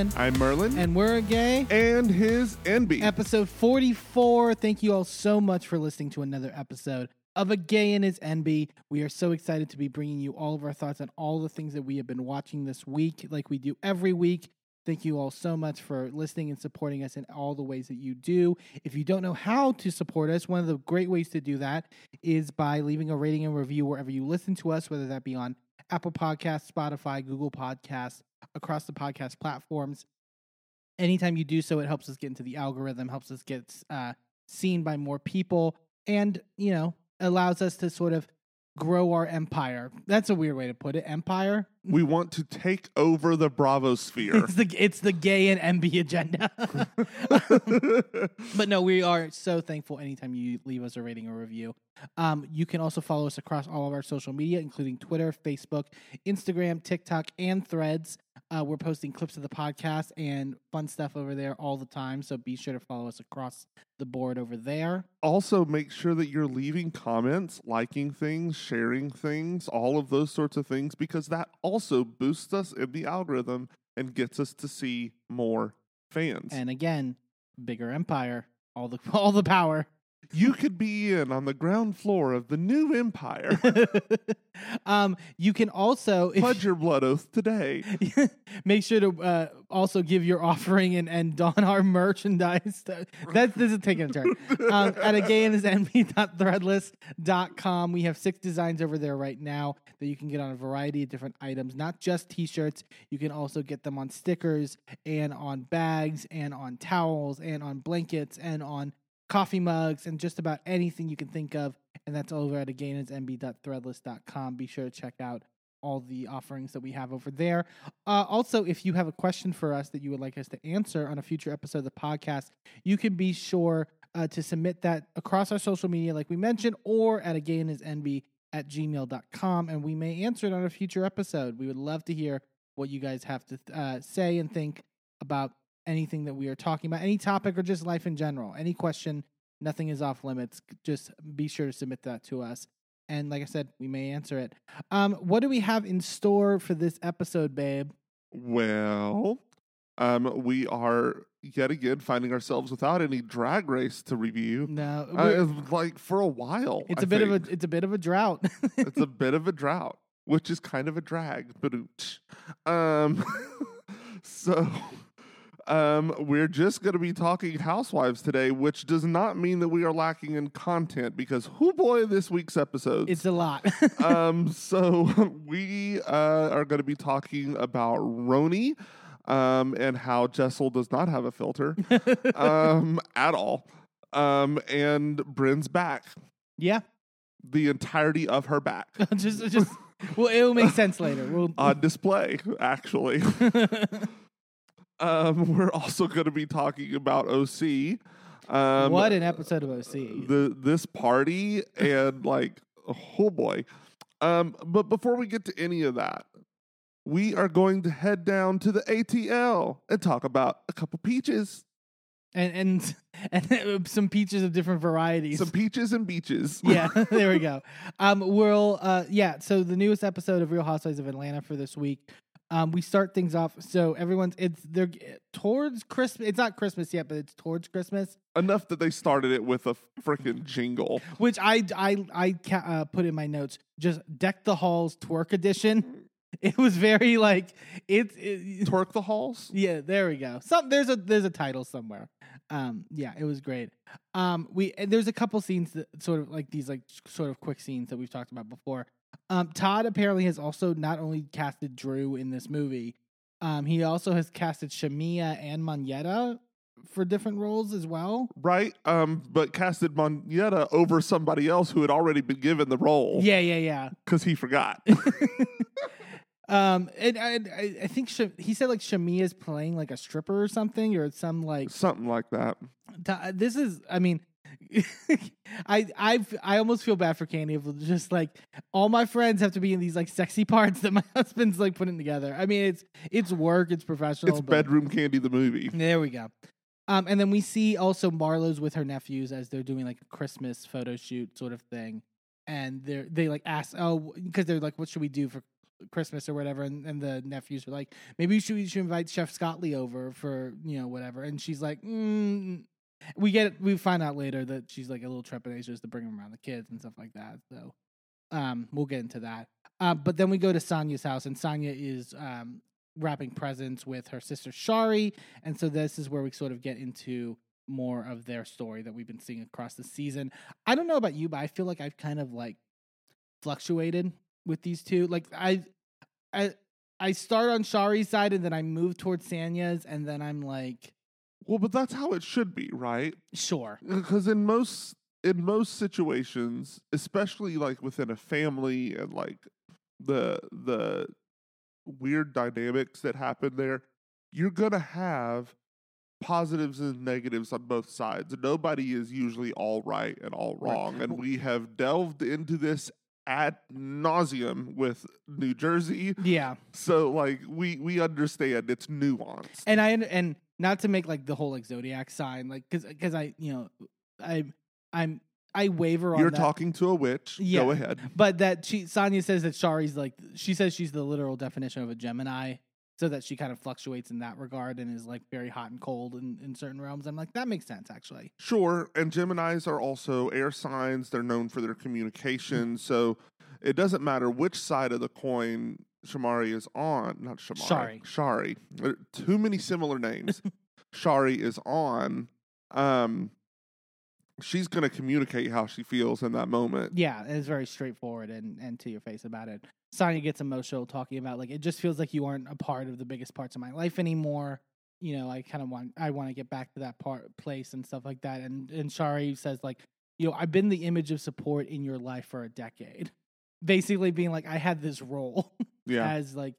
I'm I'm Merlin. And we're a gay. And his Enby. Episode 44. Thank you all so much for listening to another episode of A Gay and His Enby. We are so excited to be bringing you all of our thoughts on all the things that we have been watching this week, like we do every week. Thank you all so much for listening and supporting us in all the ways that you do. If you don't know how to support us, one of the great ways to do that is by leaving a rating and review wherever you listen to us, whether that be on Apple Podcasts, Spotify, Google Podcasts, across the podcast platforms. Anytime you do so, it helps us get into the algorithm, helps us get uh, seen by more people, and, you know, allows us to sort of grow our empire. That's a weird way to put it. Empire. We want to take over the Bravo sphere. it's the it's the gay and Enby agenda. but no, we are so thankful anytime you leave us a rating or review. Um, you can also follow us across all of our social media, including Twitter, Facebook, Instagram, TikTok, and Threads. Uh, we're posting clips of the podcast and fun stuff over there all the time. So be sure to follow us across the board over there. Also, make sure that you're leaving comments, liking things, sharing things, all of those sorts of things, because that also boosts us in the algorithm and gets us to see more fans. And again, bigger empire, all the all the power. You could be in on the ground floor of the new empire. um, you can also pledge your blood oath today. make sure to uh, also give your offering and, and don our merchandise. That's this is taking a turn. Um, at agayandhisenby.threadless.com, we have six designs over there right now that you can get on a variety of different items, not just t-shirts. You can also get them on stickers and on bags and on towels and on blankets and on coffee mugs, and just about anything you can think of. And that's over at agayandhisenby.threadless.com. Be sure to check out all the offerings that we have over there. Uh, also, if you have a question for us that you would like us to answer on a future episode of the podcast, you can be sure uh, to submit that across our social media, like we mentioned, or at agayandhisenby at gmail.com, and we may answer it on a future episode. We would love to hear what you guys have to uh, say and think about anything that we are talking about, any topic or just life in general, any question, nothing is off limits. Just be sure to submit that to us. And like I said, we may answer it. Um, what do we have in store for this episode, babe? Well, um, we are yet again finding ourselves without any drag race to review. No, uh, like for a while. It's I a bit think. of a it's a bit of a drought. it's a bit of a drought, which is kind of a drag. But um, so um, we're just going to be talking housewives today, which does not mean that we are lacking in content because, who boy, this week's episode. It's a lot. um, so we uh, are going to be talking about RHONY um, and how Jessel does not have a filter um, at all. Um, and Brynn's back. Yeah. The entirety of her back. just, just, well, it will make sense later. We'll on display, actually. Um, we're also going to be talking about OC. Um, what an episode of OC! The this party and like oh boy. Um, but before we get to any of that, we are going to head down to the ATL and talk about a couple peaches. And and and some peaches of different varieties. Some peaches and beaches. yeah, there we go. Um, we'll uh, yeah. So the newest episode of Real Housewives of Atlanta for this week um, we start things off. So everyone's it's they're towards Christmas. It's not Christmas yet, but it's towards Christmas. Enough that they started it with a freaking jingle, which I I I uh, put in my notes. Just deck the halls twerk edition. It was very like it's it, twerk the halls. Yeah, there we go. Some there's a there's a title somewhere. Um, yeah, it was great. Um, we there's a couple scenes that sort of like these like sort of quick scenes that we've talked about before. Um, Todd apparently has also not only casted Drew in this movie, um, he also has casted Shamea and Monyetta for different roles as well. Right. Um, but casted Monyetta over somebody else who had already been given the role. Yeah, yeah, yeah. Because he forgot. um, and I, I think Sh- he said like Shamea is playing like a stripper or something, or some like something like that. This is, I mean, I I I almost feel bad for Kandi. Just like all my friends have to be in these like sexy parts that my husband's like putting together. I mean, it's it's work, it's professional. It's bedroom Kandi, the movie. There we go. Um, and then we see also Marlo's with her nephews as they're doing like a Christmas photo shoot sort of thing, and they're they like ask oh because they're like what should we do for Christmas or whatever, and, and the nephews are like, maybe we should, we should invite Chef Scotley over for you know whatever, and she's like, mm. We get we find out later that she's like a little trepidatious to bring him around the kids and stuff like that. So um, we'll get into that. Uh, but then we go to Sanya's house, and Sanya is um, wrapping presents with her sister Shari, and so this is where we sort of get into more of their story that we've been seeing across the season. I don't know about you, but I feel like I've kind of like fluctuated with these two. Like I, I, I start on Shari's side, and then I move towards Sanya's, and then I'm like, Well, but that's how it should be, right? sure, Because in most in most situations, especially like within a family and like the the weird dynamics that happen there, you're gonna have positives and negatives on both sides. Nobody is usually all right and all wrong. And we have delved into this ad nauseum with New Jersey. yeah. So like we we understand it's nuanced. and I and not to make like the whole like zodiac sign like because because I you know I I'm I waver on You're that. talking to a witch. Yeah. Go ahead. but that she Sanya says that Shari's like she says she's the literal definition of a Gemini, so that she kind of fluctuates in that regard and is like very hot and cold in, in certain realms. I'm like that makes sense actually. Sure, and Geminis are also air signs. They're known for their Mm. communication, so it doesn't matter which side of the coin Shamari is on. Not Shamari. Shari. Shari. There are too many similar names. Shari is on. Um, she's going to communicate how she feels in that moment. Yeah, it's very straightforward and and to your face about it. Sanya gets emotional talking about like it just feels like you aren't a part of the biggest parts of my life anymore. You know, I kind of want I want to get back to that part place and stuff like that. And and Shari says like, you know, I've been the image of support in your life for a decade. Basically being like I had this role Yeah. as like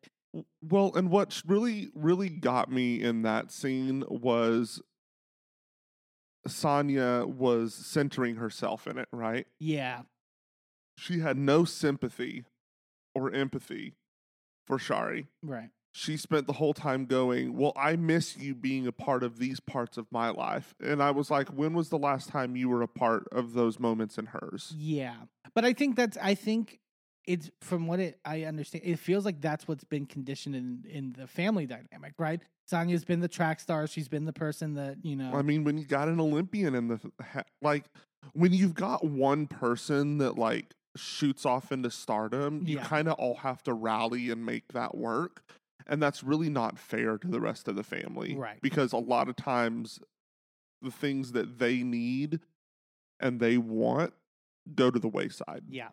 Well, and what really, really got me in that scene was Sanya was centering herself in it, right? yeah, She had no sympathy or empathy for Shari. right. She spent the whole time going, Well, I miss you being a part of these parts of my life. And I was like, When was the last time you were a part of those moments in hers? Yeah. But I think that's I think it's from what it I understand, it feels like that's what's been conditioned in in the family dynamic, right? Sanya's been the track star, she's been the person that, you know I mean, when you got an Olympian in the, like, when you've got one person that, like, shoots off into stardom, you Yeah. kind of all have to rally and make that work. And that's really not fair to the rest of the family. Right. Because a lot of times the things that they need and they want go to the wayside. Yeah.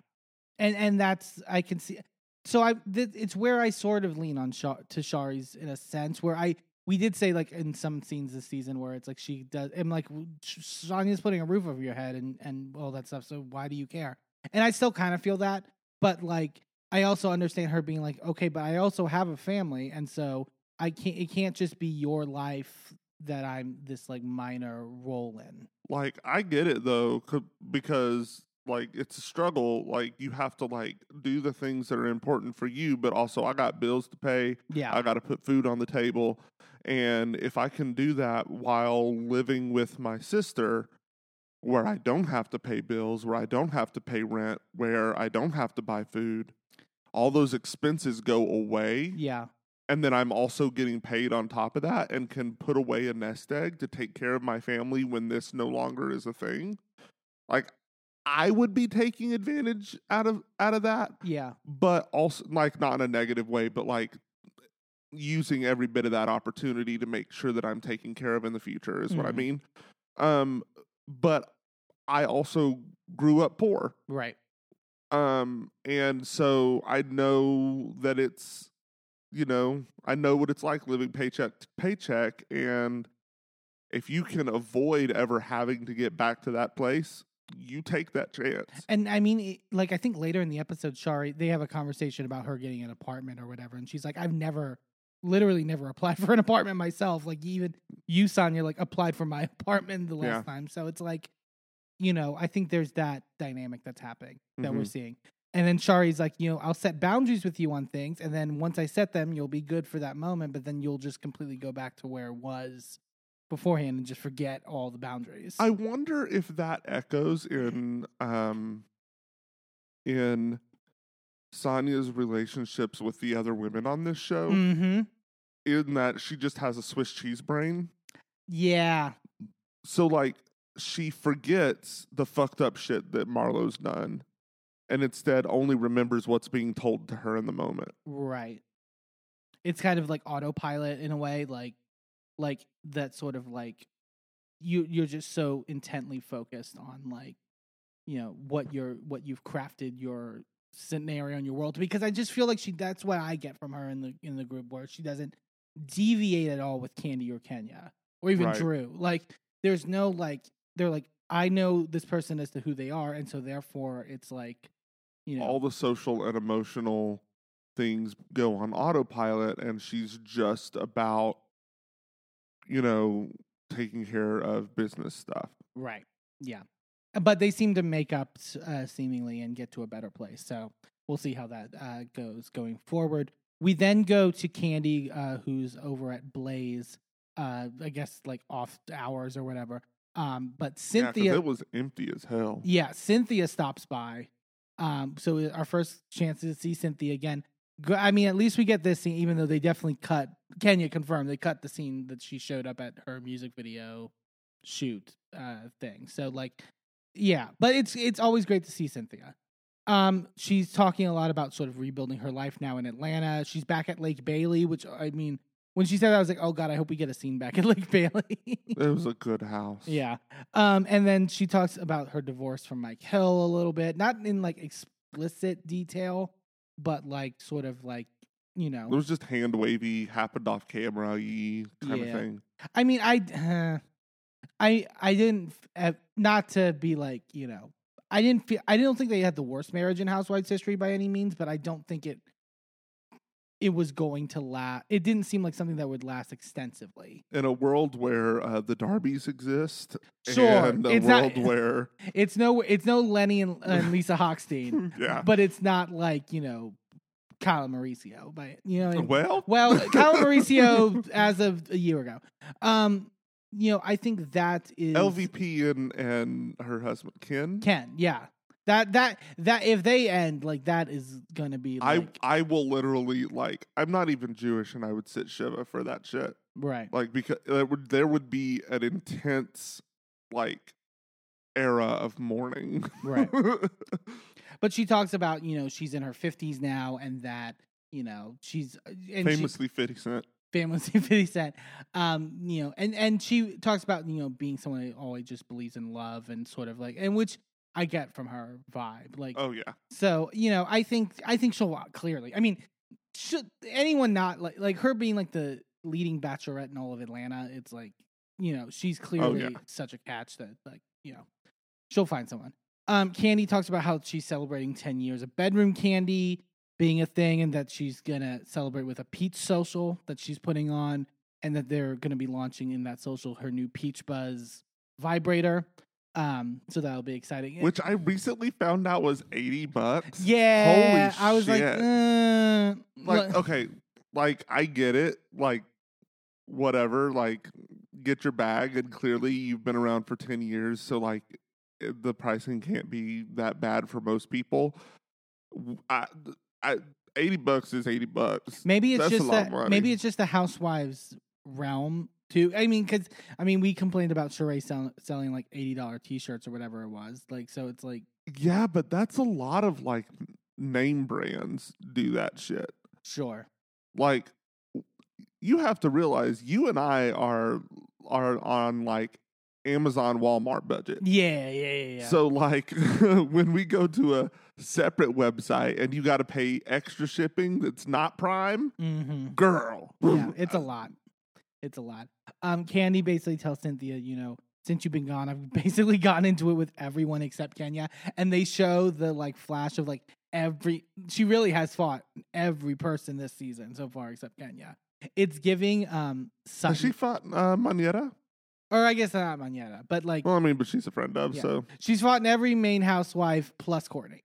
And and that's I can see so I th- it's where I sort of lean on to Shari's in a sense where I we did say like in some scenes this season where it's like she does I'm like Sanya's putting a roof over your head and and all that stuff so why do you care? And I still kind of feel that but like I also understand her being like okay but I also have a family and so I can't it can't just be your life that I'm this like minor role in. Like I get it though, because like it's a struggle. Like you have to like do the things that are important for you, but also I got bills to pay. Yeah. I got to put food on the table, and if I can do that while living with my sister, where I don't have to pay bills, where I don't have to pay rent, where I don't have to buy food, all those expenses go away yeah. and then I'm also getting paid on top of that and can put away a nest egg to take care of my family when this no longer is a thing. Like I would be taking advantage out of out of that, Yeah. but also like not in a negative way, but like using every bit of that opportunity to make sure that I'm taken care of in the future is what I Mhm. mean. Um but I also grew up poor. Right. Um, and so I know that it's, you know, I know what it's like living paycheck to paycheck. And if you can avoid ever having to get back to that place, you take that chance. And I mean, it, like I think later in the episode, Shari, they have a conversation about her getting an apartment or whatever, and she's like, "I've never, literally, never applied for an apartment myself. Like even you, Sanya, like applied for my apartment the last Yeah. time. So it's like, you know, I think there's that dynamic that's happening that we're Mhm. seeing. And then Shari's like, you know, I'll set boundaries with you on things, and then once I set them, you'll be good for that moment, but then you'll just completely go back to where it was beforehand and just forget all the boundaries. I wonder if that echoes in, um, in Sanya's relationships with the other women on this show, Mm-hmm. in that she just has a Swiss cheese brain. Yeah. So like she forgets the fucked up shit that Marlo's done, and instead only remembers what's being told to her in the moment. Right. It's kind of like autopilot in a way, like like that sort of like you you're just so intently focused on like you know what you're what you've crafted your scenario in your world because I just feel like she that's what I get from her in the in the group where she doesn't deviate at all with Kandi or Kenya or even Right. Drew. Like there's no like they're like I know this person as to who they are and so therefore it's like you know All the social and emotional things go on autopilot, and she's just about, you know, taking care of business stuff. Right. Yeah. But they seem to make up uh, seemingly and get to a better place. So we'll see how that uh, goes going forward. We then go to Kandi, uh, who's over at Blaze, uh, I guess like off hours or whatever. Um, but Yeah, Cynthia, it was empty as hell. yeah, Cynthia stops by. Um, so our first chance to see Cynthia again. I mean, at least we get this scene, even though they definitely cut. Kenya confirmed they cut the scene that she showed up at her music video shoot uh, thing. So like, yeah, but it's it's always great to see Cynthia. Um, she's talking a lot about sort of rebuilding her life now in Atlanta. She's back at Lake Bailey, which I mean, when she said that, I was like, oh god, I hope we get a scene back at Lake Bailey. It was a good house. Yeah. Um, and then she talks about her divorce from Mike Hill a little bit, not in like explicit detail, but like sort of like, you know, It was just hand wavy, happened off camera y kind Yeah. of thing. I mean, I, uh, I, I didn't, uh, not to be like, you know, I didn't feel, I don't think they had the worst marriage in Housewives history by any means, but I don't think it, it was going to last. It didn't seem like something that would last extensively. In a world where uh, the Darbys exist, Sure, and a it's not- world where It's no, it's no Lenny and, and Lisa Hochstein. yeah, but it's not like you know Kyle Mauricio, but you know, well, well, Kyle Mauricio as of a year ago. Um, you know, I think that is LVP and and her husband Ken. Ken, yeah. That that that if they end like that is gonna be I like I will literally like I'm not even Jewish and I would sit shiva for that shit right, like because there would there would be an intense like era of mourning Right. but she talks about you know she's in her fifties now and that you know she's uh, and she- famously 50 cent famously 50 Cent. Um, you know, and and she talks about, you know, being someone who always just believes in love and sort of like and which I get from her vibe. Like oh yeah so, you know, I think I think she'll walk clearly. I mean, should anyone not like like her being like the leading bachelorette in all of Atlanta, it's like, you know, she's clearly such a catch that like, you know, she'll find someone. Um, Kandi talks about how she's celebrating 10 years of bedroom Kandi being a thing and that she's gonna celebrate with a peach social that she's putting on and that they're gonna be launching in that social her new peach buzz vibrator. Um, so that'll be exciting. which I recently found out was 80 bucks. Yeah, Holy I was like, uh, like le- okay like I get it like whatever like get your bag and clearly you've been around for 10 years so like eh, the pricing can't be that bad for most people. I, I 80 bucks is 80 bucks. Maybe it's that's a just lot that maybe it's just the housewives realm too. I mean, because I mean, we complained about Sheree sell, selling like eighty dollar t shirts or whatever it was. Like, so it's like yeah but that's a lot of like name brands do that shit sure, like you have to realize you and I are are on like Amazon Walmart budget yeah, yeah, yeah. yeah. So like when we go to a separate website and you got to pay extra shipping that's not Prime, mm-hmm. girl. yeah, it's a lot. It's a lot. Um, Kandi basically tells Cynthia, you know, since you've been gone, I've basically gotten into it with everyone except Kenya, and they show the like flash of like every. She really has fought every person this season so far except Kenya. It's giving um, Sutton, Has she fought uh, Monyetta? or I guess not Monyetta, but like Well, I mean, but she's a friend of, Yeah. so she's fought in every main housewife plus Courtney.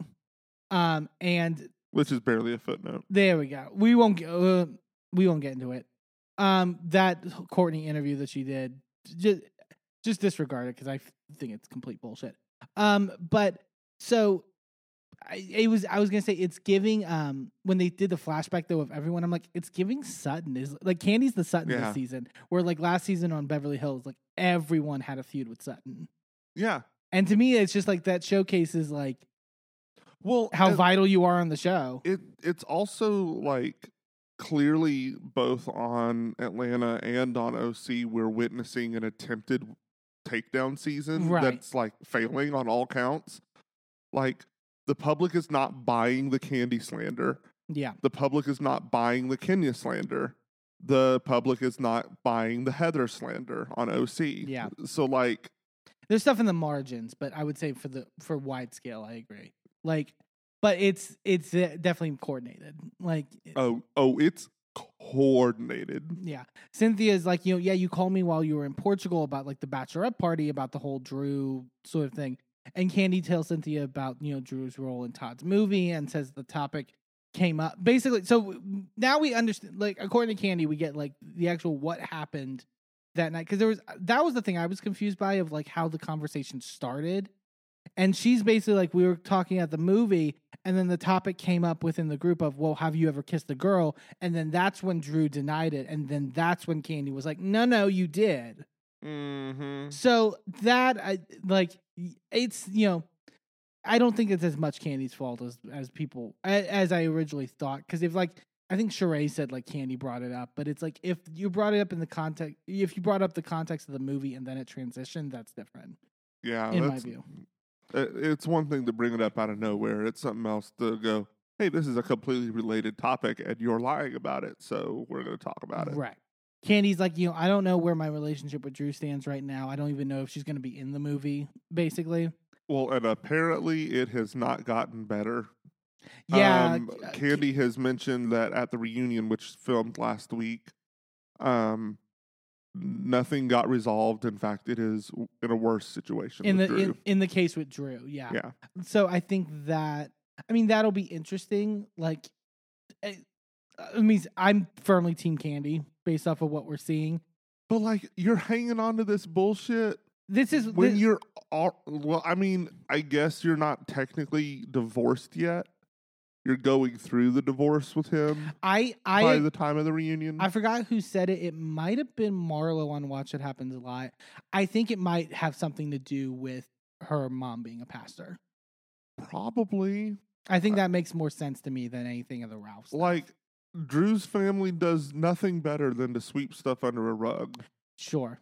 Um, and which is barely a footnote. There we go. We won't get uh, we won't get into it. Um, that Courtney interview that she did, just just disregard it because I think it's complete bullshit. Um, but so I, it was I was gonna say it's giving um when they did the flashback though of everyone I'm like it's giving Sutton is like Kandi's the Sutton Yeah. this season where like last season on Beverly Hills like everyone had a feud with Sutton Yeah. and to me it's just like that showcases like Well, how and vital you are on the show it it's also like clearly both on Atlanta and on OC we're witnessing an attempted takedown season Right. that's like failing on all counts. Like the public is not buying the Kandi slander. yeah The public is not buying the Kenya slander. The public is not buying the Heather slander on OC. Yeah. So like there's stuff in the margins but I would say for the for wide scale I agree like but it's it's uh, definitely coordinated like oh oh it's coordinated. Yeah. Cynthia's like, you know, yeah, you called me while you were in Portugal about like the bachelorette party, about the whole Drew sort of thing. And Kandi tells Cynthia about, you know, Drew's role in Todd's movie and says the topic came up. Basically, so now we understand, like, according to Kandi, we get like the actual what happened that night. Cause there was, that was the thing I was confused by of like how the conversation started. And she's basically like, we were talking at the movie, and then the topic came up within the group of, well, have you ever kissed a girl? And then that's when Drew denied it. And then that's when Kandi was like, no, no, you did. Mm-hmm. So that, I like, it's, you know, I don't think it's as much Kandi's fault as, as people, a- as I originally thought. Cause if like, I think Sheree said like Kandi brought it up, but it's like if you brought it up in the context, if you brought up the context of the movie and then it transitioned, that's different Yeah, in my view. Uh, it's one thing to bring it up out of nowhere. It's something else to go, hey, this is a completely related topic and you're lying about it. So we're going to talk about it. Right. Kandi's like, you know, I don't know where my relationship with Drew stands right now. I don't even know if she's going to be in the movie, basically. Well, and apparently it has not gotten better. Yeah. Um, uh, Kandi has mentioned that at the reunion, which filmed last week, um, nothing got resolved. In fact, it is in a worse situation. in the Drew. in, in the case with Drew, yeah. yeah. So I think that I mean that'll be interesting. Like, eh, I mean, I'm firmly Team Kandi based off of what we're seeing. But like, you're hanging on to this bullshit This is when thi- you're all, well i mean i guess you're not technically divorced yet you're going through the divorce with him I I by the time of the reunion I forgot who said it. It might have been Marlo on Watch It Happens a lot. I think it might have something to do with her mom being a pastor. probably I think that makes more sense to me than anything of the Ralphs. like drew's family does nothing better than to sweep stuff under a rug sure,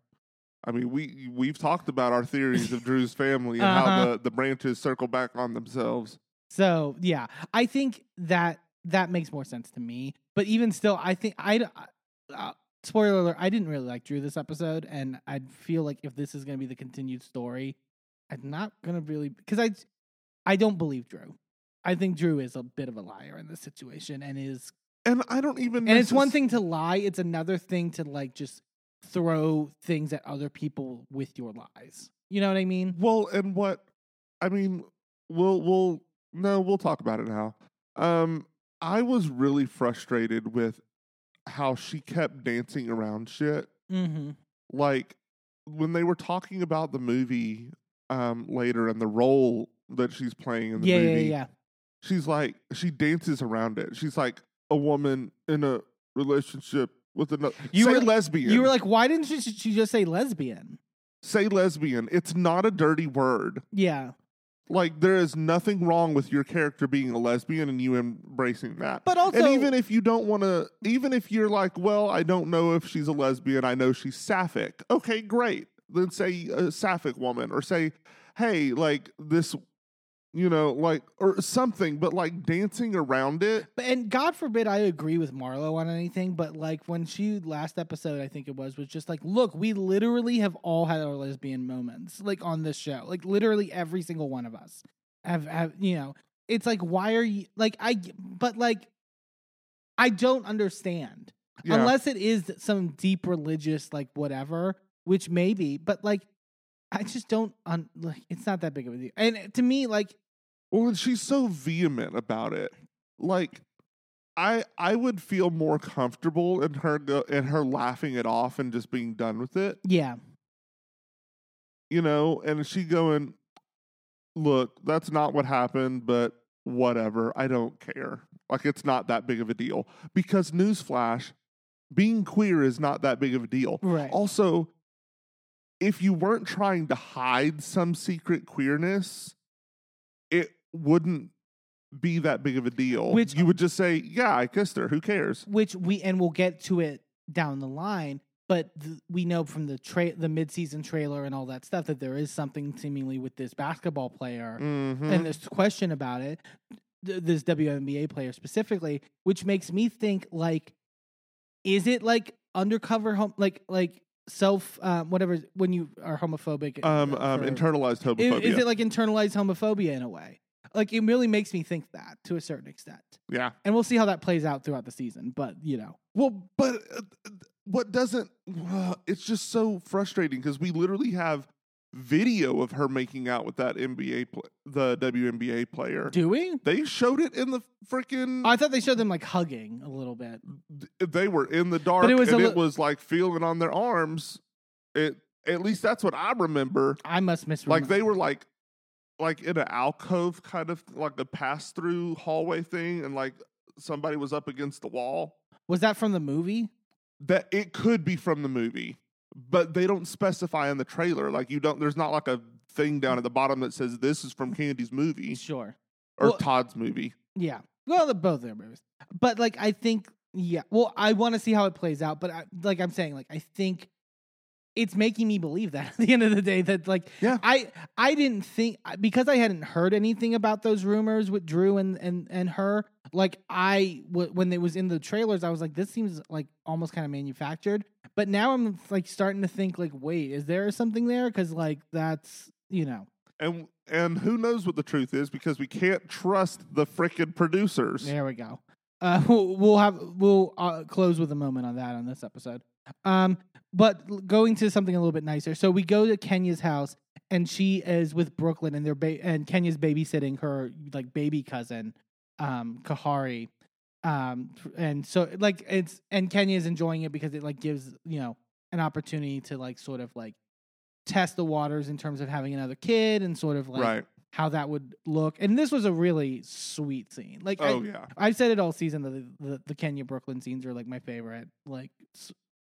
i mean we we've talked about our theories of drew's family and how Uh-huh. the, the branches circle back on themselves so yeah, I think that that makes more sense to me. But even still, I think I. Uh, spoiler alert: I didn't really like Drew this episode, and I feel like if this is going to be the continued story, I'm not going to really because I, I don't believe Drew. I think Drew is a bit of a liar in this situation, and is and i don't even and it's one thing to lie; it's another thing to like just throw things at other people with your lies. You know what I mean? Well, and what I mean, we'll we'll no, we'll talk about it now. Um, I was really frustrated with how she kept dancing around shit. Mm-hmm. Like when they were talking about the movie um later and the role that she's playing in the Yeah, yeah, movie, yeah. she's like she dances around it. She's like a woman in a relationship with another. You say were- lesbian. You were like, why didn't she, she just say lesbian? say lesbian. It's not a dirty word. Yeah. Like there is nothing wrong with your character being a lesbian and you embracing that. But also, and even if you don't want to, even if you're like, well, I don't know if she's a lesbian, I know she's sapphic. Okay, great. Then say a sapphic woman, or say, hey, like this, you know, like or something. But like dancing around it, But- and God forbid I agree with Marlo on anything, but like when she last episode, I think it was, was just like, look, we literally have all had our lesbian moments, like on this show, like literally every single one of us have, have you know, it's like, why are you like I? But like, I don't understand yeah. unless it is some deep religious like whatever, which maybe, but like. I just don't un- like it's not that big of a deal. And uh, to me like Well, and she's so vehement about it. Like, I I would feel more comfortable in her go, in her laughing it off and just being done with it. yeah, you know, and she going, look, that's not what happened, but whatever. I don't care. Like it's not that big of a deal because newsflash, being queer is not that big of a deal. Right. Also, if you weren't trying to hide some secret queerness, it wouldn't be that big of a deal. Which- you would just say, "Yeah, I kissed her. Who cares?" which we and we'll get to it down the line. But th- we know from the tra- the midseason trailer and all that stuff that there is something seemingly with this basketball player Mhm. and this question about it, th- this WNBA player specifically, which makes me think like, is it like undercover home, like like self, um, whatever when you are homophobic? um, uh, um, for- internalized homophobia. Is it like internalized homophobia in a way? Like it really makes me think that to a certain extent, yeah. and we'll see how that plays out throughout the season. But you know, Well, but uh, what doesn't? Uh, it's just so frustrating because we literally have video of her making out with that NBA, pl- the WNBA player. do we? They showed it in the freaking. I thought they showed them like hugging a little bit. they were in the dark, it was and li- it was like feeling on their arms. It at least that's what I remember. I must misremember. Like they were like, like in an alcove kind of like a pass through hallway thing, and like somebody was up against the wall. Was that from the movie? that it could be from the movie, but they don't specify in the trailer. Like you don't. There's not like a thing down at the bottom that says this is from Kandi's movie Sure. or Well- Todd's movie. Yeah. Well, they're both their movies. But like I think yeah. Well, I want to see how it plays out, but I, like I'm saying like I think it's making me believe that at the end of the day that like Yeah. I I didn't think because I hadn't heard anything about those rumors with Drew and and and her like I w- when it was in the trailers I was like this seems like almost kind of manufactured but now I'm like starting to think like wait is there something there cuz like that's you know And and who knows what the truth is because we can't trust the frickin' producers. There we go. Uh, we'll, we'll have we'll uh, close with a moment on that on this episode. Um, but going to something a little bit nicer. So we go to Kenya's house, and she is with Brooklyn, and they're ba- and Kenya's babysitting her like baby cousin, um, Kahari. Um, and so like it's and Kenya is enjoying it because it like gives you know an opportunity to like sort of like test the waters in terms of having another kid and sort of like right. how that would look. And this was a really sweet scene. Like I, Oh yeah. I've said it all season that the, the, the Kenya Brooklyn scenes are like my favorite. Like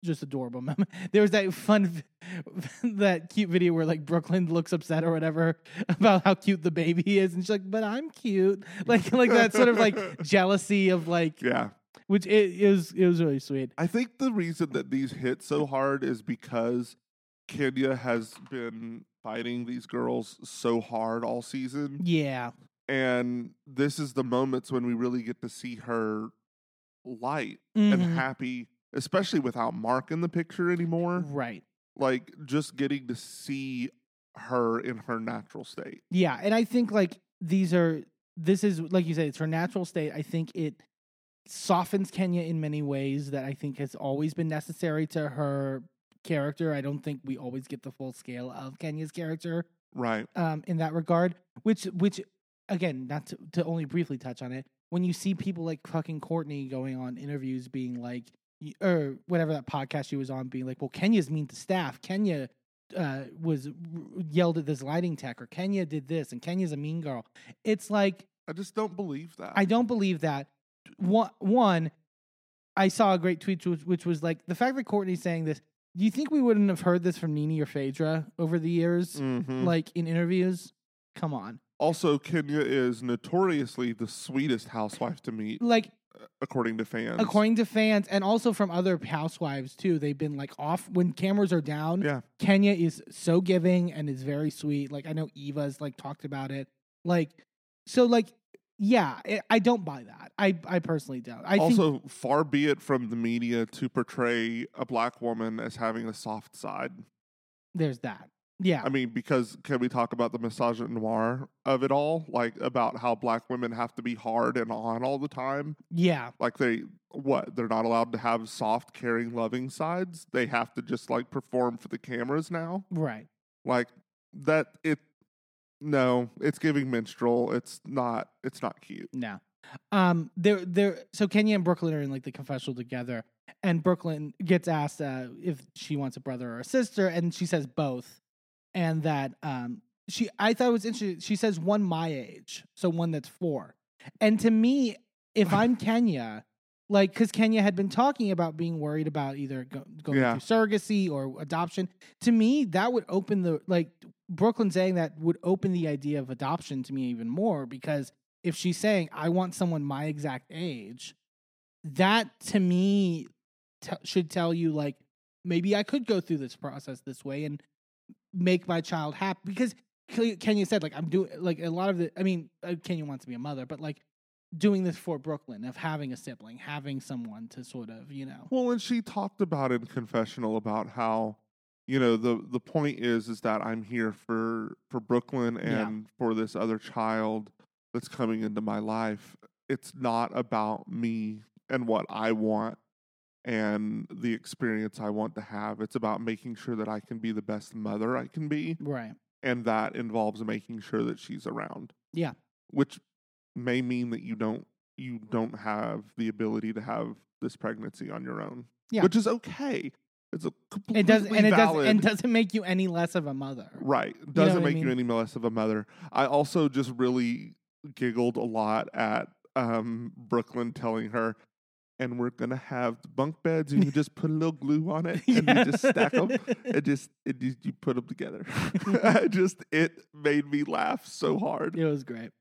just adorable moment. There was that fun, that cute video where like Brooklyn looks upset or whatever about how cute the baby is, and she's like, "But I'm cute." Like like that sort of like jealousy of like, Yeah. which it, it was it was really sweet. I think the reason that these hit so hard is because Kenya has been fighting these girls so hard all season. Yeah, And this is the moments when we really get to see her light and Mhm. happy, especially without Mark in the picture anymore. right. Like just getting to see her in her natural state. Yeah, and I think like these are this is like you said, it's her natural state. I think it softens Kenya in many ways that I think has always been necessary to her character. I don't think we always get the full scale of Kenya's character Right. um, in that regard. Which, which, again, not to, to only briefly touch on it, when you see people like fucking Courtney going on interviews being like, or whatever that podcast she was on, being like, well, Kenya's mean to staff. Kenya uh, was yelled at this lighting tech, or Kenya did this, and Kenya's a mean girl. It's like I just don't believe that. I don't believe that. One, one I saw a great tweet which, which was like the fact that Courtney's saying this. Do you think we wouldn't have heard this from NeNe or Phaedra over the years, Mhm. like in interviews? Come on, Also, Kenya is notoriously the sweetest housewife to meet, like according to fans. according to fans and also from other housewives too. They've been like off when cameras are down. Yeah. Kenya is so giving and is very sweet. Like I know Eva's like talked about it. Like so, like yeah, I- I don't buy that. I I personally don't. I think also, far be it from the media to portray a black woman as having a soft side. there's that. Yeah. I mean, because can we talk about the misogynoir of it all? Like about how black women have to be hard and on all the time. yeah. Like they, what? They're not allowed to have soft, caring, loving sides. They have to just like perform for the cameras now. Right. Like that. It. No, it's giving minstrel. It's not. It's not cute. No. Um they're they're so Kenya and Brooklyn are in like the confessional together and Brooklyn gets asked uh if she wants a brother or a sister and she says both. And that um she I thought it was interesting. She says one my age, so one that's four. And to me, if I'm Kenya, like, because Kenya had been talking about being worried about either go, going Yeah. through surrogacy or adoption, to me, that would open the, like, Brooklyn saying that would open the idea of adoption to me even more because if she's saying, I want someone my exact age, that to me t- should tell you, like, maybe I could go through this process this way and make my child happy because Kenya said like I'm doing like a lot of the I mean uh, Kenya wants to be a mother but like doing this for Brooklyn of having a sibling having someone to sort of you know Well, and she talked about in confessional about how, you know, the the point is is that I'm here for for Brooklyn Yeah. and for this other child that's coming into my life. It's not about me and what I want and the experience I want to have. It's about making sure that I can be the best mother I can be, right and that involves making sure that she's around. Yeah. Which may mean that you don't you don't have the ability to have this pregnancy on your own Yeah. which is okay. It's a completely it does and it does and doesn't make you any less of a mother right. Doesn't what I make you mean? any less of a mother. I also just really giggled a lot at um, Brooklyn telling her, "And we're gonna have bunk beds, and you just put a little glue on it, and you just stack them, and just it just you put them together." I just it made me laugh so hard. it was great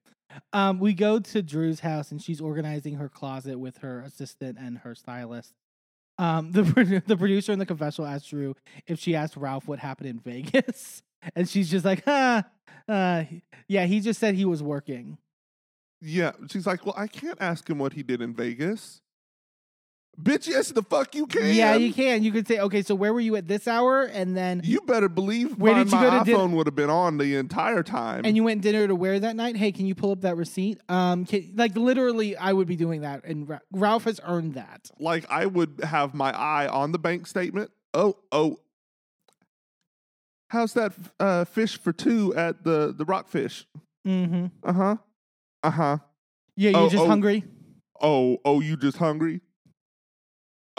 um we go to Drew's house and she's organizing her closet with her assistant and her stylist um the the producer in the confessional asked Drew if she asked Ralph what happened in Vegas and she's just like huh uh yeah he just said he was working Yeah, she's like, "Well, I can't ask him what he did in Vegas." Bitch, yes, the fuck you can. Yeah, you can. You could say, okay, so where were you at this hour? And then, You better believe Where my, did you my go to din- iPhone would have been on the entire time. and you went dinner to where that night? Hey, can you pull up that receipt? Um, can, like literally, I would be doing that, and Ra- Ralph has earned that. like I would have my eye on the bank statement. Oh, oh. How's that uh, fish for two at the the rockfish? Mm-hmm. Uh huh. Uh huh. Yeah, you're Oh, just oh. hungry. Oh, oh, you just hungry?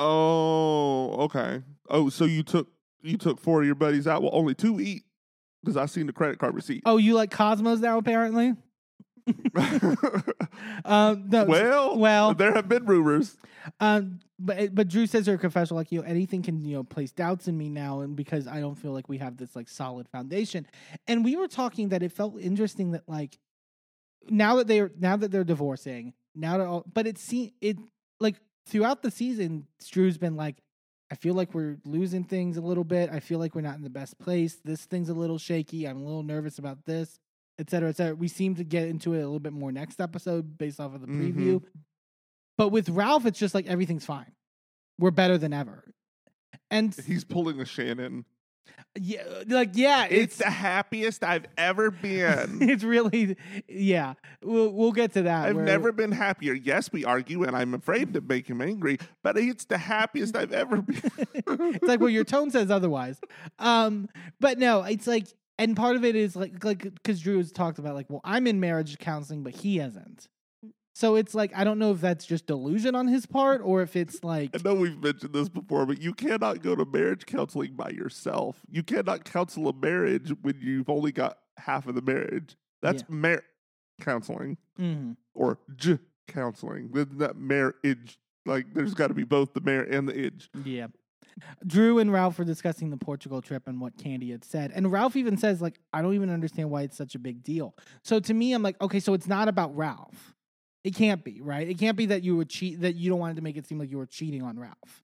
Oh, okay. Oh, so you took you took four of your buddies out. Well, only two eat because I seen the credit card receipt. Oh, you like Cosmos now, apparently. Um, no, well, well, there have been rumors. Um, but but Drew says her confessional, like you know, anything can you know place doubts in me now, and because I don't feel like we have this like solid foundation. And we were talking that it felt interesting that like now that they're now that they're divorcing, now that all, but it seemed it like throughout the season, Drew's been like, I feel like we're losing things a little bit. I feel like we're not in the best place. This thing's a little shaky. I'm a little nervous about this, et cetera, et cetera. We seem to get into it a little bit more next episode based off of the preview. Mm-hmm. But with Ralph, it's just like everything's fine. We're better than ever. And He's pulling a Shannon. Yeah, like yeah, It's it's the happiest I've ever been. it's really yeah. We'll we'll get to that. I've where- never been happier. Yes, we argue, and I'm afraid to make him angry, but it's the happiest I've ever been. it's like well, your tone says otherwise. Um, but no, it's like, and part of it is like, like because Drew has talked about like, well, I'm in marriage counseling, but he hasn't. So it's like I don't know if that's just delusion on his part or if it's like I know we've mentioned this before, but you cannot go to marriage counseling by yourself. You cannot counsel a marriage when you've only got half of the marriage. That's marriage counseling mhm. or j counseling. That marriage, like there's got to be both the marriage and the idge. Yeah. Drew and Ralph were discussing the Portugal trip and what Kandi had said. And Ralph even says, like, I don't even understand why it's such a big deal. So to me, I'm like, okay, so it's not about Ralph. It can't be, right? It can't be that you were cheat that you don't want to make it seem like you were cheating on Ralph.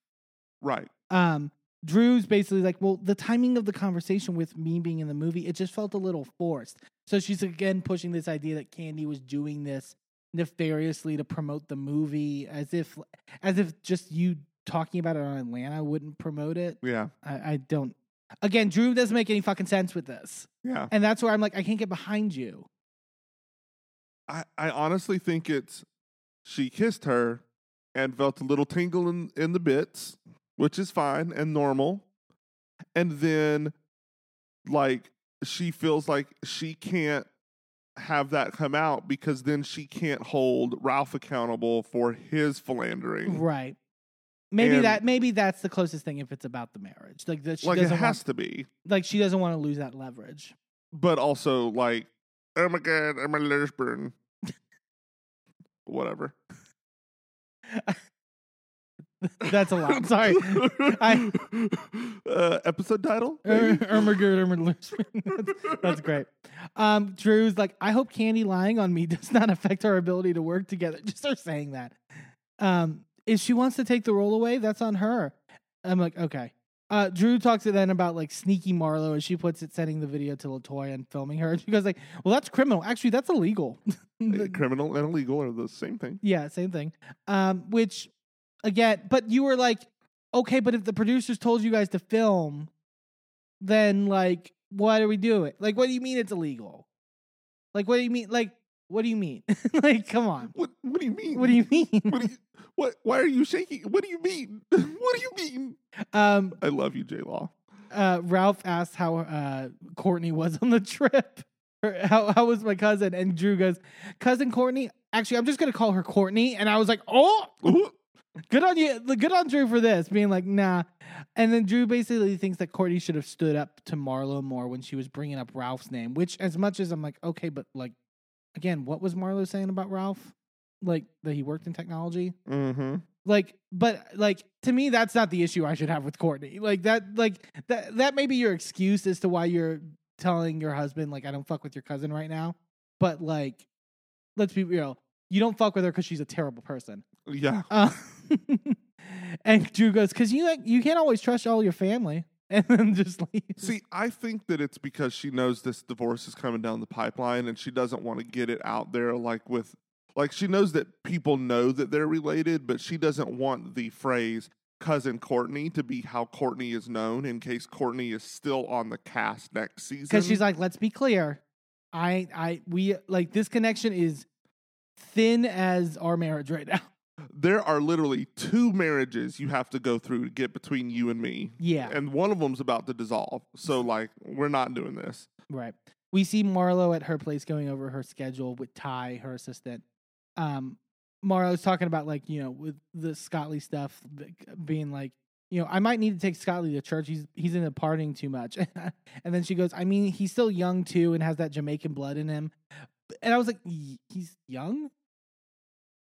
Right. Um, Drew's basically like, well, the timing of the conversation with me being in the movie, it just felt a little forced. So she's again pushing this idea that Kandi was doing this nefariously to promote the movie, as if, as if just you talking about it on Atlanta wouldn't promote it. Yeah. I, I don't. Again, Drew doesn't make any fucking sense with this, Yeah. and that's where I'm like, I can't get behind you. I, I honestly think it's she kissed her and felt a little tingle in, in the bits, which is fine and normal. And then, like, she feels like she can't have that come out because then she can't hold Ralph accountable for his philandering. Right. Maybe And- that. Maybe that's the closest thing if it's about the marriage. Like that. She Like, doesn't has want, to be. like she doesn't want to lose that leverage. But also, like, oh my God, I'm a lesbian. whatever. That's a lot. Sorry. I- uh, episode title? Er- maybe? Ermagerd, Ermagerd. that's, that's great. Um, Drew's like, I hope Kandi lying on me does not affect our ability to work together. Just start saying that. Um, if she wants to take the role away, that's on her. I'm like, okay. Uh, Drew talks to then about like sneaky Marlo, and she puts it sending the video to Latoya and filming her. And she goes like, "Well, that's criminal. Actually, that's illegal." Criminal and illegal are the same thing. Yeah, same thing. Um, which again, but you were like, okay, but if the producers told you guys to film, then like, what are we doing? Like, what do you mean it's illegal? Like, what do you mean? Like, what do you mean? like, come on. What What do you mean? What do you mean? What do you, what? Why are you shaking? What do you mean? what do you mean? um, I love you, J Law. uh, Ralph asked how uh Courtney was on the trip. How how was my cousin? And Drew goes, cousin Courtney. Actually, I'm just gonna call her Courtney. And I was like, oh, good on you good on drew for this being like nah and then drew basically thinks that courtney should have stood up to marlo more when she was bringing up ralph's name which as much as i'm like okay but like again what was marlo saying about ralph like that he worked in technology Mm-hmm. like but like to me that's not the issue i should have with courtney like that like that that may be your excuse as to why you're telling your husband like i don't fuck with your cousin right now but like let's be real you don't fuck with her because she's a terrible person Yeah. uh, and Drew goes, "Cause you like you can't always trust all your family." And then just leave. See, I think that it's because she knows this divorce is coming down the pipeline and she doesn't want to get it out there like with like she knows that people know that they're related, but she doesn't want the phrase cousin Courtney to be how Courtney is known in case Courtney is still on the cast next season. because she's like, "Let's be clear, I, I, we like this connection is thin as our marriage right now." There are literally two marriages you have to go through to get between you and me. Yeah, And one of them's about to dissolve. So like we're not doing this. right. We see Marlo at her place going over her schedule with Ty, her assistant. Um, Marlo's talking about like you know with the Scottley stuff being like. You know, I might need to take Scottley to church. He's he's into partying too much. and then she goes, I mean, he's still young too and has that Jamaican blood in him. And I was like, "Y- he's young?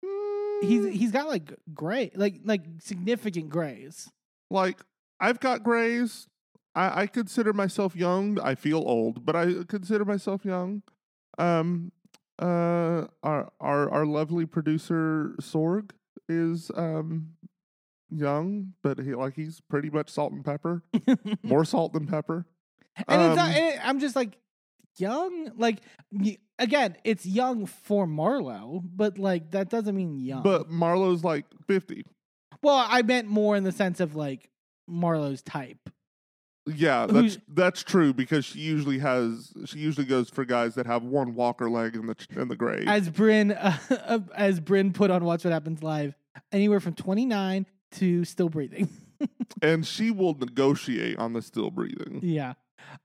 Mm, he's got like gray, like like significant grays. like I've got grays. I, I consider myself young. I feel old, but I consider myself young. Um, uh, our our our lovely producer Sorg is um young, but he like he's pretty much salt and pepper, more salt than pepper. and it's not, Um, and it, I'm just like young. Like again, it's young for Marlo, but like that doesn't mean young. But Marlo's like fifty. well, I meant more in the sense of like Marlo's type. Yeah, that's Who's- that's true because she usually has she usually goes for guys that have one walker leg in the in the grave. As Brynn, uh, as Brynn put on Watch What Happens Live, anywhere from 29 to still breathing. and she will negotiate on the still breathing. Yeah.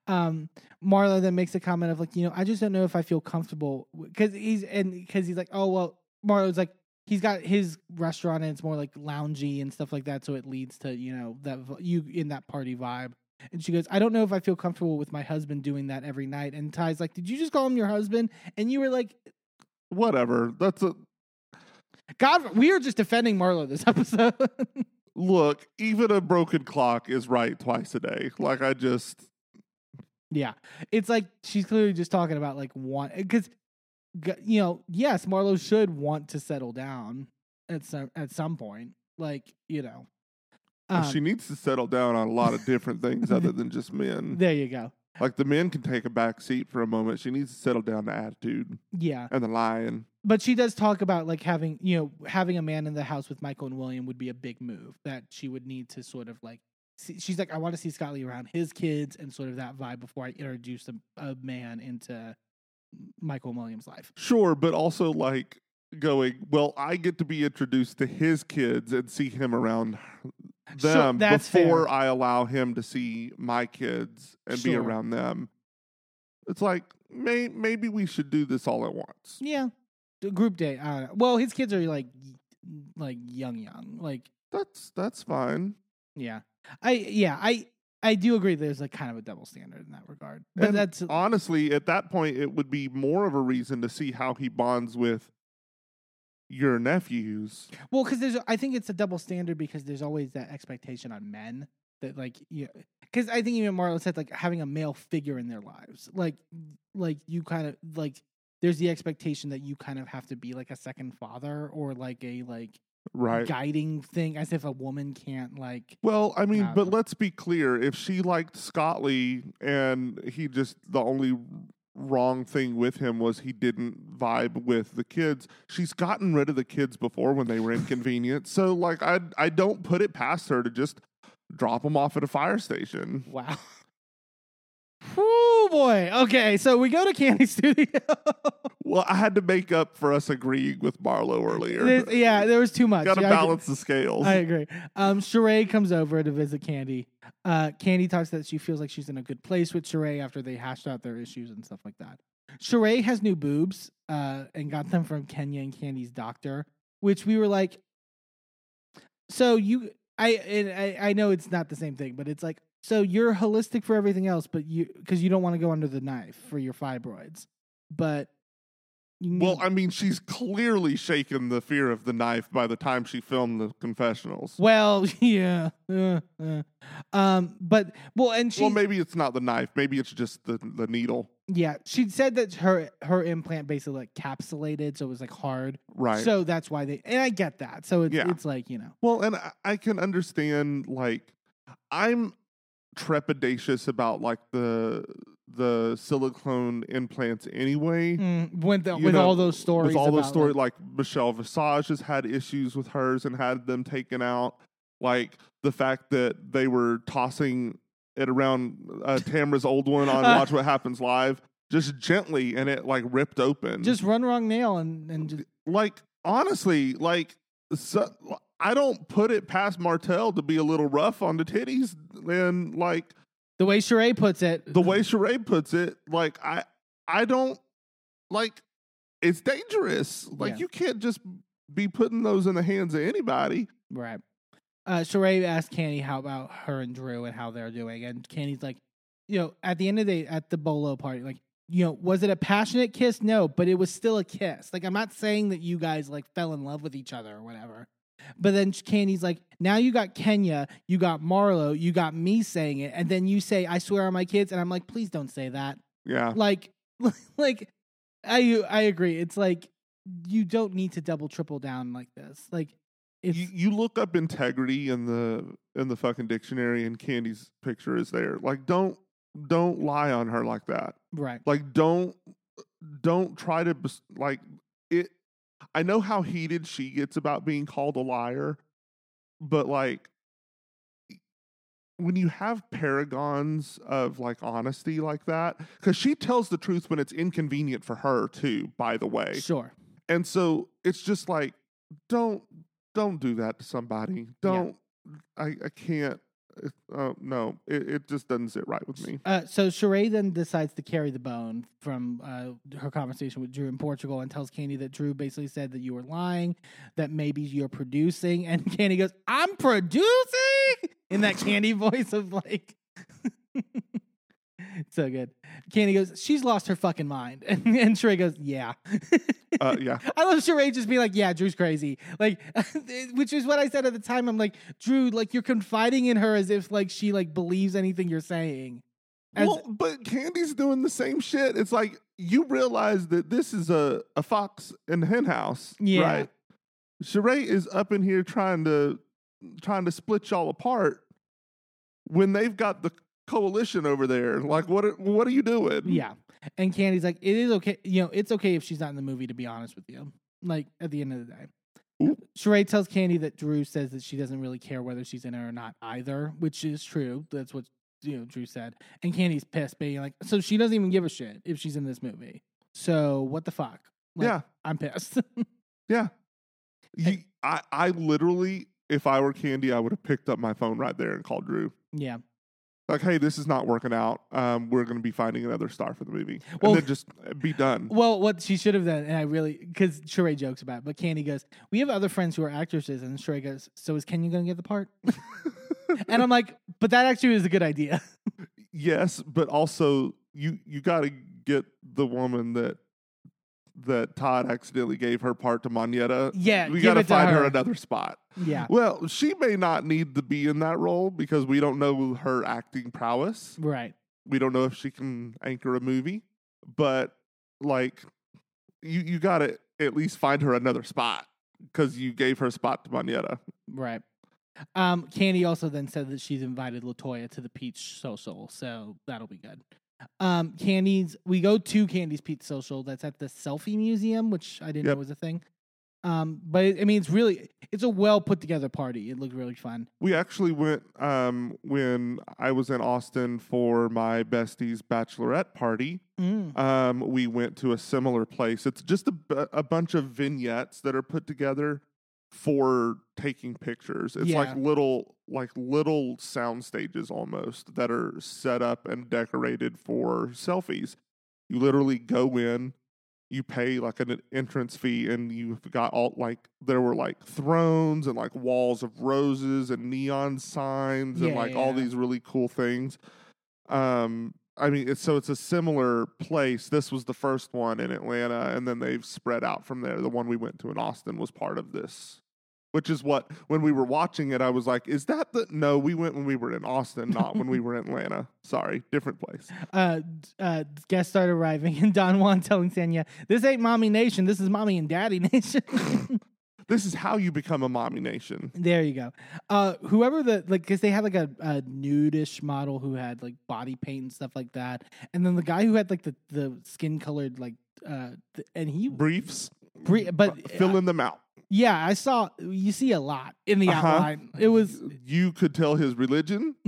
Um, Marlo then makes a comment of like, you know, I just don't know if I feel comfortable because he's and because he's like, oh well, Marlo's like he's got his restaurant and it's more like loungy and stuff like that, so it leads to you know that you in that party vibe. And she goes, I don't know if I feel comfortable with my husband doing that every night. And Ty's like, Did you just call him your husband? And you were like, Whatever. That's a God, we are just defending Marlo this episode. look. Even a broken clock is right twice a day. Like I just Yeah. It's like she's clearly just talking about like want because you know, yes, Marlo should want to settle down at some at some point. Like, you know. Um, she needs to settle down on a lot of different things other than just men. there you go. Like the men can take a back seat for a moment. She needs to settle down the attitude Yeah. and the lying. But she does talk about like having, you know, having a man in the house with Michael and William would be a big move that she would need to sort of like see, she's like I want to see Scotty around his kids and sort of that vibe before I introduce a, a man into Michael William's life. Sure, but also like going, well, I get to be introduced to his kids and see him around Sure, them before fair. I allow him to see my kids and be around them. It's like may, maybe we should do this all at once. Yeah, group date. I don't know. Well, his kids are like, like young, young. Like, That's that's fine. yeah, I yeah, I I do agree. There's like kind of a double standard in that regard. But And that's Honestly, at that point, it would be more of a reason to see how he bonds with your nephews. Well, because there's, I think it's a double standard because there's always that expectation on men that like, yeah, because I think even Marlo said like having a male figure in their lives, like, like you kind of like there's the expectation that you kind of have to be like a second father or like a like Right. guiding thing, as if a woman can't like. Well, I mean, but let's be clear. If she liked Scott Lee and he just the only wrong thing with him was he didn't vibe with the kids, she's gotten rid of the kids before when they were inconvenient. So like I I don't put it past her to just drop them off at a fire station. Wow. Whoo boy. Okay, so we go to Kandi Studio. Well, I had to make up for us agreeing with Marlo earlier. There's- yeah, there was too much. Got to Yeah, balance the scales. I agree. Um, Sheree comes over to visit Kandi. Uh, Kandi talks that she feels like she's in a good place with Sheree after they hashed out their issues and stuff like that. Sheree has new boobs uh, and got them from Kenya and Kandi's doctor, which we were like, so you, I, I, I know it's not the same thing, but it's like, so you're holistic for everything else, but you, because you don't want to go under the knife for your fibroids, but. You well, I mean, she's clearly shaken the fear of the knife by the time she filmed the confessionals. Well, yeah, uh, uh. um, but well, and she, well, maybe it's not the knife. Maybe it's just the, the needle. yeah, she said that her her implant basically like capsulated, so it was like hard. Right. So that's why they, and I get that. So it's Yeah. it's like you know, well, and I, I can understand, like, I'm trepidatious about, like, the the silicone implants anyway. mm, with the, with know, all those stories, With all those stories, like- like, Michelle Visage has had issues with hers and had them taken out. Like, the fact that they were tossing it around uh, Tamra's old one on Watch What Happens Live just gently and it, like, ripped open. just run wrong nail and and just, like honestly, like so, I don't put it past Martell to be a little rough on the titties, and like the way Sheree puts it, the way Sheree puts it, like I I don't like it's dangerous. Like Yeah. you can't just be putting those in the hands of anybody. Right. Uh, Sheree asked Kandi how about her and Drew and how they're doing, and Kandi's like, you know, at the end of the day, at the bolo party, like, you know, was it a passionate kiss? No, but it was still a kiss. Like, I'm not saying that you guys like fell in love with each other or whatever. But then Kandi's like, now you got Kenya, you got Marlo, you got me saying it, and then you say, I swear on my kids, and I'm like, please don't say that. Yeah. Like, like, I I agree. It's like you don't need to double triple down like this. Like, it's You, you look up integrity in the in the fucking dictionary and Kandi's picture is there. Like don't don't lie on her like that. right. like don't don't try to like it i know how heated she gets about being called a liar but like when you have paragons of like honesty like that because she tells the truth when it's inconvenient for her too by the way. Sure. and so it's just like don't don't do that to somebody. Don't i i can't uh, no it, it just doesn't sit right with me Uh, so Sheree then decides to carry the bone from uh, her conversation with Drew in Portugal and tells Kandi that Drew basically said that you were lying, that maybe you're producing. And Kandi goes, I'm producing in that Kandi voice of like. so good. Kandi goes, she's lost her fucking mind. And, and Sheree goes, yeah. uh yeah I love Sheree just being like, yeah, Drew's crazy. Like, which is what I said at the time. I'm like, Drew, like you're confiding in her as if like she like believes anything you're saying. As, well, but Kandi's doing the same shit. It's like you realize that this is a, a fox in the hen house, Yeah. right? Sheree is up in here trying to trying to split y'all apart when they've got the coalition over there. Like, what? Are, what are you doing? yeah. And Kandi's like, it is okay. You know, it's okay if she's not in the movie, to be honest with you. Like, at the end of the day. Ooh. Sheree tells Kandi that Drew says that she doesn't really care whether she's in it or not either, which is true. That's what you know Drew said. And Kandi's pissed, being like, so she doesn't even give a shit if she's in this movie. So what the fuck? Like, yeah, I'm pissed. yeah. You, I, I literally, if I were Kandi, I would have picked up my phone right there and called Drew. yeah. Like, hey, this is not working out. Um, we're going to be finding another star for the movie, Well- and then just uh, be done. Well, what she should have done, and I really, because Sheree jokes about it, but Kandi goes, We have other friends who are actresses. And Sheree goes, So is Kenya going to get the part? and I'm like, But that actually is a good idea. yes, but also you you got to get the woman that that Todd accidentally gave her part to Monyetta. Yeah, we got to find her her. another spot. Yeah. Well, she may not need to be in that role because we don't know her acting prowess. Right. We don't know if she can anchor a movie, but like you you got to at least find her another spot because you gave her spot to Monyetta. Right. Um, Kandi also then said that she's invited Latoya to the Peach Social, so that'll be good. Um, Kandi's we go to Kandi's Peach Social. That's at the Selfie Museum, which I didn't Yep. know was a thing. Um, but it, I mean, it's really it's a well put together party. It looked really fun. We actually went um, when I was in Austin for my bestie's bachelorette party. Mm. um, we went to a similar place. It's just a, a bunch of vignettes that are put together for taking pictures. It's like little like little sound stages almost that are set up and decorated for selfies. You literally go in, you pay like an entrance fee and you've got all like there were like thrones and like walls of roses and neon signs and Yeah, like all these really cool things. Um I mean, it's, so it's a similar place. This was the first one in Atlanta, and then they've spread out from there. The one we went to in Austin was part of this, which is what when we were watching it, I was like, "Is that the?" No, we went when we were in Austin, not when we were in Atlanta. Sorry, different place. Uh, uh, guests start arriving, and Don Juan telling Sanya, "This ain't mommy nation. This is mommy and daddy nation." This is how you become a mommy nation. There you go. Uh, whoever the like, because they had like a, a nudish model who had like body paint and stuff like that, and then the guy who had like the the skin colored like, uh, th- and he, Briefs, Bre- but uh, filling them out. Yeah, I saw you see a lot in the Uh-huh. outline. It was, You could tell his religion.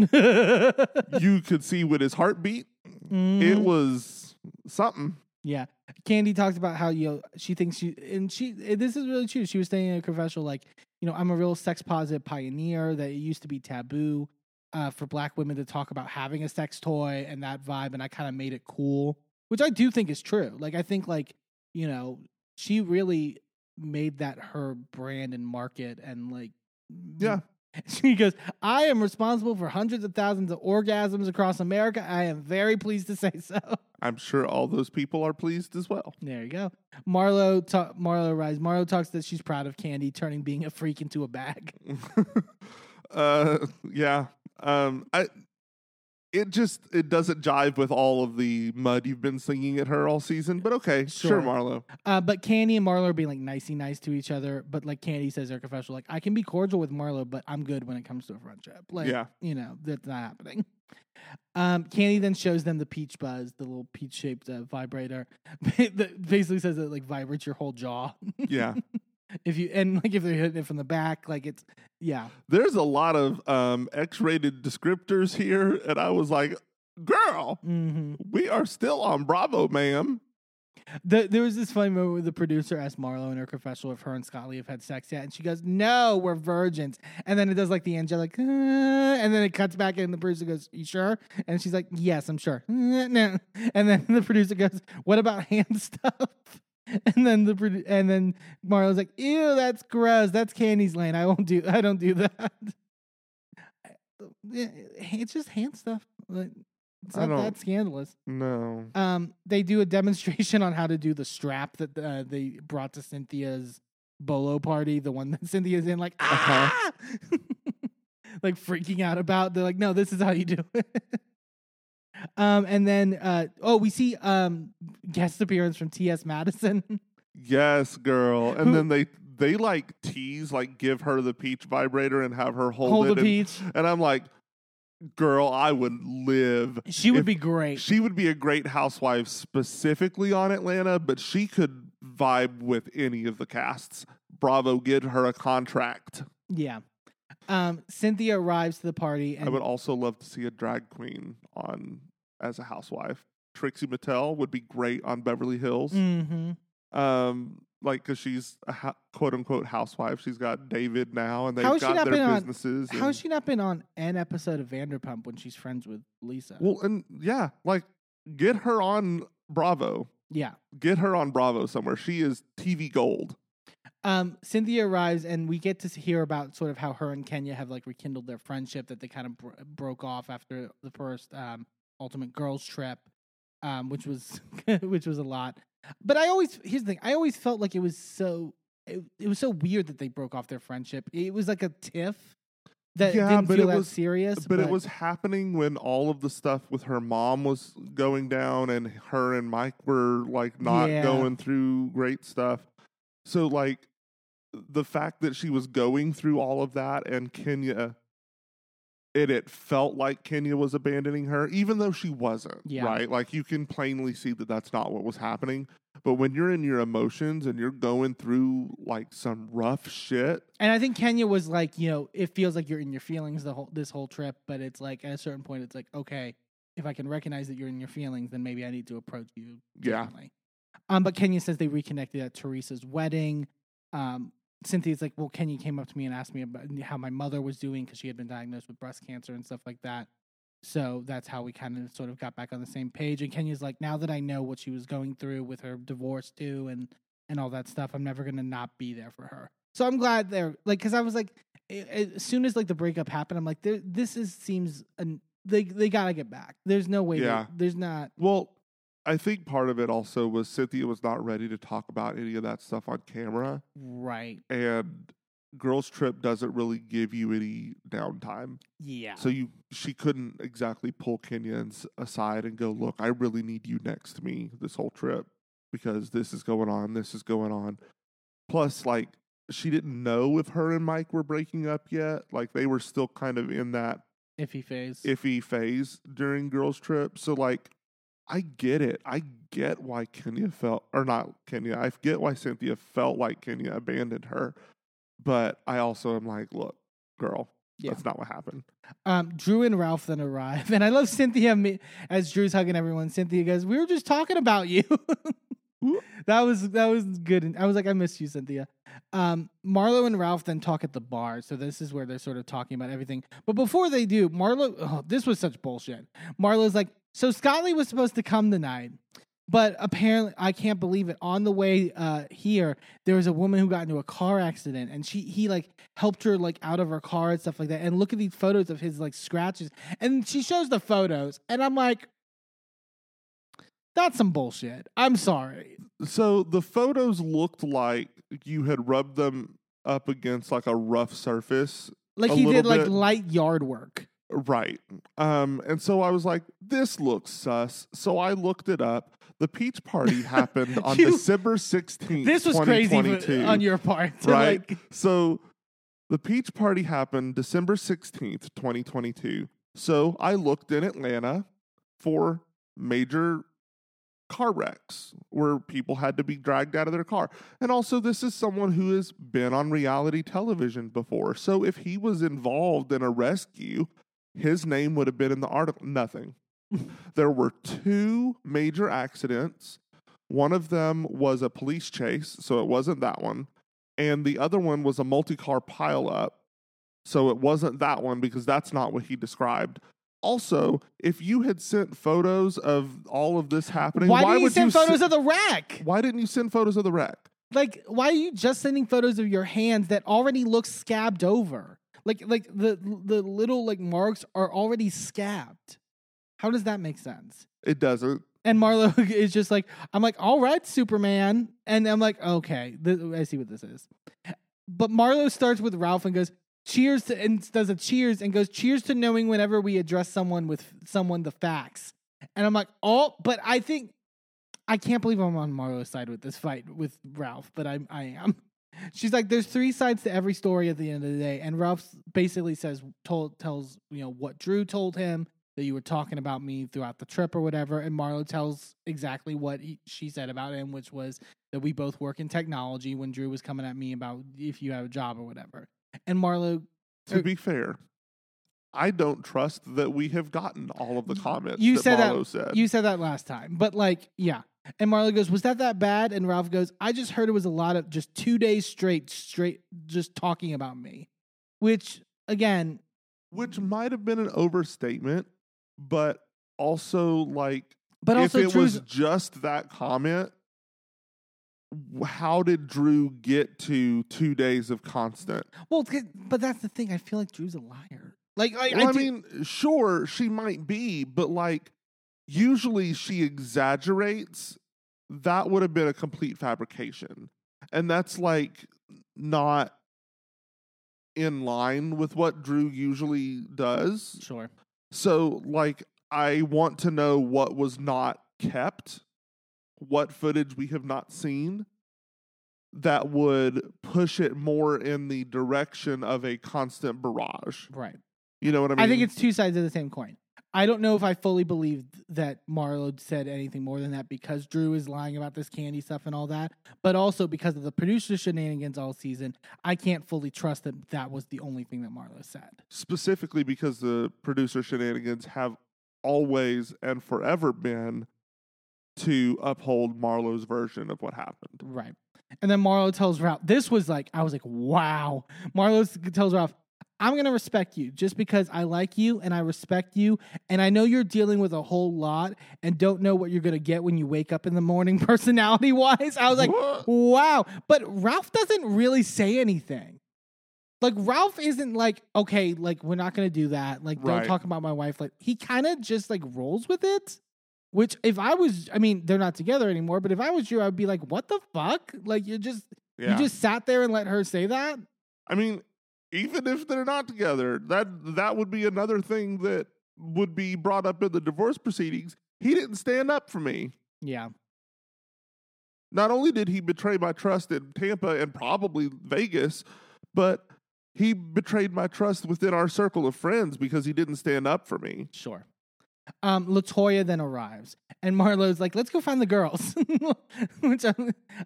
You could see with his heartbeat. It was something. Yeah. Kandi talked about how you know she thinks she and she eh, this is really true. She was saying in a confessional like, you know, I'm a real sex positive pioneer that it used to be taboo uh, for black women to talk about having a sex toy and that vibe and I kind of made it cool, which I do think is true. Like I think like, you know, she really made that her brand and market and like Yeah. She goes, I am responsible for hundreds of thousands of orgasms across America. I am very pleased to say so. I'm sure all those people are pleased as well. There you go. Marlo, ta- Marlo rise. Marlo talks that she's proud of Kandi turning being a freak into a bag. uh, yeah. Um, I. It just it doesn't jive with all of the mud you've been singing at her all season. But okay, sure, Sure. Marlo. Uh, but Kandi and Marlo are being like nicey nice to each other. But like Kandi says, her confessional, like I can be cordial with Marlo, but I'm good when it comes to a friendship. Like, Yeah. you know, that's not happening. Um, Kandi then shows them the peach buzz, the little peach shaped uh, vibrator that basically says it like vibrates your whole jaw. Yeah. if you and like if they're hitting it from the back, like it's yeah. There's a lot of um, X-rated descriptors here, and I was like, "Girl, hmm we are still on Bravo, ma'am." The, there was this funny moment where the producer asked Marlo in her confessional if her and Scott Lee have had sex yet, and she goes, "No, we're virgins." And then it does like the angelic, uh, and then it cuts back, and the producer goes, "You sure?" And she's like, "Yes, I'm sure." Uh, no, and then the producer goes, "What about hand stuff?" And then the and then Marlo's like, "Ew, that's gross. That's Kandi's lane. I won't do. I don't do that." It's just hand stuff. Like, It's not that scandalous. No. Um, they do a demonstration on how to do the strap that uh, they brought to Cynthia's bolo party, the one that Cynthia's in, like Uh-huh. ah, like freaking out about. They're like, no, this is how you do it. Um, and then uh, oh, we see um guest appearance from T.S. Madison. Yes, girl. And then they they like tease, like give her the peach vibrator and have her hold, Hold it. the and, peach. and I'm like, girl, I would live. She would if- be great. She would be a great housewife specifically on Atlanta, but she could vibe with any of the casts. Bravo, get her a contract. yeah. Um, Cynthia arrives to the party, and I would also love to see a drag queen on as a housewife. Trixie Mattel would be great on Beverly Hills. hmm Um, like because she's a ha- quote unquote housewife. She's got David now, and they've How has she got their been on- businesses. How has she not been on an episode of Vanderpump when she's friends with Lisa? Well, and yeah, like get her on Bravo. yeah. Get her on Bravo somewhere. She is TV gold. Um, Cynthia arrives, and we get to hear about sort of how her and Kenya have like rekindled their friendship that they kind of bro- broke off after the first um, Ultimate Girls trip, um, which was which was a lot. But I always here's the thing. I always felt like it was so it, it was so weird that they broke off their friendship. It was like a tiff that Yeah, didn't but feel it that was- serious. but it was happening when all of the stuff with her mom was going down and her and Mike were like not Yeah. going through great stuff. So like the fact that she was going through all of that and Kenya and it felt like Kenya was abandoning her even though she wasn't, Yeah. right? Like you can plainly see that that's not what was happening. But when you're in your emotions and you're going through like some rough shit, And I think Kenya was like, you know, it feels like you're in your feelings the whole this whole trip, but it's like at a certain point, it's like, okay, if I can recognize that you're in your feelings, then maybe I need to approach you Yeah. Um, but Kenya says they reconnected at Teresa's wedding. Um, Cynthia's like, well, Kenya came up to me and asked me about how my mother was doing because she had been diagnosed with breast cancer and stuff like that. So that's how we kind of sort of got back on the same page. And Kenya's like, now that I know what she was going through with her divorce too, and and all that stuff, I'm never gonna not be there for her. So I'm glad they're like, because I was like, as soon as like the breakup happened, I'm like, this is seems an, they they gotta get back. There's no way. Yeah. there's not. Well, I think part of it also was Cynthia was not ready to talk about any of that stuff on camera, Right. and Girls Trip doesn't really give you any downtime. Yeah. So you, she couldn't exactly pull Kenya ins- aside and go, "Look, I really need you next to me this whole trip because this is going on, this is going on." Plus, like she didn't know if her and Mike were breaking up yet. Like they were still kind of in that iffy phase. iffy phase during girls trip so like i get it i get why kenya felt or not kenya i get why cynthia felt like kenya abandoned her but i also am like look girl Yeah. that's not what happened Um, Drew and Ralph then arrive, and I love Cynthia as Drew's hugging everyone. Cynthia goes, "We were just talking about you." that was that was good. I was like, "I miss you, Cynthia." Um, Marlo and Ralph then talk at the bar, so this is where they're sort of talking about everything. But before they do, Marlo, oh, this was such bullshit. Marlo's like, "So Scotty was supposed to come tonight." But apparently, I can't believe it. On the way uh, here, there was a woman who got into a car accident, and she he like helped her like out of her car and stuff like that. And look at these photos of his like scratches, and she shows the photos, and I'm like, that's some bullshit. I'm sorry. so the photos looked like you had rubbed them up against like a rough surface Like he did little like light yard work. Right. Um, and so I was like, this looks sus. So I looked it up. The peach party happened on You- December 16th. This was crazy 2022, on your part, Right. like- So the peach party happened December 16th, 2022. So I looked in Atlanta for major car wrecks where people had to be dragged out of their car. And also, this is someone who has been on reality television before. So if he was involved in a rescue, his name would have been in the article. Nothing. there were two major accidents. One of them was a police chase, so it wasn't that one. And the other one was a multi car pileup. So it wasn't that one because that's not what he described. Also, if you had sent photos of all of this happening, why, why, did you send you photos se- of the wreck? why didn't you send photos of the wreck? Like, why are you just sending photos of your hands that already look scabbed over? Like, like the the little like marks are already scabbed. How does that make sense? It doesn't. And Marlo is just like, I'm like, all right, Superman. And I'm like, okay, th- I see what this is. But Marlo starts with Ralph and goes, cheers to, and does a cheers and goes, cheers to knowing whenever we address someone with someone the facts. And I'm like, oh, but I think, I can't believe I'm on Marlo's side with this fight with Ralph, but I, I am. She's like, there's three sides to every story at the end of the day. And Ralph basically says, told, tells, you know, what Drew told him, that you were talking about me throughout the trip or whatever. And Marlo tells exactly what he, she said about him, which was that we both work in technology when Drew was coming at me about if you have a job or whatever. And Marlo, To be fair, I don't trust that we have gotten all of the comments you that said that- said. you said that last time, but like, yeah. And Marlo goes, Was that that bad? And Ralph goes, I just heard it was a lot of just two days straight, straight, just talking about me. Which, again, which might have been an overstatement, but also like but also if it Drew's, was just that comment, how did Drew get to two days of constant? well, but that's the thing. I feel like Drew's a liar. Like, like Well, I, do- mean, sure, she might be, but like usually she exaggerates that would have been a complete fabrication. And that's like not in line with what Drew usually does. Sure. So, like, I want to know what was not kept, what footage we have not seen that would push it more in the direction of a constant barrage. Right. You know what I mean? I think it's two sides of the same coin. I don't know if I fully believe that Marlo said anything more than that because Drew is lying about this Kandi stuff and all that, but also because of the producer shenanigans all season, I can't fully trust that that was the only thing that Marlo said. specifically because the producer shenanigans have always and forever been to uphold Marlo's version of what happened. Right. And then Marlo tells Ralph, this was like, I was like, wow. Marlo tells Ralph, I'm going to respect you just because I like you and I respect you. And I know you're dealing with a whole lot and don't know what you're going to get when you wake up in the morning, personality wise. I was like, What? wow. But Ralph doesn't really say anything. Like, Ralph isn't like, okay, like, we're not going to do that. Like, don't talk about my wife. Like, he kind of just like rolls with it. Which, if I was, I mean, they're not together anymore, but if I was you, I'd be like, what the fuck? Like, you just, Yeah. you just sat there and let her say that? I mean, even if they're not together, that that would be another thing that would be brought up in the divorce proceedings. He didn't stand up for me. Yeah. Not only did he betray my trust in Tampa and probably Vegas, but he betrayed my trust within our circle of friends because he didn't stand up for me. Sure. Um, Latoya then arrives, and Marlo's like, "Let's go find the girls," which I,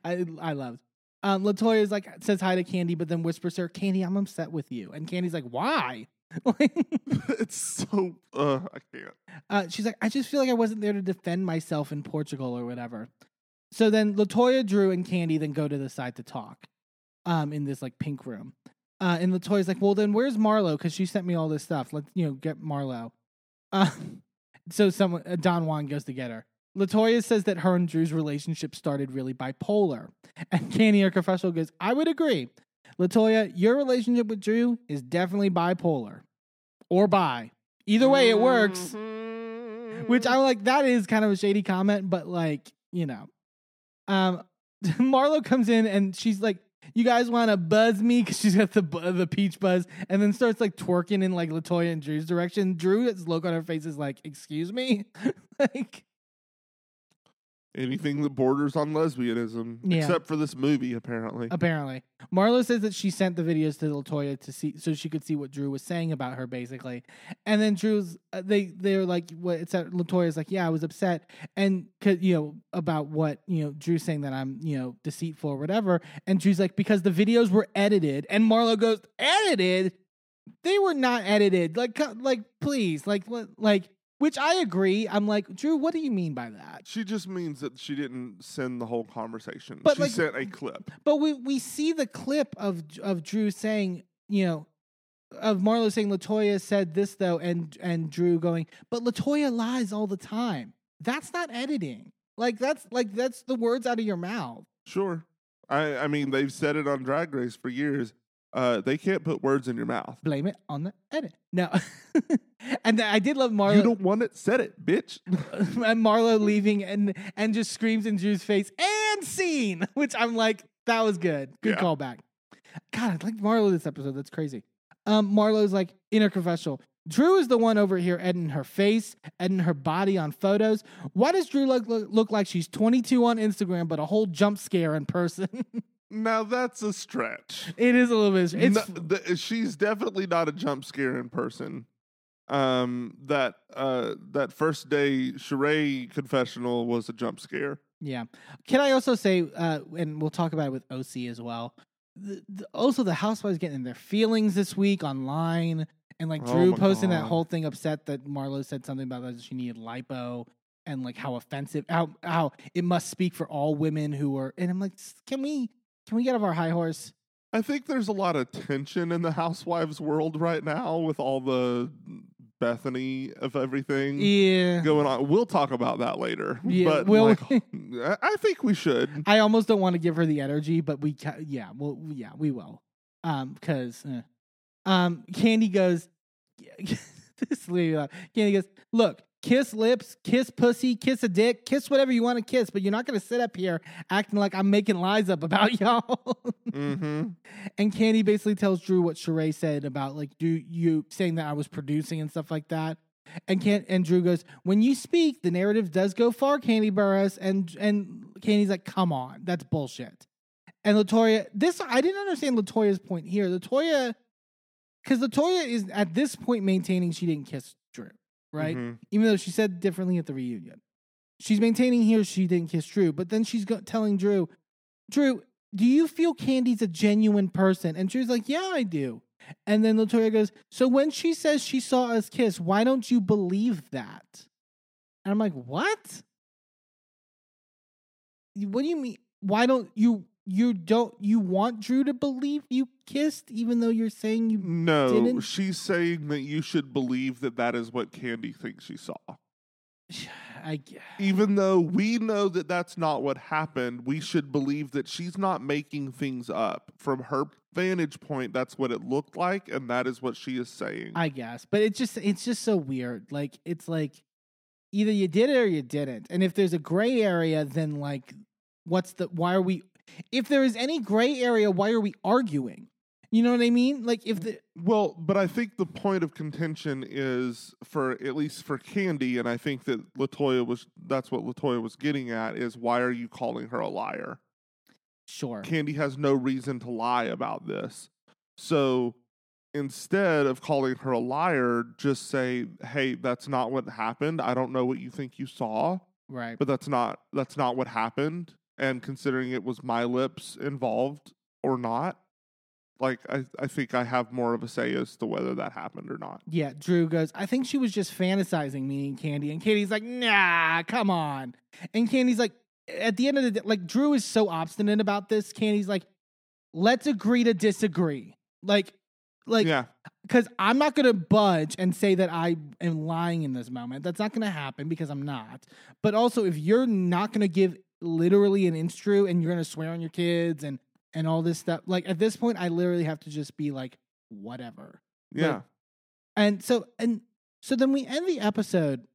I I loved. Um, Latoya's like says hi to Kandi, but then whispers to her, "Kandi, I'm upset with you," and Kandi's like, "Why?" it's so uh, I can't. uh, she's like, "I just feel like I wasn't there to defend myself in Portugal or whatever." So then Latoya, Drew, and Kandi then go to the side to talk, um, in this like pink room. Uh, and Latoya's like, "Well, then where's Marlo? Because she sent me all this stuff. Let's you know get Marlo." Uh, so someone uh, Don Juan goes to get her. Latoya says that her and Drew's relationship started really bipolar, and Kandi, her professional, goes, "I would agree." Latoya, your relationship with Drew is definitely bipolar, or bi. Either way, it works. Mm-hmm. Which I like. That is kind of a shady comment, but like you know, um, Marlo comes in and she's like, "You guys want to buzz me?" Because she's got the the peach buzz, and then starts like twerking in like Latoya and Drew's direction. Drew's look on her face is like, "Excuse me," like anything that borders on lesbianism, Yeah. except for this movie, apparently. apparently. Marlo says that she sent the videos to Latoya to see so she could see what Drew was saying about her, basically. And then Drew's uh, they they're like, what it's at Latoya's like, yeah, I was upset and 'cause, you know about what you know Drew's saying that I'm you know deceitful or whatever. And Drew's like, because the videos were edited, and Marlo goes, edited. They were not edited. Like, like, please, like, li- like, which I agree. I'm like, Drew, what do you mean by that? She just means that she didn't send the whole conversation. But, she like- sent a clip. But we we see the clip of of Drew saying, you know, of Marlo saying Latoya said this though, and and Drew going, but Latoya lies all the time. That's not editing. Like that's like that's the words out of your mouth. Sure. I, I mean, they've said it on Drag Race for years. Uh, they can't put words in your mouth. Blame it on the edit. No, and I did love Marlo. You don't want it, said it, bitch. and Marlo leaving and and just screams in Drew's face and scene, which I'm like, that was good. Good Yeah. callback. God, I like Marlo this episode. That's crazy. Um, Marlo's like in her confessional. Drew is the one over here editing her face, editing her body on photos. Why does Drew look, look, look like she's 22 on Instagram, but a whole jump scare in person? Now that's a stretch. it is a little bit. It's No, the, she's definitely not a jump scare in person. Um, that uh, that first day Sheree confessional was a jump scare. Yeah. Can I also say, uh, and we'll talk about it with OC as well. The, the, also, the housewives getting their feelings this week online, and like Oh Drew posting that whole thing upset that Marlo said something about that she needed lipo, and like how offensive, how how it must speak for all women who are. And I'm like, can we can we get off our high horse? I think there's a lot of tension in the housewives world right now with all the Bethany of everything Yeah. going on. We'll talk about that later. Yeah, but will like. I think we should. I almost don't want to give her the energy, but we, ca- yeah, well, yeah, we will. Um, because, um, Kandi goes, this lady, Kandi goes, look, kiss lips, kiss pussy, kiss a dick, kiss whatever you want to kiss, but you're not going to sit up here acting like I'm making lies up about y'all. Mm-hmm. and Kandi basically tells Drew what Sheree said about like do you saying that I was producing and stuff like that. And can and Drew goes, when you speak, the narrative does go far, Kandi Burruss. And and Kandi's like, come on, that's bullshit. And Latoya, this I didn't understand Latoya's point here. Latoya, because Latoya is at this point maintaining she didn't kiss right? Mhm. Even though she said differently at the reunion, she's maintaining here she didn't kiss Drew. But then she's go- telling Drew, Drew, do you feel Kandi's a genuine person? And Drew's like, yeah, I do. And then Latoya goes, so when she says she saw us kiss, why don't you believe that? And I'm like, what? What do you mean? Why don't you? You don't? You want Drew to believe you kissed, even though you're saying you? No, Didn't- she's saying that you should believe that that is what Kandi thinks she saw. I Even though we know that that's not what happened, we should believe that she's not making things up. From her vantage point, that's what it looked like, and that is what she is saying. I guess, but it's just it's just so weird. Like it's like either you did it or you didn't. And if there's a gray area, then like what's the why are we if there is any gray area, why are we arguing? You know what I mean? Like if mm. the Well, but I think the point of contention is for at least for Kandi, and I think that Latoya was that's what Latoya was getting at is why are you calling her a liar? sure. Kandi has no reason to lie about this. So instead of calling her a liar, just say, "Hey, that's not what happened. I don't know what you think you saw, Right. but that's not that's not what happened." And considering it was my lips involved or not, like I, I think I have more of a say as to whether that happened or not. Yeah, Drew goes, I think she was just fantasizing meeting Kandi. And Kandi's like, nah, come on. And Kandi's like, at the end of the day, like, Drew is so obstinate about this. Kandi's like, let's agree to disagree. Like, like, yeah, because I'm not going to budge and say that I am lying in this moment. That's not going to happen because I'm not. But also, if you're not going to give literally an inch true and you're to swear on your kids and and all this stuff, like at this point, I literally have to just be like, whatever. yeah. And so and so then we end the episode.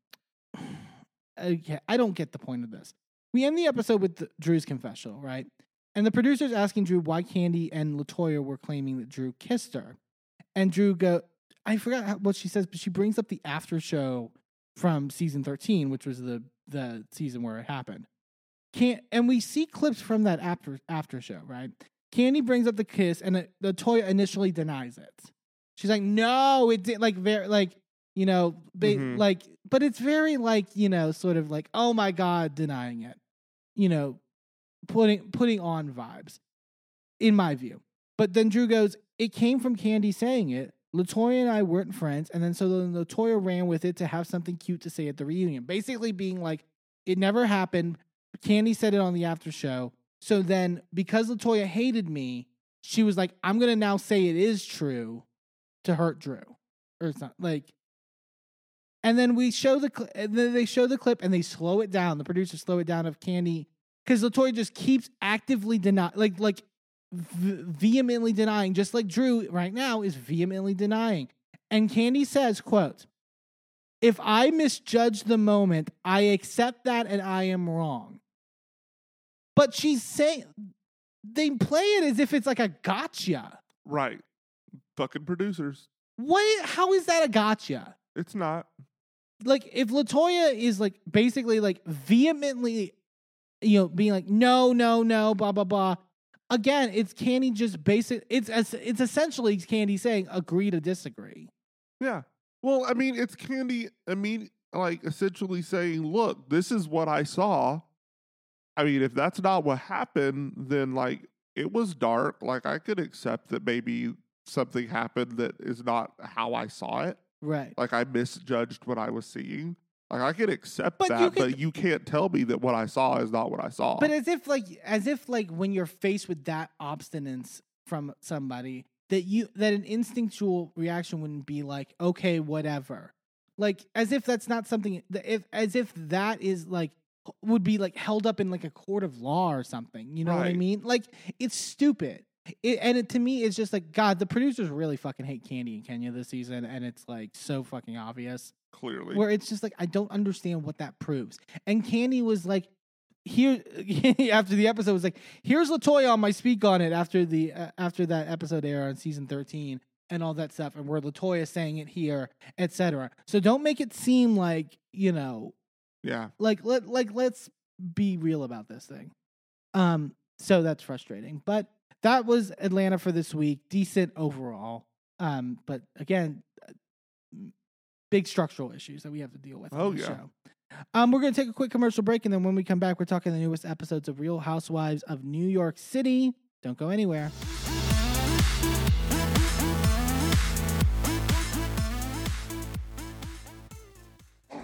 Okay, I don't get the point of this. We end the episode with the, Drew's confessional, right? And the producer's asking Drew why Kandi and Latoya were claiming that Drew kissed her, and Drew go, I forgot how, what she says, but she brings up the after show from season thirteen, which was the the season where it happened. Can't and we see clips from that after after show, right? Kandi brings up the kiss, and uh, Latoya initially denies it. She's like, no, it did like very like you know, ba- Mhm. like, but it's very like you know, sort of like, oh my god, denying it, you know, putting putting on vibes, in my view. But then Drew goes, it came from Kandi saying it. Latoya and I weren't friends, and then so then Latoya ran with it to have something cute to say at the reunion, basically being like, it never happened. Kandi said it on the after show. So then, because Latoya hated me, she was like, I'm gonna now say it is true to hurt Drew, or it's not like. And then we show the cl- then they show the clip and they slow it down. The producers slow it down of Kandi because Latoya just keeps actively denying, like like v- vehemently denying, just like Drew right now is vehemently denying. And Kandi says, "quote If I misjudge the moment, I accept that and I am wrong." But she's saying they play it as if it's like a gotcha. Right. Fucking producers. What? How is that a gotcha? It's not. like if Latoya is like basically like vehemently, you know, being like no, no, no, blah blah blah. Again, it's Kandi just basic. It's es- it's essentially Kandi saying agree to disagree. Yeah. Well, I mean, it's Kandi. I mean, like essentially saying, "Look, this is what I saw." I mean, if that's not what happened, then like it was dark. Like I could accept that maybe something happened that is not how I saw it. Right. Like I misjudged what I was seeing. Like I could accept But you that, but you can't tell me that what I saw is not what I saw. But as if like as if like when you're faced with that obstinance from somebody that you that an instinctual reaction wouldn't be like okay whatever like as if that's not something that if as if that is like would be like held up in like a court of law or something you know what I mean like it's stupid it, and it, to me it's just like God the producers really fucking hate Kandi and Kenya this season and it's like so fucking obvious Clearly. where it's just like I don't understand what that proves. And Kandi was like, here after the episode was like, here's Latoya on my speak on it after the uh, after that episode aired on season thirteen and all that stuff, and where Latoya saying it here, etc. So don't make it seem like you know, yeah. like let like let's be real about this thing. Um, so that's frustrating, but that was Atlanta for this week. Decent overall. Um, but again, uh, big structural issues that we have to deal with. Oh, on the yeah. Show. Um, we're gonna take a quick commercial break, and then when we come back, we're talking the newest episodes of Real Housewives of New York City. Don't go anywhere.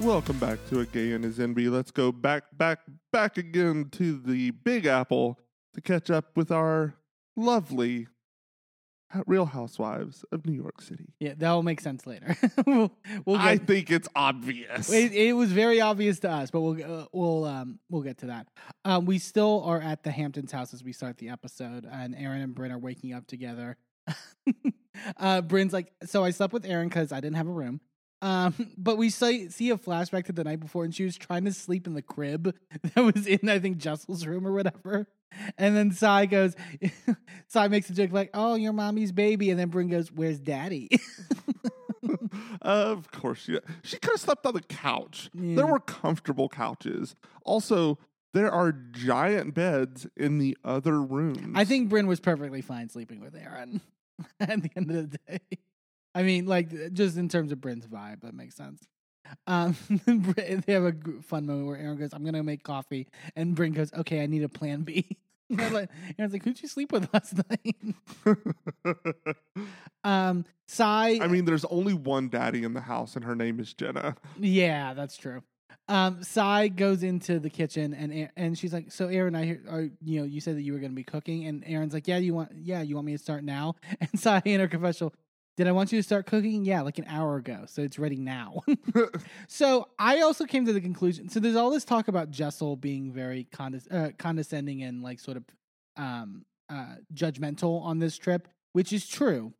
Welcome back to A Gay and His Enby. Let's go back, back, back again to the Big Apple to catch up with our lovely Real Housewives of New York City. Yeah, that will make sense later. we'll, we'll I think it's obvious. it, it was very obvious to us, but we'll uh, we'll um we'll get to that. Um, we still are at the Hamptons house as we start the episode, and Erin and Brynn are waking up together. uh, Brynn's like, so I slept with Erin because I didn't have a room. Um, but we see, see a flashback to the night before, and she was trying to sleep in the crib that was in, I think, Jessel's room or whatever. And then Sai goes, Sai makes a joke like, "Oh, your mommy's baby," and then Brynn goes, "Where's Daddy?" of course, she she could have slept on the couch. Yeah. There were comfortable couches. Also, there are giant beds in the other rooms. I think Brynn was perfectly fine sleeping with Erin at the end of the day. I mean, like just in terms of Brynn's vibe, that makes sense. Um, they have a fun moment where Erin goes, "I'm gonna make coffee," and Brynn goes, "Okay, I need a plan B." And they're like, Erin's like, "Who'd you sleep with last night?" um, Sai, I mean, there's only one daddy in the house, and her name is Jenna. Yeah, that's true. Um, Sai goes into the kitchen and and she's like, "So, Erin, I hear, are, you know, you said that you were going to be cooking." And Erin's like, "Yeah, you want, yeah, you want me to start now?" And Sai in her confessional, "Did I want you to start cooking? Yeah, like an hour ago, so it's ready now." so I also came to the conclusion. So there's all this talk about Jessel being very condes- uh, condescending and like sort of um, uh, judgmental on this trip, which is true.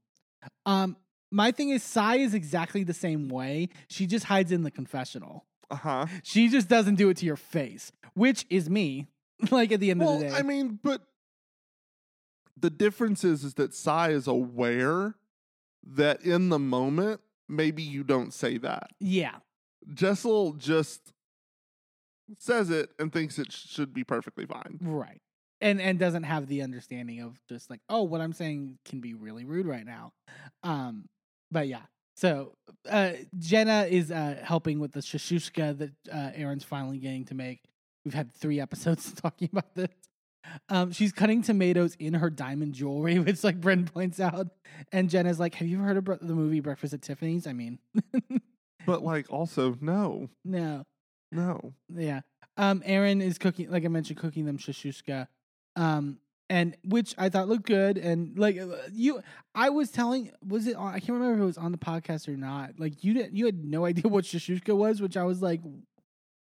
Um, my thing is, Sai is exactly the same way. She just hides in the confessional. Uh huh. She just doesn't do it to your face, which is me. like at the end Well, of the day, I mean, but the difference is, is that Sai is aware that in the moment, maybe you don't say that. yeah, Jessel just says it and thinks it should be perfectly fine. right. And and doesn't have the understanding of just like, oh, what I'm saying can be really rude right now. Um, but yeah. So uh, Jenna is uh, helping with the shakshuka that uh, Erin's finally getting to make. We've had three episodes talking about this. Um, she's cutting tomatoes in her diamond jewelry, which, like Brynn points out, and Jenna's like, "Have you ever heard of the movie Breakfast at Tiffany's?" I mean, But like also no, no, no. yeah. Um, Erin is cooking, like I mentioned, cooking them shakshuka, um, and which I thought looked good. And like uh, you, I was telling, was it? On, I can't remember if it was on the podcast or not. Like you didn't, you had no idea what shakshuka was, which I was like,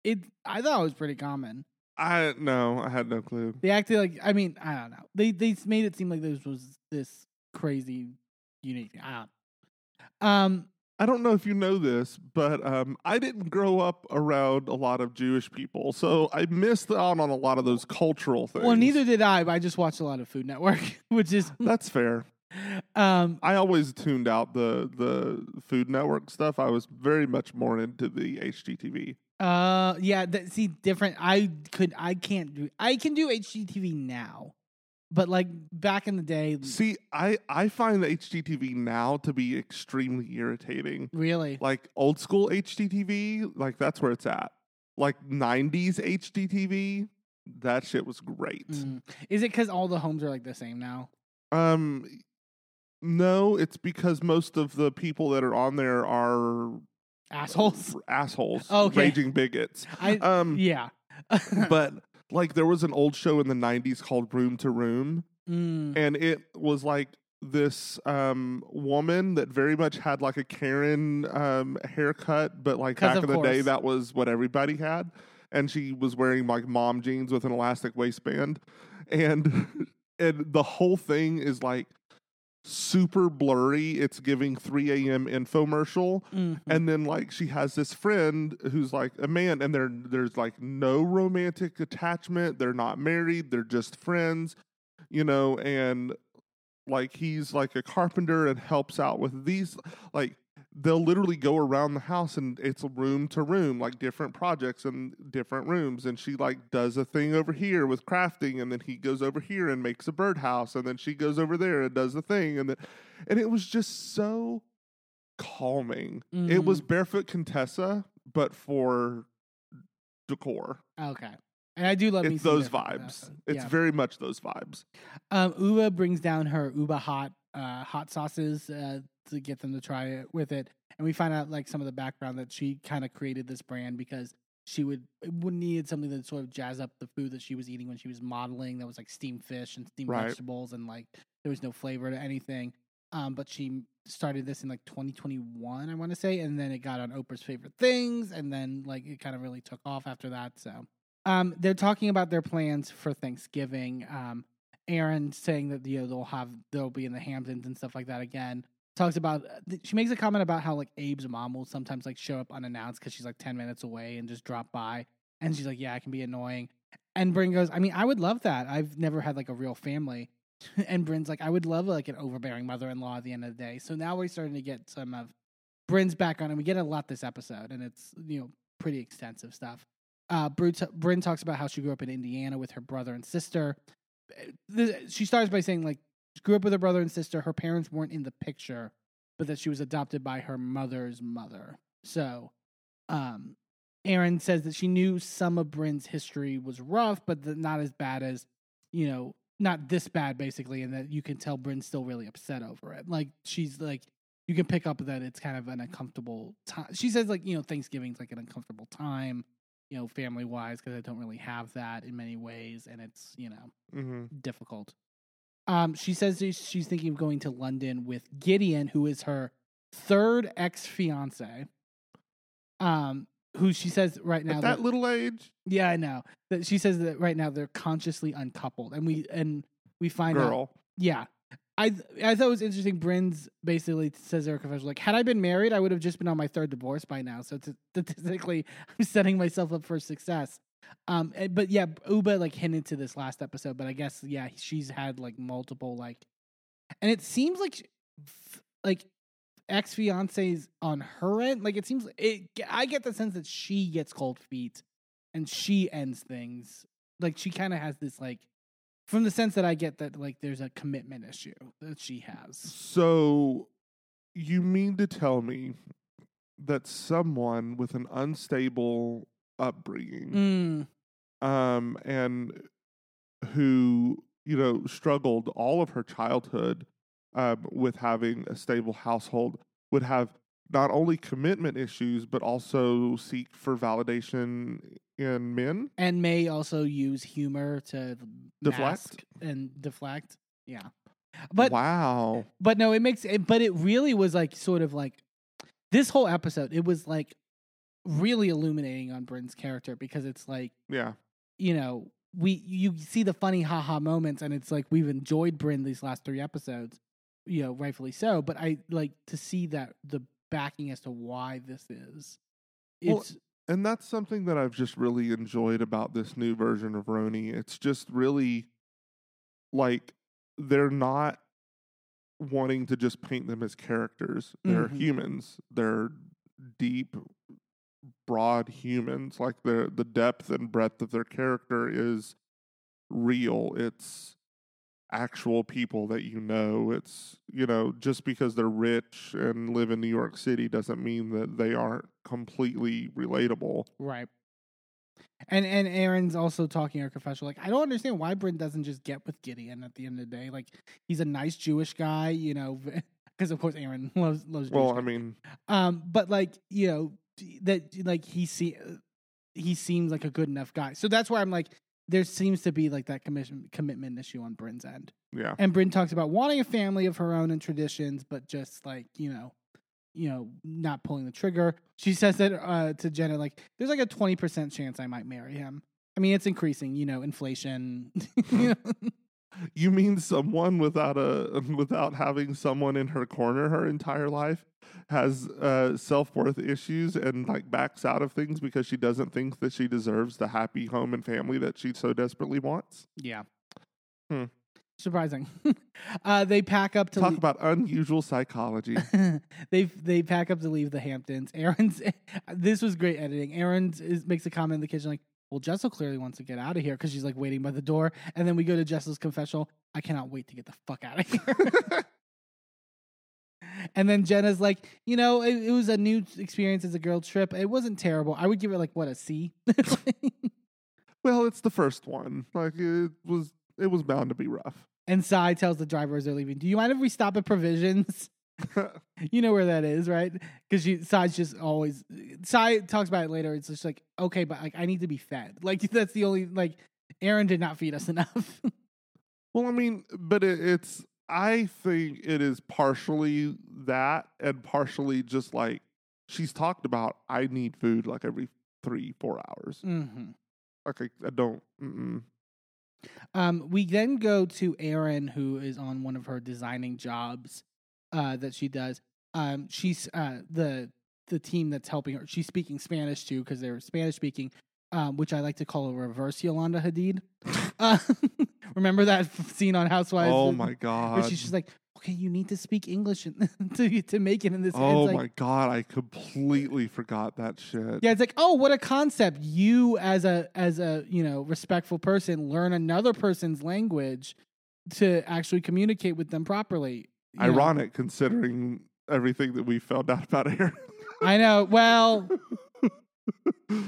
it. I thought it was pretty common. I no, I had no clue. They acted like, I mean, I don't know. They they made it seem like this was this crazy unique. I don't. Um, I don't know if you know this, but um, I didn't grow up around a lot of Jewish people, so I missed out on a lot of those cultural things. well, neither did I, but I just watched a lot of Food Network, which is That's fair. um I always tuned out the the Food Network stuff. I was very much more into the HGTV. Uh, yeah. That, see, different. I could. I can't do. I can do HGTV now, but like back in the day, See, I I find the HGTV now to be extremely irritating. really. Like old school HGTV, like that's where it's at. Like '90s HGTV, that shit was great. Mm. Is it because all the homes are like the same now? Um, no, it's because most of the people that are on there are Assholes. assholes, Okay. raging bigots. I Um, yeah. but like there was an old show in the 90s called Room to Room Mm, and it was like this um woman that very much had like a Karen um haircut but like back in the day that was what everybody had and she was wearing like mom jeans with an elastic waistband and and the whole thing is like super blurry. It's giving 3 a.m infomercial. Mhm. and then like she has this friend who's like a man and there there's like no romantic attachment. They're not married. They're just friends you know and like he's like a carpenter and helps out with these like they'll literally go around the house and it's room to room like different projects and different rooms. And she like does a thing over here with crafting and then he goes over here and makes a birdhouse and then she goes over there and does the thing and then and it was just so calming. It was barefoot contessa but for decor. Okay. And I do love it's those vibes. it's Yeah. very much those vibes. Um, Ubah brings down her Ubah hot uh, hot sauces uh, to get them to try it with it, and we find out like some of the background that she kind of created this brand because she would would needed something that sort of jazz up the food that she was eating when she was modeling. That was like steamed fish and steamed Right. vegetables, and like there was no flavor to anything. Um, but she started this in like 2021, I want to say, and then it got on Oprah's favorite things, and then like it kind of really took off after that. So, um, they're talking about their plans for Thanksgiving. Um, Erin saying that you know they'll have they'll be in the Hamptons and stuff like that again. Talks about she makes a comment about how like Abe's mom will sometimes like show up unannounced because she's like ten minutes away and just drop by, and she's like, yeah, it can be annoying. And Brynn goes, I mean, I would love that. I've never had like a real family. and Brynn's like, I would love like an overbearing mother-in-law at the end of the day. So now we're starting to get some of Brynn's background, and we get a lot this episode, and it's you know pretty extensive stuff. Uh, Brynn, Brynn talks about how she grew up in Indiana with her brother and sister. The- She starts by saying like she grew up with her brother and sister. Her parents weren't in the picture, but that she was adopted by her mother's mother. So, um, Erin says that she knew some of Brynn's history was rough, but that not as bad as you know, not this bad basically, and that you can tell Brynn's still really upset over it. Like she's like you can pick up that it's kind of an uncomfortable time. She says like you know Thanksgiving's like an uncomfortable time, you know, family wise because I don't really have that in many ways, and it's you know mm-hmm. difficult. Um, she says she's thinking of going to London with Gideon, who is her third ex fiance. Um, who she says right now at that little age yeah, I know. That she says that right now they're consciously uncoupled, and we and we find out. girl Yeah, I I thought it was interesting. Brynn's basically says her confession, like, had I been married, I would have just been on my third divorce by now. So statistically, I'm setting myself up for success. Um, eh, but yeah, Ubah like hinted to this last episode, but I guess yeah, she's had like multiple like, and it seems like like ex fiancés on her end. Like it seems it. I get the sense that she gets cold feet and she ends things. Like she kind of has this like, from the sense that I get that like there's a commitment issue that she has. So You mean to tell me that someone with an unstable upbringing Mm, um, and who you know struggled all of her childhood um, with having a stable household would have not only commitment issues but also seek for validation in men. and may also use humor to Deflect? and deflect. Yeah, but wow, but no, it makes it. But it really was like sort of like this whole episode. It was like really illuminating on Brynn's character because it's like yeah, you know we you see the funny haha moments and it's like we've enjoyed Brynn these last three episodes, you know, rightfully so. But I like to see that the backing as to why this is. Well, It's and that's something that I've just really enjoyed about this new version of RHONY. It's just really like they're not wanting to just paint them as characters. They're Mhm. humans. They're deep, broad humans. Like the the depth and breadth of their character is real. It's actual people that you know. It's you know just because they're rich and live in New York City doesn't mean that they aren't completely relatable. Right. And and Erin's also talking her confessional. Like, I don't understand why Brynn doesn't just get with Gideon at the end of the day. Like, he's a nice Jewish guy, you know, because of course Erin loves loves. Jewish Well, guys. I mean, um, but like you know that like he see he seems like a good enough guy. So that's why I'm like, there seems to be like that commission commitment issue on Brynn's end. yeah. And Brynn talks about wanting a family of her own and traditions, but just like, you know, you know, not pulling the trigger. She says that uh, to Jenna, like, there's like a 20% chance I might marry him. I mean, it's increasing, you know, inflation. you know? You mean someone without a without having someone in her corner her entire life has uh, self worth issues and like backs out of things because she doesn't think that she deserves the happy home and family that she so desperately wants. Yeah. Hmm. Surprising. uh, they pack up to Talk lea- about unusual psychology. they they pack up to leave the Hamptons. Erin's this was great editing. Erin is, makes a comment in the kitchen like, "Well, Jessel clearly wants to get out of here because she's like waiting by the door." And then we go to Jessel's confessional. I cannot wait to get the fuck out of here. And then Jenna's like, "You know, it, it was a new experience as a girl trip. It wasn't terrible. I would give it like what a C. Well, it's the first one. Like it was it was bound to be rough. and Sai tells the driver as they're leaving, "Do you mind if we stop at Provisions?" you know where that is, right? Because she Sai's just always Sai talks about it later. It's just like, okay, but like I need to be fed. Like that's the only like Erin did not feed us enough. Well, I mean, but it, it's. I think it is partially that, and partially just like she's talked about. I need food like every three, four hours. hmm Like I, I don't. Mm-mm. Um, we then go to Erin, who is on one of her designing jobs uh, that she does. Um, she's uh, the the team that's helping her. She's speaking Spanish too because they're Spanish speaking, um, which I like to call a reverse Yolanda Hadid. Uh, remember that scene on Housewives? Oh my Where god. she's just like, okay, you need to speak English to to make it in this. Oh it's my god! I completely forgot that shit. Yeah, it's like, oh, what a concept! You, as a as a you know respectful person, learn another person's language to actually communicate with them properly. you know? Ironic considering everything that we found out about Erin. I know. Well,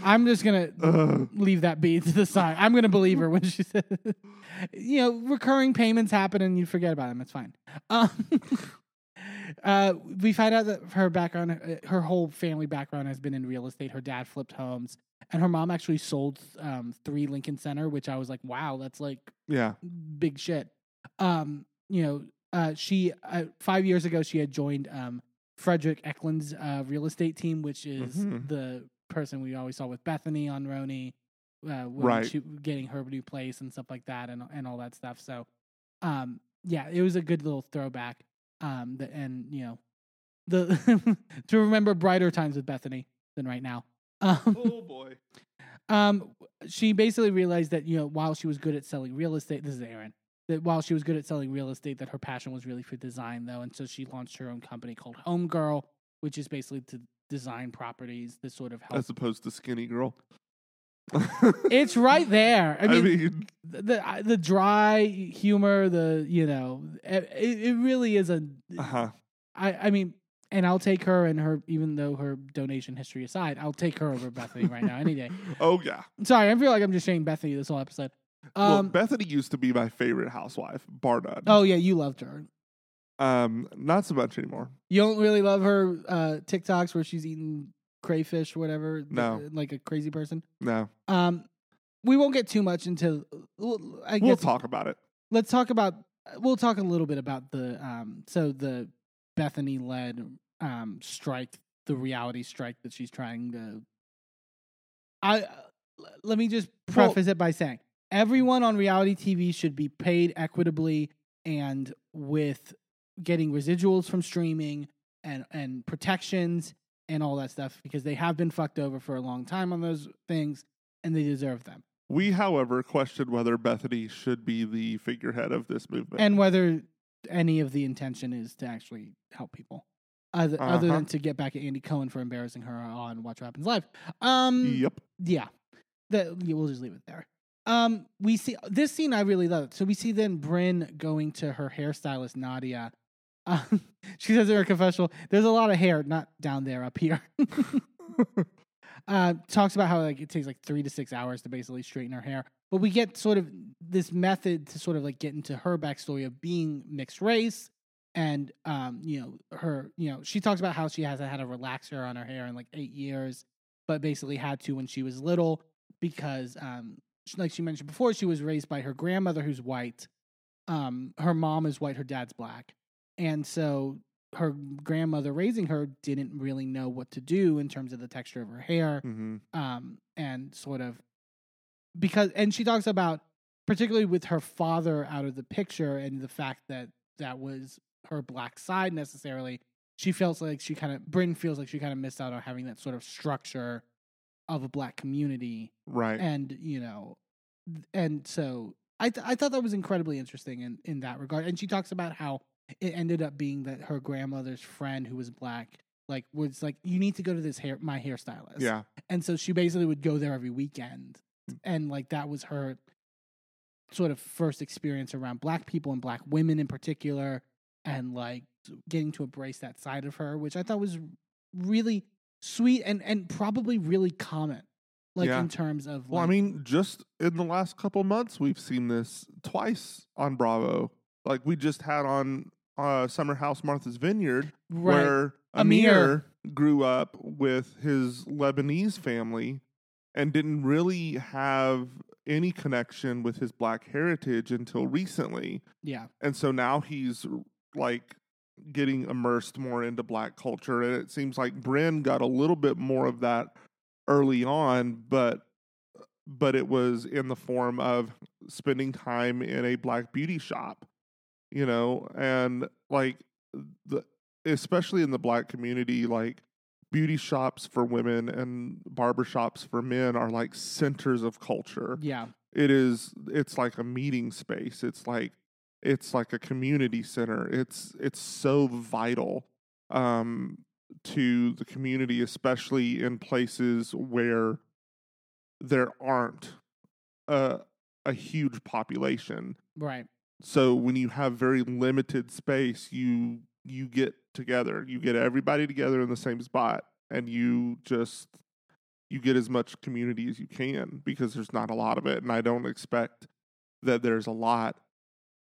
I'm just gonna Ugh. leave that be to the side. I'm gonna believe her when she says, you know, recurring payments happen and you forget about them. It's fine. Um, uh, we find out that her background, uh, her whole family background has been in real estate. Her dad flipped homes, and her mom actually sold um, three Lincoln Center, which I was like, wow, that's like yeah. big shit. Um, you know, uh, she uh, five years ago she had joined um, Fredrik Eklund's uh, real estate team, which is Mhm. the person we always saw with Bethenny on RHONY, uh, Right. she, getting her new place and stuff like that, and and all that stuff. So, um, yeah, it was a good little throwback. Um, the, and you know, the to remember brighter times with Bethenny than right now. Um, Oh boy. um, she basically realized that you know while she was good at selling real estate, this is Erin. That while she was good at selling real estate, that her passion was really for design, though, and so she launched her own company called Home Girl, which is basically to design properties that sort of help. As opposed to Skinny Girl. it's right there. I I mean, mean, the the, the dry humor, the you know, it, it really is a. uh-huh. I I mean, and I'll take her and her, even though her donation history aside, I'll take her over Bethenny right now any day. Oh yeah. Sorry, I feel like I'm just saying Bethenny this whole episode. well, Um, Bethenny used to be my favorite housewife, bar none. oh yeah, you loved her. Um, not so much anymore. You don't really love her uh, TikToks where she's eating crayfish or whatever. th- No. like a crazy person. No. Um, we won't get too much into. well, I We'll talk about it. let's talk about. We'll talk a little bit about the um. So the Bethenny led um strike, the reality strike that she's trying to. I uh, let me just Well- preface it by saying everyone on reality TV should be paid equitably and with getting residuals from streaming and and protections and all that stuff because they have been fucked over for a long time on those things and they deserve them. We, however, question whether Bethenny should be the figurehead of this movement. and whether any of the intention is to actually help people other, other Uh-huh. than to get back at Andy Cohen for embarrassing her on Watch What Happens Live. Um, yep. yeah, that yeah, we'll just leave it there. Um, we see this scene I really love. So we see then Brynn going to her hairstylist Nadia. Um, she says in her confessional, "There's a lot of hair, not down there, up here." uh, talks about how like it takes like three to six hours to basically straighten her hair. But we get sort of this method to sort of like get into her backstory of being mixed race, and um, you know her, you know, she talks about how she hasn't had a relaxer on her hair in like eight years, but basically had to when she was little because, um, like she mentioned before, she was raised by her grandmother who's white. Um, her mom is white, her dad's black, and so her grandmother raising her didn't really know what to do in terms of the texture of her hair hmm um, and sort of because and she talks about particularly with her father out of the picture and the fact that that was her black side necessarily she feels like she kind of Brynn feels like she kind of missed out on having that sort of structure of a black community Right. and you know and so I th- I thought that was incredibly interesting in in that regard and she talks about how it ended up being that her grandmother's friend who was black like was like you need to go to this hair my hairstylist yeah. and so she basically would go there every weekend mm. and like that was her sort of first experience around black people and black women in particular and like getting to embrace that side of her which i thought was really sweet and and probably really common like Yeah. in terms of Well, I mean, just in the last couple months, we've seen this twice on Bravo. Like we just had on uh, Summer House Martha's Vineyard, right where Amir. Amir grew up with his Lebanese family and didn't really have any connection with his black heritage until recently. yeah And so now he's like getting immersed more into black culture. And it seems like Brynn got a little bit more of that early on, but but it was in the form of spending time in a black beauty shop, you know, and like the especially in the black community, like beauty shops for women and barber shops for men are like centers of culture. Yeah. It is it's like a meeting space. It's like it's like a community center. It's it's so vital um to the community especially in places where there aren't a a huge population. Right so when you have very limited space you you get together you get everybody together in the same spot and you just you get as much community as you can because there's not a lot of it and i don't expect that there's a lot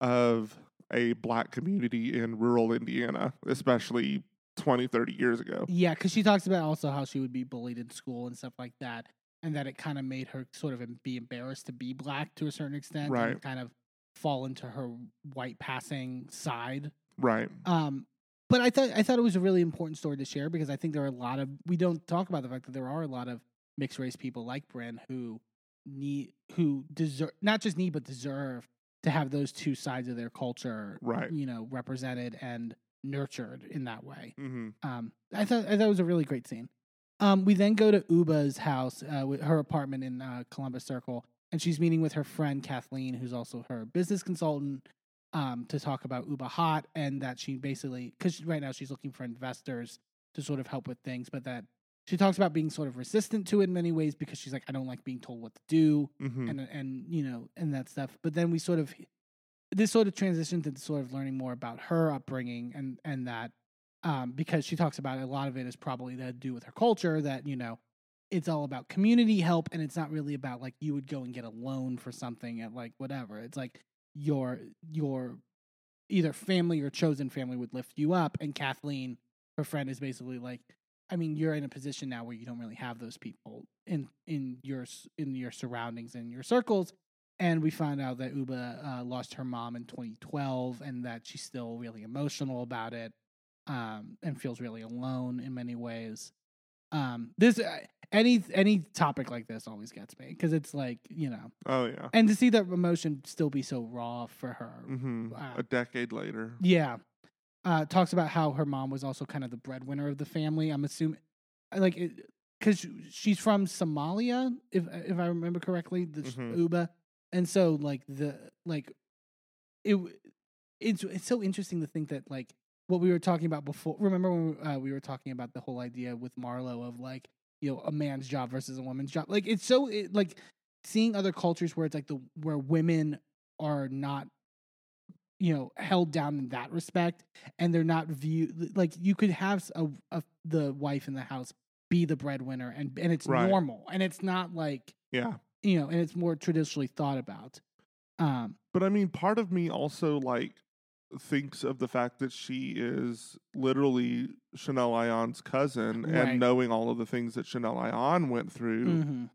of a black community in rural indiana especially 20 30 years ago yeah because she talks about also how she would be bullied in school and stuff like that and that it kind of made her sort of be embarrassed to be black to a certain extent Right. and kind of fall into her white passing side right Um, but I thought I thought it was a really important story to share because I think there are a lot of we don't talk about the fact that there are a lot of mixed race people like Brynn who need who deserve not just need but deserve to have those two sides of their culture Right. you know represented and nurtured in that way. hmm Um, I thought I thought it was a really great scene. Um, we then go to Ubah's house, uh, with her apartment in uh, Columbus Circle, and she's meeting with her friend Kathleen, who's also her business consultant, um, to talk about Ubah Hot and that she basically because right now she's looking for investors to sort of help with things, but that she talks about being sort of resistant to it in many ways because she's like, I don't like being told what to do hmm and and you know and that stuff. But then we sort of this sort of transitioned into sort of learning more about her upbringing and and that um, because she talks about a lot of it is probably to do with her culture that you know it's all about community help and it's not really about like you would go and get a loan for something at like whatever. It's like your your either family or chosen family would lift you up and kathleen her friend is basically like i mean you're in a position now where you don't really have those people in in your in your surroundings and your circles and we found out that ubah uh, lost her mom in 2012 and that she's still really emotional about it um, and feels really alone in many ways. Um this uh, any any topic like this always gets me because it's like you know Oh yeah. and to see that emotion still be so raw for her hmm Wow. A decade later. yeah uh talks about how her mom was also kind of the breadwinner of the family i'm assuming like because she's from somalia if if i remember correctly the Mhm. ubah and so like the like it it's it's so interesting to think that like what we were talking about before remember when we, uh, we were talking about the whole idea with Marlo of like you know a man's job versus a woman's job like it's so it, like seeing other cultures where it's like the where women are not you know held down in that respect and they're not viewed like you could have a, a the wife in the house be the breadwinner and and it's Right. normal and it's not like Yeah. you know and it's more traditionally thought about um But I mean, part of me also like thinks of the fact that she is literally Chanel Ayan's cousin Right. and knowing all of the things that Chanel Ayan went through. mhm.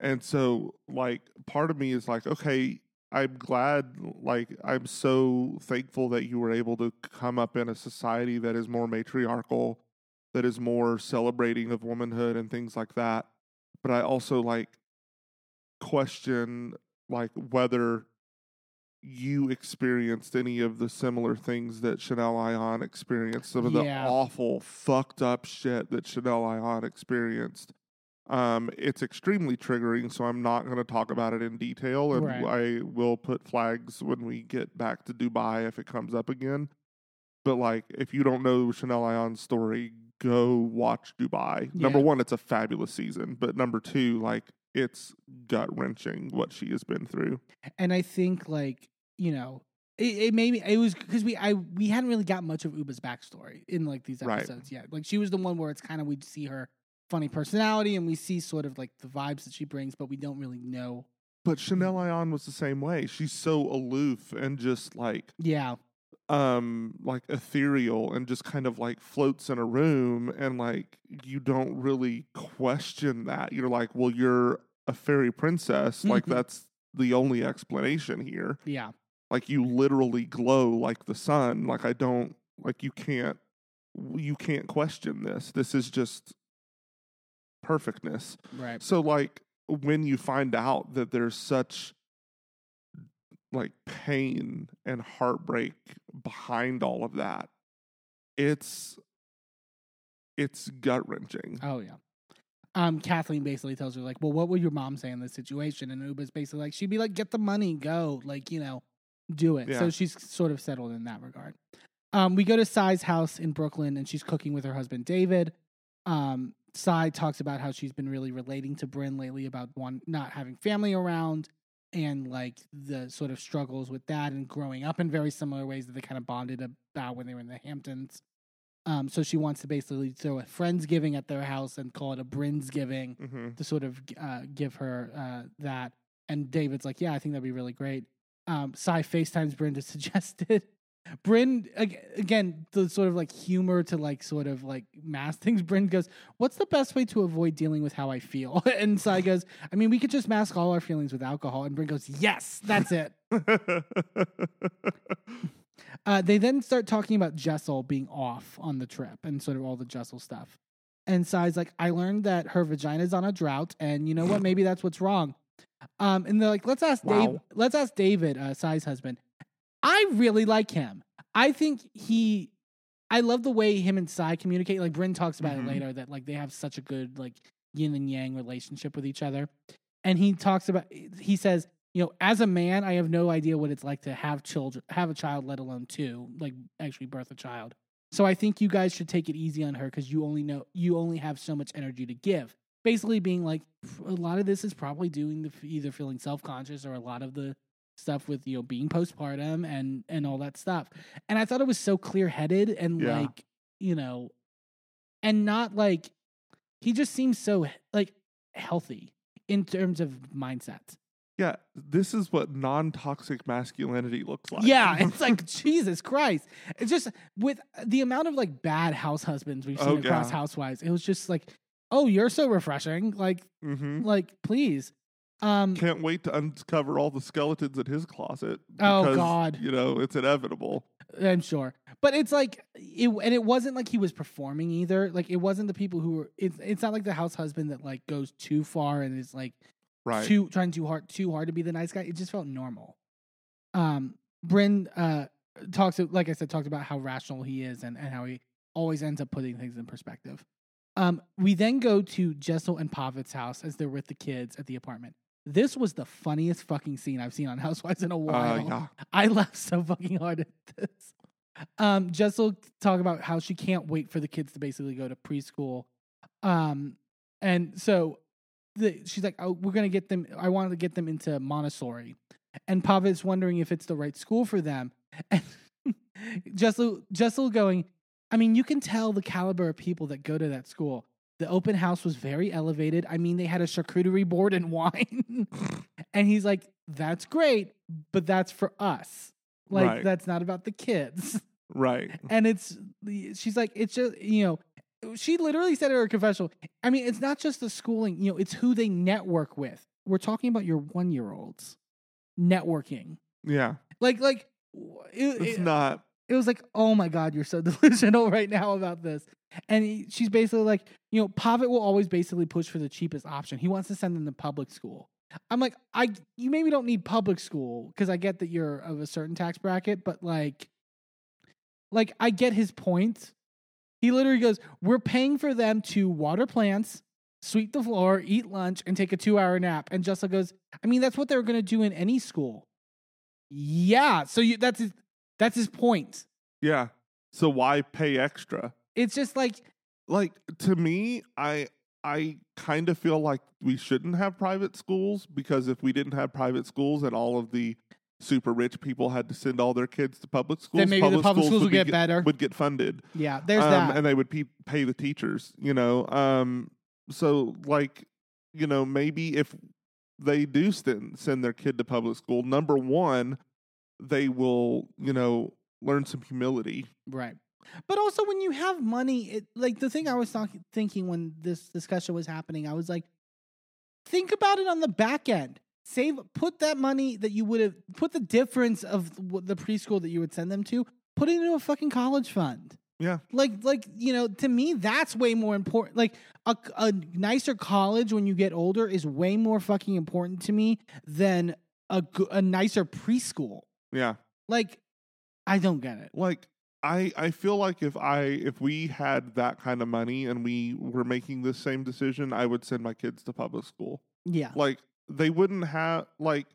And so, like, part of me is like, okay, I'm glad, like, I'm so thankful that you were able to come up in a society that is more matriarchal, that is more celebrating of womanhood and things like that. But I also, like, question, like, whether you experienced any of the similar things that Chanel Ayan experienced, some of the Yeah. awful, fucked up shit that Chanel Ayan experienced. Um, it's extremely triggering, so I'm not going to talk about it in detail, and Right. I will put flags when we get back to Dubai if it comes up again. But like, if you don't know Chanel Ayan's story, go watch Dubai. Number one, it's a fabulous season, but number two, like, it's gut wrenching what she has been through. and i think like you know it, it made me it was because we i we hadn't really got much of ubah's backstory in like these Right. episodes yet like she was the one where it's kind of we'd see her funny personality and we see sort of like the vibes that she brings but we don't really know But Chanel Ayan was the same way. She's so aloof and just like yeah um like ethereal and just kind of like floats in a room and like you don't really question that. You're like, well, you're a fairy princess. Like Mhm. that's the only explanation here. yeah Like you literally glow like the sun. Like I don't like you can't you can't question this. This is just perfectness. right So like when you find out that there's such like pain and heartbreak behind all of that, it's it's gut wrenching. Oh yeah. Um, Kathleen basically tells her like, "Well, what would your mom say in this situation?" And Ubah's basically like, she'd be like, "Get the money, go, like you know, do it." Yeah. So she's sort of settled in that regard. Um, we go to Sai's house in Brooklyn, and she's cooking with her husband David. Um, Sai talks about how she's been really relating to Brynn lately about one not having family around, and like the sort of struggles with that, and growing up in very similar ways that they kind of bonded about when they were in the Hamptons. Um, so she wants to basically throw a friendsgiving at their house and call it a Brinsgiving hmm to sort of uh, give her uh, that. And David's like, yeah, I think that'd be really great. Um, Sai FaceTimes Brynn to suggest it. Brynn again, the sort of like humor to like sort of like mask things. Brynn goes, "What's the best way to avoid dealing with how I feel?" and Sai goes, "I mean, we could just mask all our feelings with alcohol." And Brynn goes, "Yes, that's it." Uh, they then start talking about Jessel being off on the trip and sort of all the Jessel stuff. And Sai's like, I learned that her vagina's on a drought, and you know what? Maybe that's what's wrong. Um, and they're like, let's ask Dave. Let's ask David, uh, Sai's husband. I really like him. I think he. I love the way him and Sai communicate. Like Brynn talks about Mhm. it later that like they have such a good like yin and yang relationship with each other. And he talks about. He says, you know, as a man, I have no idea what it's like to have children, have a child, let alone two, like actually birth a child. So I think you guys should take it easy on her because you only know you only have so much energy to give. Basically, being like a lot of this is probably doing the either feeling self conscious or a lot of the stuff with you know being postpartum and and all that stuff. And I thought it was so clear headed and Yeah. like you know, and not like he just seems so like healthy in terms of mindset. Yeah, this is what non-toxic masculinity looks like. Yeah, it's like Jesus Christ. It's just with the amount of like bad house husbands we've seen Oh, across yeah. housewives. It was just like, oh, you're so refreshing. Like, mm-hmm. like please. Um, Can't wait to uncover all the skeletons in his closet. Oh, God. You know it's inevitable. I'm sure, but it's like it, and it wasn't like he was performing either. Like it wasn't the people who were. It's it's not like the house husband that like goes too far and is like Right. too trying too hard too hard to be the nice guy. It just felt normal. Um, Brynn uh talks like I said talked about how rational he is and and how he always ends up putting things in perspective. Um, we then go to Jessel and Pavit's house as they're with the kids at the apartment. This was the funniest fucking scene I've seen on Housewives in a while. Uh, yeah. I laughed so fucking hard at this. Um, Jessel talk about how she can't wait for the kids to basically go to preschool. Um, and so the, she's like, "Oh, we're gonna get them. I wanted to get them into Montessori." And Pavit's wondering if it's the right school for them. And Jessel, Jessel going, I mean, you can tell the caliber of people that go to that school. The open house was very elevated. I mean, they had a charcuterie board and wine. and he's like, that's great, but that's for us. Like, Right. that's not about the kids. Right. and it's, she's like, it's just, you know, she literally said in her confessional, I mean, it's not just the schooling, you know, it's who they network with. We're talking about your one year olds networking. Yeah. Like, like, it, It's it- not. It was like, oh my God, you're so delusional right now about this. And he, she's basically like, you know, Pavit will always basically push for the cheapest option. He wants to send them to public school. I'm like, I, you maybe don't need public school because I get that you're of a certain tax bracket, but like, like I get his point. He literally goes, we're paying for them to water plants, sweep the floor, eat lunch, and take a two hour nap. And Jessica goes, I mean, that's what they're going to do in any school. Yeah. So you, that's that's his point. Yeah. So why pay extra? It's just like Like to me, I I kind of feel like we shouldn't have private schools because if we didn't have private schools and all of the super rich people had to send all their kids to public schools, Then maybe the public schools would be get better. Would get funded. yeah, there's um, that. and they would pe- pay the teachers. You know, um, so like, you know, maybe if they do send send their kid to public school, number one, they will, you know, learn some humility. right. But also when you have money, it like the thing I was talking thinking when this discussion was happening, I was like, think about it on the back end. Save put that money that you would have put the difference of the preschool that you would send them to, put it into a fucking college fund. Yeah. Like like you know, to me that's way more important. Like a, a nicer college when you get older is way more fucking important to me than a a nicer preschool. Yeah. Like I don't get it. like I I feel like if I if we had that kind of money and we were making this same decision, I would send my kids to public school. Yeah. Like they wouldn't have like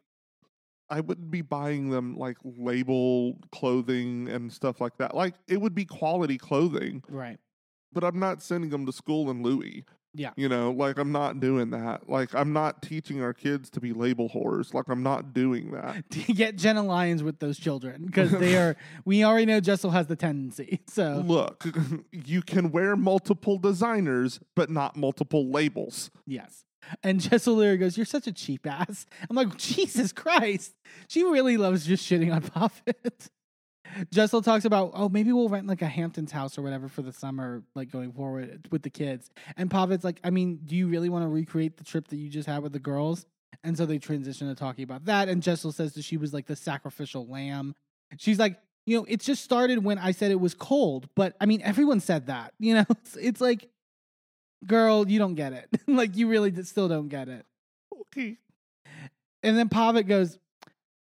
I wouldn't be buying them like label clothing and stuff like that. Like it would be quality clothing, Right. but I'm not sending them to school in Louis. Yeah. You know, like I'm not doing that. Like I'm not teaching our kids to be label whores. Like I'm not doing that. Get Jenna Lyons with those children because they are. we already know Jessel has the tendency. So Look, you can wear multiple designers, but not multiple labels. yes. And Jessel Leary goes, "You're such a cheap ass." I'm like, Jesus Christ, she really loves just shitting on Buffett. Jessel talks about, oh, maybe we'll rent like a Hamptons house or whatever for the summer, like going forward with the kids. And Pavit's like, I mean, do you really want to recreate the trip that you just had with the girls? And so they transition to talking about that. And Jessel says that she was like the sacrificial lamb. She's like, you know, it just started when I said it was cold, but I mean, everyone said that. You know, it's, it's like, girl, you don't get it. like, you really still don't get it. Okay. And then Pavit goes,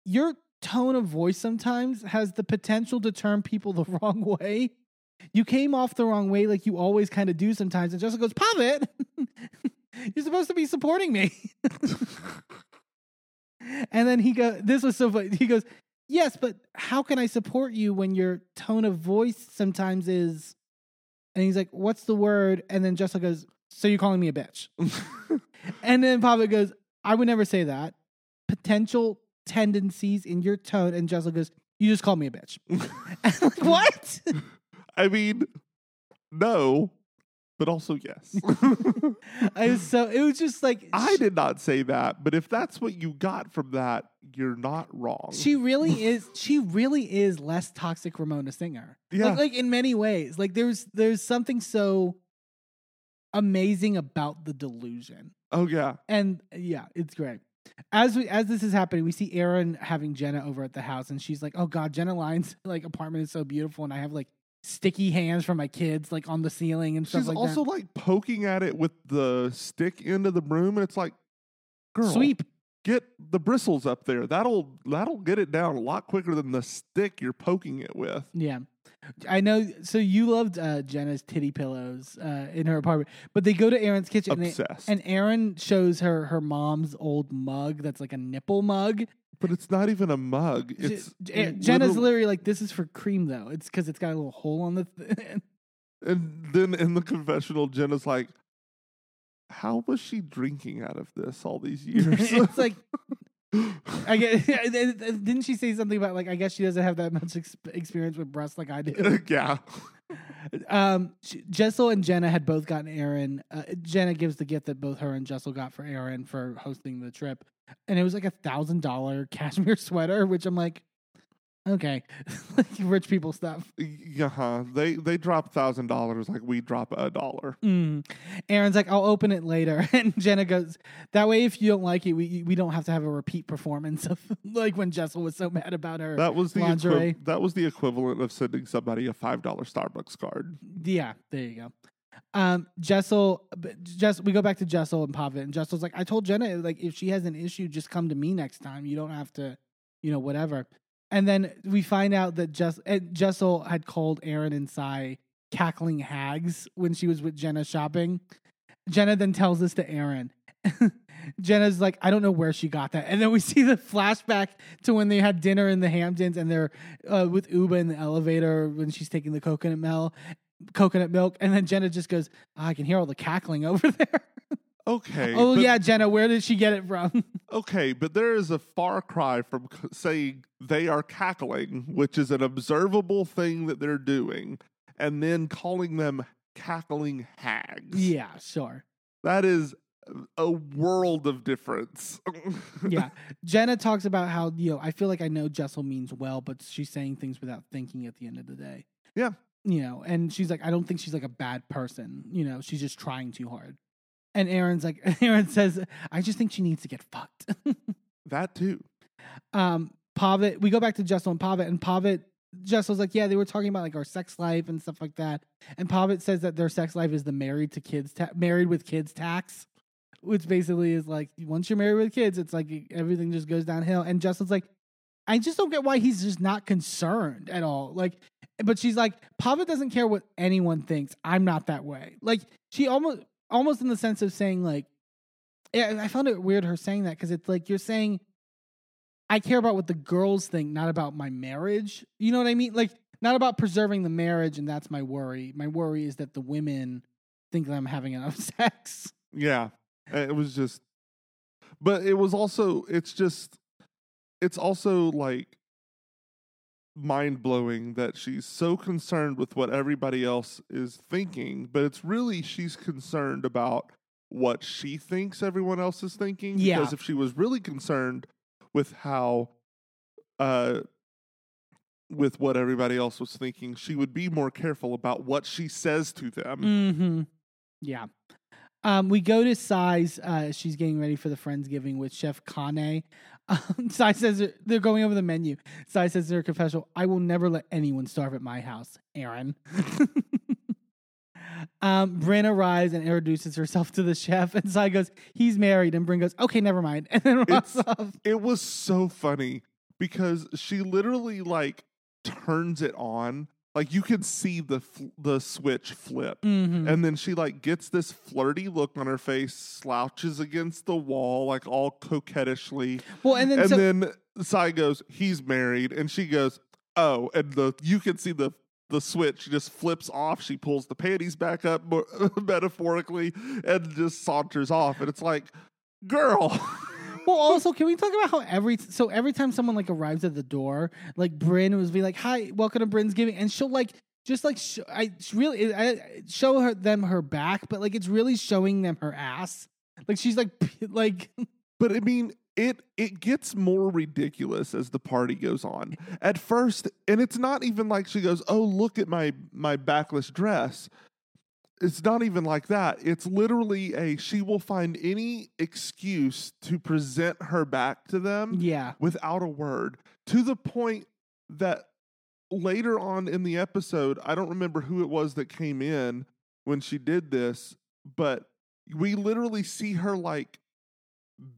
Your tone of voice sometimes has the potential to turn people the wrong way. You came off the wrong way like you always kind of do sometimes. And Jessica goes, Pavit, you're supposed to be supporting me. and then he goes, This was so funny. He goes, Yes, but how can I support you when your tone of voice sometimes is. And he's like, What's the word? And then Jessica goes, So you're calling me a bitch. And then Papa goes, I would never say that. Potential tendencies in your tone. And Jessica goes, You just called me a bitch. Like, what? I mean, no, but also yes. I was so it was just like I did not say that, but if that's what you got from that, you're not wrong. She really is. She really is less toxic Ramona Singer. Yeah. Like, like in many ways. Like there's there's something so amazing about the delusion. oh yeah, And yeah, it's great. As we as this is happening, we see Erin having Jenna over at the house, and she's like, "Oh God, Jenna Lyons' like apartment is so beautiful, and I have like sticky hands from my kids like on the ceiling and stuff she's like also that." like poking at it with the stick end of the broom, and it's like, girl, Sweep. Get the bristles up there. That'll that'll get it down a lot quicker than the stick you're poking it with. Yeah. I know. So you loved uh, Jenna's titty pillows uh, in her apartment, but they go to Erin's kitchen and, they, Obsessed. and Erin shows her her mom's old mug that's like a nipple mug. but it's not even a mug. It's J- Jenna's literal- literally like, "This is for cream, though. It's because it's got a little hole on the." Th- And then in the confessional, Jenna's like, "How was she drinking out of this all these years?" it's like I guess Didn't she say something about like I guess she doesn't have that much ex- experience with breasts like I do? yeah, um, J- Jessel and Jenna had both gotten Erin. Uh, Jenna gives the gift that both her and Jessel got for Erin for hosting the trip, and it was like a thousand dollar cashmere sweater, which I'm like, okay, like rich people stuff. yeah. They they drop thousand dollars like we drop a dollar. Mm. Erin's like, I'll open it later, and Jenna goes, that way if you don't like it, we we don't have to have a repeat performance of like when Jessel was so mad about her. That was the lingerie. equiv- that was the equivalent of sending somebody a five dollar Starbucks card. Yeah, there you go. Um, Jessel, Jess, we go back to Jessel and Pavit, and Jessel's like, I told Jenna, like, if she has an issue, just come to me next time. You don't have to, you know, whatever. And then we find out that Jess, Jessel had called Erin and Sai cackling hags when she was with Jenna shopping. Jenna then tells this to Erin. Jenna's like, I don't know where she got that. And then we see the flashback to when they had dinner in the Hamptons and they're uh, with Ubah in the elevator when she's taking the coconut milk, coconut milk. And then Jenna just goes, "Ah, I can hear all the cackling over there. Okay. oh, but- yeah, Jenna, where did she get it from? Okay, but there is a far cry from c- saying they are cackling, which is an observable thing that they're doing, and then calling them cackling hags. yeah, sure. That is a world of difference. Yeah. Jenna talks about how, you know, I feel like I know Jessel means well, but she's saying things without thinking at the end of the day. Yeah. You know, and she's like, I don't think she's like a bad person. You know, she's just trying too hard. And Erin's like, Erin says, I just think she needs to get fucked. that too. um, Pavit, we go back to Jessel and Pavit, and Pavit, Jessel's like, yeah, they were talking about like our sex life and stuff like that. And Pavit says that their sex life is the married to kids, ta- married with kids tax, which basically is like once you're married with kids, it's like everything just goes downhill. And Jessel's like, I just don't get why he's just not concerned at all. Like, but she's like, Pavit doesn't care what anyone thinks. I'm not that way. Like, she almost, almost in the sense of saying like, yeah, I found it weird her saying that because it's like you're saying I care about what the girls think, not about my marriage. You know what I mean? Like, not about preserving the marriage, and that's my worry. My worry is that the women think that I'm having enough sex. Yeah. Uh, It was just, but it was also, it's just, it's also like mind blowing that she's so concerned with what everybody else is thinking, but it's really she's concerned about what she thinks everyone else is thinking. Yeah. Because if she was really concerned with how, uh, with what everybody else was thinking, she would be more careful about what she says to them. Mm-hmm. Yeah. Um, we go to Sai's. Uh, she's getting ready for the Friendsgiving with Chef Kane. Um, Sai says they're going over the menu. Sai says in her confessional, "I will never let anyone starve at my house." Erin. um, Brynn arrives and introduces herself to the chef, and Sai goes, "He's married," and Brynn goes, "Okay, never mind," and then It's- off. it was so funny because she literally like turns it on like you can see the fl- the switch flip. Mhm. and then she like gets this flirty look on her face slouches against the wall like all coquettishly. Well, and then and so, then Sai goes he's married. And she goes oh and the you can see the the switch just flips off. She pulls the panties back up metaphorically and just saunters off. And it's like girl Well, also, can we talk about how every so every time someone like arrives at the door, like Brynn was be like, "Hi, welcome to Brynn's Giving," and she'll like just like sh- I really I show her them her back, but like it's really showing them her ass. Like she's like like But I mean, it it gets more ridiculous as the party goes on. At first, and it's not even like she goes, "Oh, look at my my backless dress." It's not even like that. It's literally a she will find any excuse to present her back to them yeah. without a word to the point that later on in the episode, I don't remember who it was that came in when she did this, but we literally see her like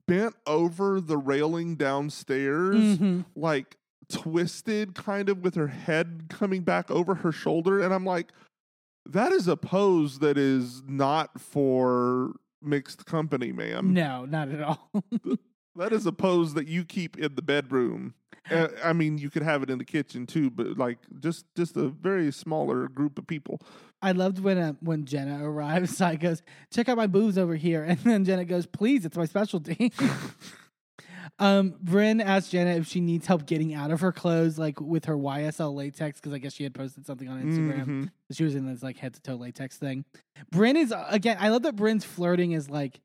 bent over the railing downstairs, Mhm. like twisted kind of with her head coming back over her shoulder. And I'm like, that is a pose that is not for mixed company, ma'am. No, not at all. That is a pose that you keep in the bedroom. I mean, you could have it in the kitchen too, but like just just a very smaller group of people. I loved when uh, when Jenna arrives. Sai goes, "Check out my boobs over here," and then Jenna goes, "Please, it's my specialty." um, Brynn asked Jenna if she needs help getting out of her clothes, like with her YSL latex, because I guess she had posted something on Instagram. Mhm. She was in this like head to toe latex thing. Brynn is again. I love that Brynn's flirting is like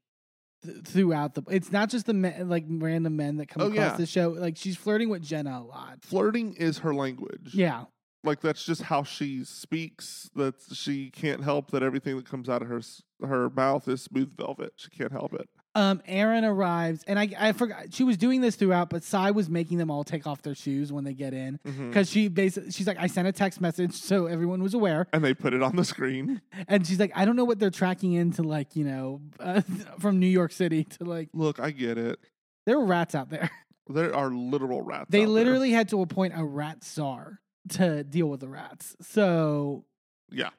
th- throughout the. It's not just the men, like random men that come Oh, across yeah. the show. Like she's flirting with Jenna a lot. Flirting is her language. Yeah, like that's just how she speaks. That she can't help that everything that comes out of her her mouth is smooth velvet. She can't help it. Um, Erin arrives, and I I forgot she was doing this throughout, but Sai was making them all take off their shoes when they get in because she basically she's like I sent a text message so everyone was aware, And they put it on the screen. and she's like I don't know what they're tracking into like you know uh, from New York City to like Look, I get it. there were rats out there. There are literal rats. They out there. literally had to appoint a rat czar to deal with the rats. So, Yeah.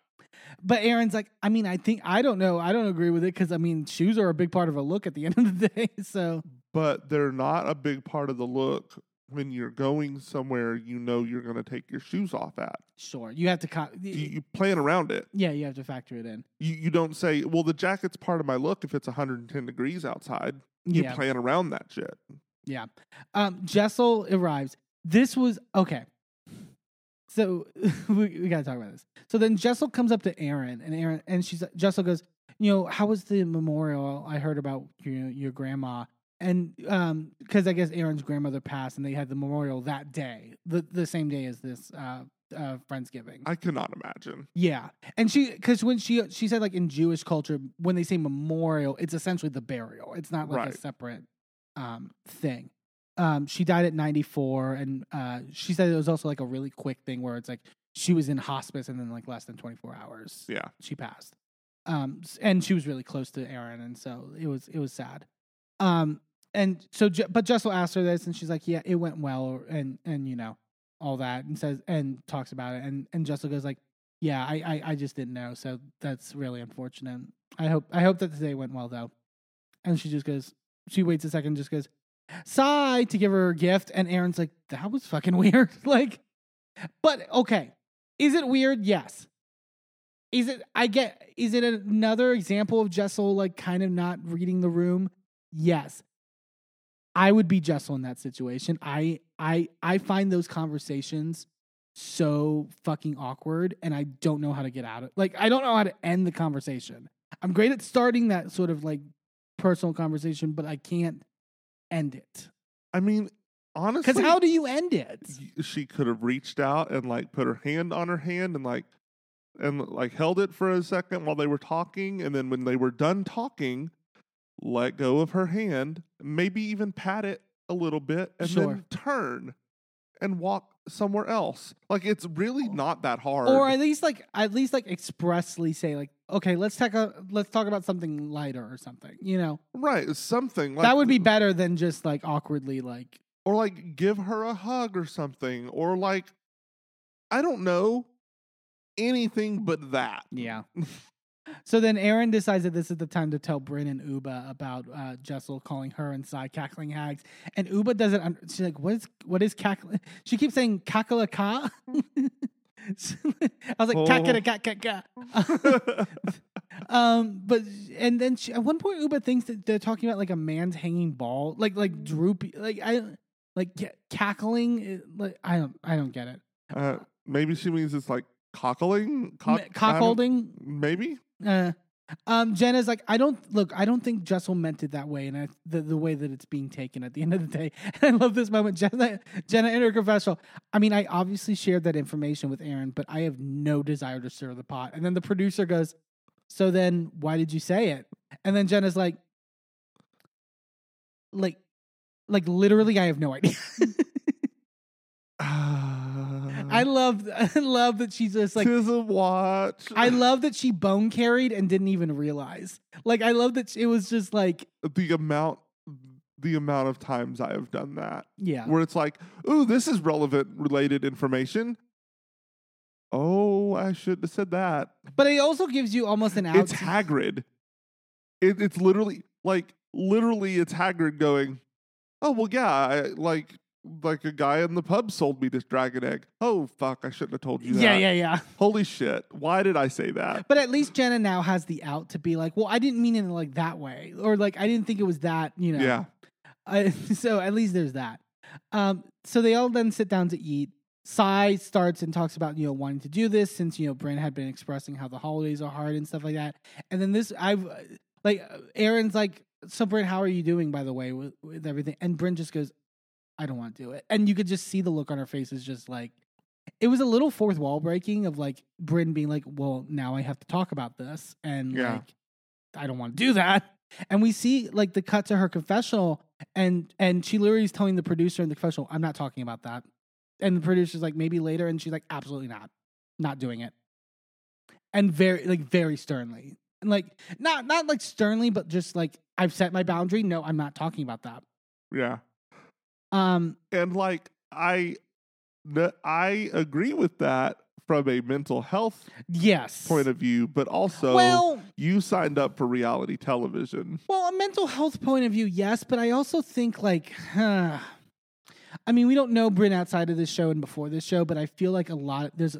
But Erin's like, I mean, I think I don't know, I don't agree with it because I mean, shoes are a big part of a look at the end of the day. So, But they're not a big part of the look when you're going somewhere you know you're going to take your shoes off at. sure, you have to, co- You, you plan around it. yeah, you have to factor it in. You, you don't say, well, the jacket's part of my look if it's 110 degrees outside. You Yeah. plan around that shit. Yeah. Um, Jessel arrives. This was okay. So we, we gotta talk about this. So then Jessel comes up to Erin and Erin and she's Jessel goes, you know, how was the memorial I heard about your your grandma? And um, because I guess Erin's grandmother passed and they had the memorial that day, the the same day as this uh uh Friendsgiving. I cannot imagine. Yeah, and she because when she she said like in Jewish culture when they say memorial, it's essentially the burial. It's not like a separate um thing. Um, she died at ninety four, and uh, she said it was also like a really quick thing where it's like she was in hospice and then like less than twenty four hours Yeah. she passed. Um, and she was really close to Erin, and so it was it was sad. Um, and so, but Jessel asked her this, and she's like, "Yeah, it went well," and and you know all that, and says and talks about it, and and Jessel goes like, "Yeah, I, I I just didn't know, so that's really unfortunate. I hope I hope that the day went well though." And she just goes, she waits a second, just goes, "Sigh" to give her a gift, and Erin's like, "That was fucking weird." like, but okay, is it weird? Yes. Is it? I get. Is it another example of Jessel like kind of not reading the room? Yes. I would be Jessel in that situation. I I I find those conversations so fucking awkward, and I don't know how to get out of. Like I don't know how to end the conversation. I'm great at starting that sort of like personal conversation, but I can't end it. I mean, honestly, Because how do you end it? she could have reached out and like put her hand on her hand and like and like held it for a second while they were talking and then when they were done talking let go of her hand maybe even pat it a little bit and Sure. then turn and walk somewhere else like it's really not that hard or at least like at least like expressly say like okay let's talk a, let's talk about something lighter or something you know? Right something like that would be better than just like awkwardly like or like give her a hug or something or like i don't know anything but that. Yeah. So then erin decides that this is the time to tell brynn and ubah about uh jessel calling her and Sai cackling hags and ubah doesn't un- she's like what is what is cackling she keeps saying cackle-a-ca I was like, cat, cat, cat, cat, cat. Um, but and then she, at one point, Ubah thinks that they're talking about like a man's hanging ball, like like droopy, like I like cackling. Like I don't, I don't get it. Uh, maybe she means it's like cockling, cock, cock holding. maybe. Uh, um, Jenna's like, I don't look. I don't think Jessel meant it that way, and I, the the way that it's being taken at the end of the day. And I love this moment. Jenna, Jenna in her confessional. I mean, I obviously shared that information with Erin, but I have no desire to stir the pot. And then the producer goes, "So then, why did you say it?" And then Jenna's like, like, like literally, I have no idea. I love, I love that she's just like, Tis a watch. I love that she bone carried and didn't even realize. Like I love that it was just like, the amount the amount of times I have done that. yeah, Where it's like, ooh, this is relevant related information. Oh, I shouldn't have said that. but it also gives you almost an out. It's Hagrid. It, it's literally like literally it's Hagrid going, Oh well yeah, I, like like a guy in the pub sold me this dragon egg. Oh fuck, I shouldn't have told you that. yeah, yeah, yeah. Holy shit. Why did I say that? But at least Jenna now has the out to be like, well, I didn't mean it like that way, or like I didn't think it was that, you know. Yeah. I, so at least there's that. Um, so they all then sit down to eat. Sai starts and talks about you know wanting to do this since you know Brynn had been expressing how the holidays are hard and stuff like that. And then this, I've like Erin's like, so Brynn, how are you doing by the way with, with everything? And Brynn just goes, I don't want to do it. And you could just see the look on her face is just like, it was a little fourth wall breaking of like Brynn being like, well, now I have to talk about this, and Yeah. like, I don't want to do that. And we see like the cut to her confessional, and and she literally is telling the producer in the confessional, "I'm not talking about that." And the producer's like, "Maybe later," and she's like, "Absolutely not, not doing it." And very like very sternly, and like not not like sternly, but just like I've set my boundary. No, I'm not talking about that. Yeah. Um, And like I, I agree with that from a mental health yes. point of view, but also well, you signed up for reality television. Well, a mental health point of view, yes, but I also think like, huh, I mean, we don't know Brynn outside of this show and before this show, but I feel like a lot there's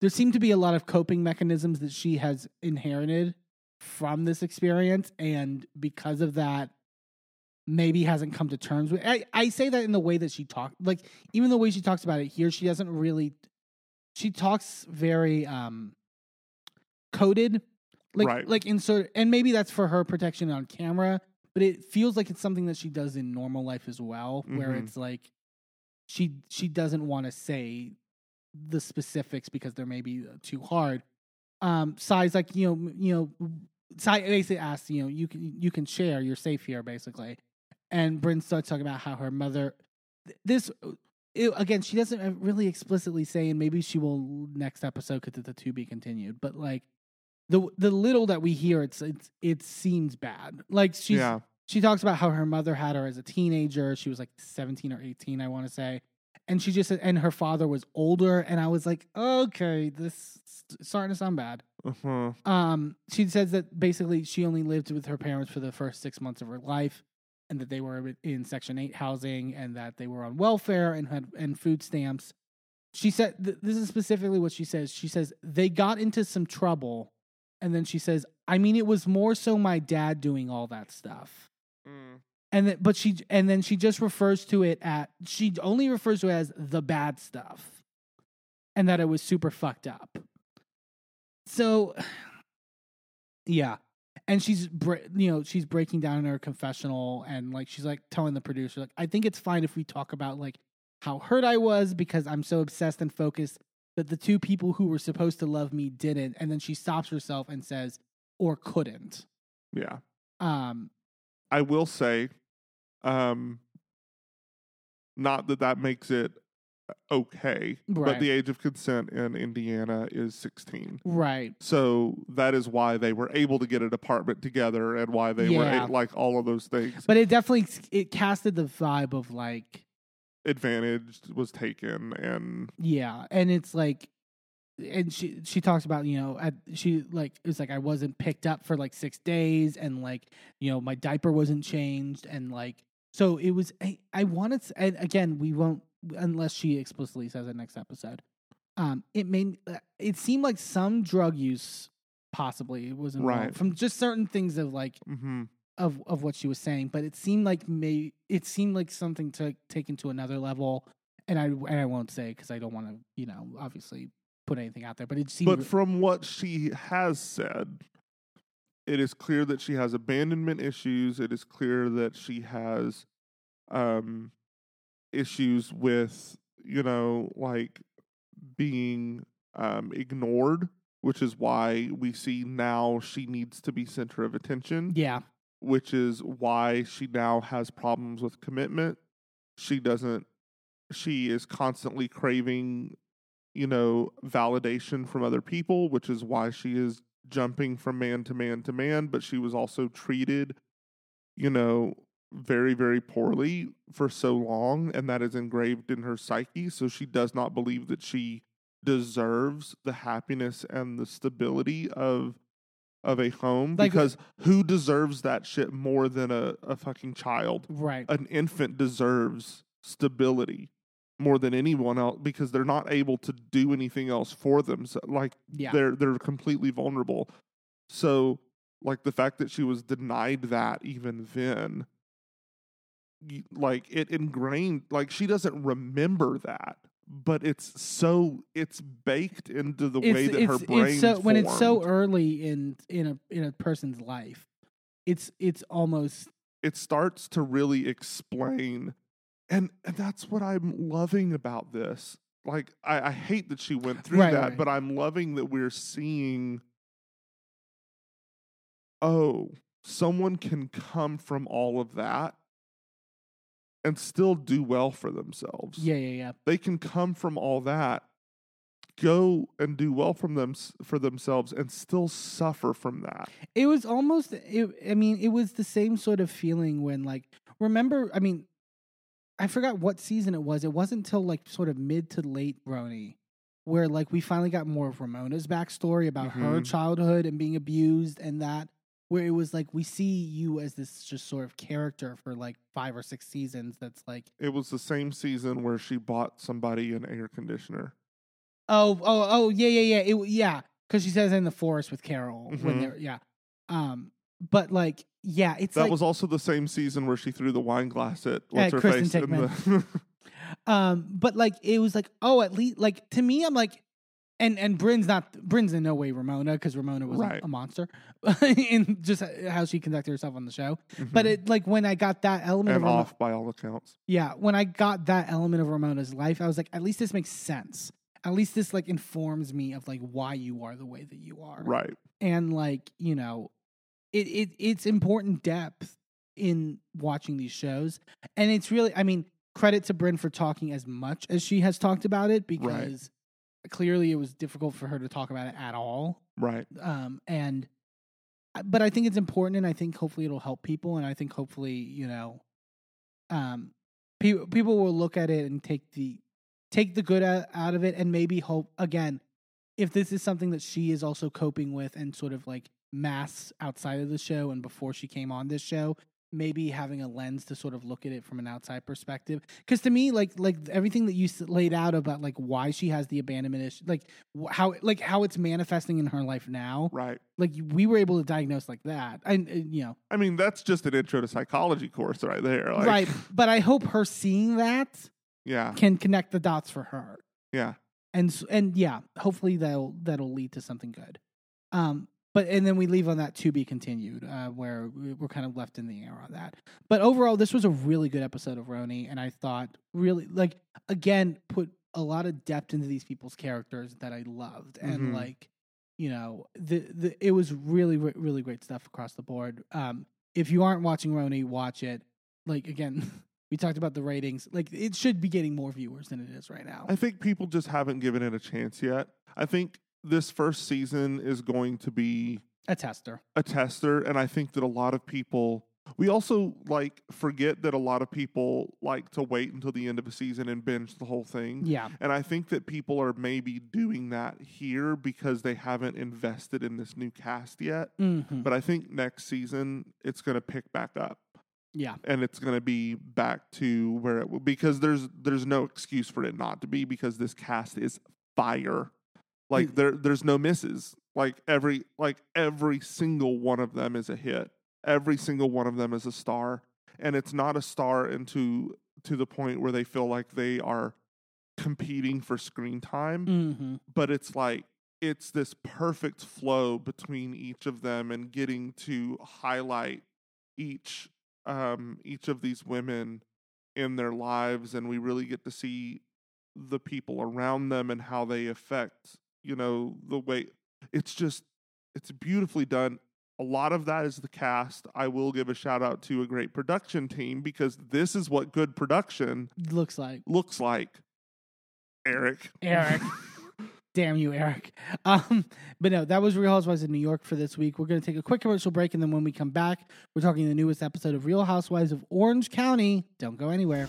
there seem to be a lot of coping mechanisms that she has inherited from this experience, and because of that, maybe hasn't come to terms with. I I say that in the way that she talked, like even the way she talks about it here, she doesn't really. She talks very um coded like Right. like insert and maybe that's for her protection on camera but it feels like it's something that she does in normal life as well where Mhm. it's like she she doesn't want to say the specifics because they're maybe uh, too hard um size like you know you know Sai basically asks you know you can you can share you're safe here basically and Brynn starts talking about how her mother this it, again she doesn't uh, really explicitly say and maybe she will next episode because it's a to be continued but like the the little that we hear it's it's it seems bad. Like she's yeah. she talks about how her mother had her as a teenager. She was like 17 or 18 i want to say. And she just and her father was older and i was like okay this is starting to sound bad. Uh-huh. um she says that basically she only lived with her parents for the first six months of her life and that they were in section 8 housing and that they were on welfare and had and food stamps. She said th- this is specifically what she says. She says they got into some trouble and then she says i mean it was more so my dad doing all that stuff. Mm. And then, but she and then she just refers to it at she only refers to it as the bad stuff and that it was super fucked up. So yeah and she's you know she's breaking down in her confessional and like she's like telling the producer like i think it's fine if we talk about like how hurt i was because i'm so obsessed and focused that the two people who were supposed to love me didn't and then she stops herself and says or couldn't Yeah. um I will say, um, not that that makes it okay, but the age of consent in Indiana is 16. right So that is why they were able to get an apartment together and why they were Yeah. a- like all of those things. but it definitely it casted the vibe of like Advantage was taken and Yeah, and it's like, and she she talks about you know at, she like it's like I wasn't picked up for like six days, and like you know my diaper wasn't changed, and like so it was. I, I wanted, to, and again we won't unless she explicitly says it next episode. Um, it made it seemed like some drug use possibly it was involved Right. from just certain things of like mhm. of of what she was saying, but it seemed like may it seemed like something to take into another level, and I and I won't say because I don't want to you know obviously put anything out there, but it seemed But from what she has said, it is clear that she has abandonment issues. It is clear that she has um, issues with, you know, like being um, ignored, which is why we see now she needs to be center of attention, yeah, which is why she now has problems with commitment. She doesn't, she is constantly craving you know, validation from other people, which is why she is jumping from man to man to man, but she was also treated, you know, very, very poorly for so long, and that is engraved in her psyche. So she does not believe that she deserves the happiness and the stability of of a home Like- because who deserves that shit more than a, a fucking child? right. an infant deserves stability more than anyone else because they're not able to do anything else for them. So, like yeah, they're they're completely vulnerable. So like the fact that she was denied that even then like it ingrained like she doesn't remember that but it's so it's baked into the way that her brain so when it's so early in in a in a person's life, it's it's almost it starts to really explain and, and that's what i'm loving about this like i, I hate that she went through Right, that right. but i'm loving that we're seeing oh someone can come from all of that and still do well for themselves yeah yeah yeah. they can come from all that go and do well from them for themselves and still suffer from that It was almost. It, I mean, it was the same sort of feeling when, like, remember? I mean, I forgot what season it was. It wasn't until like sort of mid to late RHONY, where like we finally got more of Ramona's backstory about her Mhm. childhood and being abused and that. Where it was like we see you as this just sort of character for like five or six seasons. That's like, it was the same season where she bought somebody an air conditioner oh, oh, oh, yeah, yeah, yeah, it, yeah. Because she says in the forest with Carol when Mhm. they're yeah, um, but like yeah, it's that like was also the same season where she threw the wine glass at At what's her Kristen face in the Um, but like it was like, oh, at least like to me, I'm like, and and Brynn's not Brynn's in no way Ramona because Ramona was a- Right. a, monster in just how she conducted herself on the show. Mm-hmm. But it like when I got that element and of Ramo- off by all accounts yeah, when I got that element of Ramona's life, I was like, at least this makes sense. At least this like informs me of like why you are the way that you are right and like you know it, it it's important depth in watching these shows and it's really i mean credit to brynn for talking as much as she has talked about it because clearly it was difficult for her to talk about it at all. Right. Um and but i think it's important and i think hopefully it'll help people and i think hopefully you know um people people will look at it and take the take the good out, out of it and maybe hope again if this is something that she is also coping with and sort of like masks outside of the show and before she came on this show maybe having a lens to sort of look at it from an outside perspective. Because to me like like everything that you laid out about like why she has the abandonment issue like how like how it's manifesting in her life now right. like we were able to diagnose like that. And, and, you know. I mean that's just an intro to psychology course right there like, right. But i hope her seeing that yeah. can connect the dots for her. Yeah. And and yeah hopefully that'll that'll lead to something good. Um but and then we leave on that to be continued uh where we- we're kind of left in the air on that. But overall this was a really good episode of rhony and i thought really like again put a lot of depth into these people's characters that i loved and Mhm. like you know the the it was really re- really great stuff across the board. Um if you aren't watching rhony watch it. Like again we talked about the ratings. Like it should be getting more viewers than it is right now. I think people just haven't given it a chance yet. I think this first season is going to be a tester. a tester and i think that a lot of people we also like forget that a lot of people like to wait until the end of a season and binge the whole thing. Yeah. And i think that people are maybe doing that here because they haven't invested in this new cast yet. Hmm but i think next season it's going to pick back up. Yeah. and it's going to be back to where it will because there's there's no excuse for it not to be because this cast is fire like Mm. there there's no misses. Like every like every single one of them is a hit. Every single one of them is a star. And it's not a star into to the point where they feel like they are competing for screen time, hmm but it's like it's this perfect flow between each of them and getting to highlight each um each of these women in their lives. And we really get to see the people around them and how they affect you know the way it's just it's beautifully done a lot of that is the cast i will give a shout out to a great production team because this is what good production Looks like looks like eric Eric. Damn you, Eric. Um, but no, that was Real Housewives of New York for this week. We're going to take a quick commercial break, and then when we come back, we're talking the newest episode of Real Housewives of Orange County. Don't go anywhere.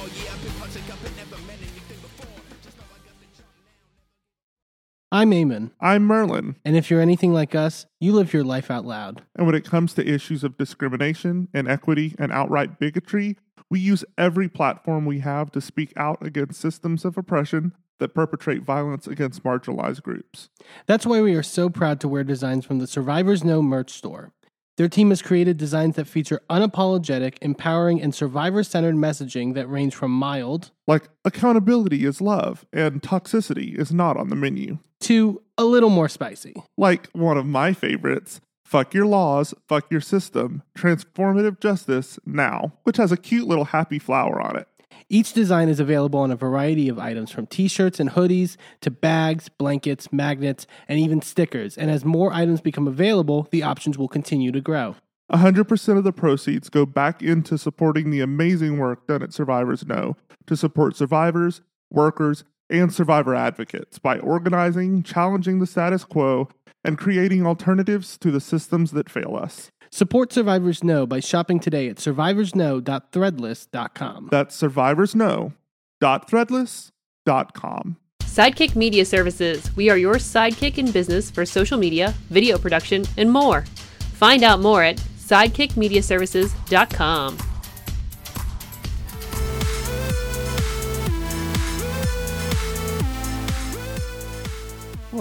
I'm Eamon, i'm merlin and if you're anything like us, you live your life out loud. And when it comes to issues of discrimination, inequity, and outright bigotry, we use every platform we have to speak out against systems of oppression that perpetrate violence against marginalized groups. That's why we are so proud to wear designs from the Survivors Know merch store. Their team has created designs that feature unapologetic, empowering, and survivor centered messaging that range from mild Like, accountability is love, and toxicity is not on the menu. To a little more spicy. Like one of my favorites, Fuck Your Laws, Fuck Your System, Transformative Justice Now, which has a cute little happy flower on it. Each design is available on a variety of items from t shirts and hoodies to bags, blankets, magnets, and even stickers. And as more items become available, the options will continue to grow. 100% of the proceeds go back into supporting the amazing work done at Survivors Know to support survivors, workers, and survivor advocates by organizing, challenging the status quo, and creating alternatives to the systems that fail us. Support Survivors Know by shopping today at survivorsknow.threadless.com. That's survivorsknow.threadless.com. Sidekick Media Services. We are your sidekick in business for social media, video production, and more. Find out more at sidekickmediaservices.com.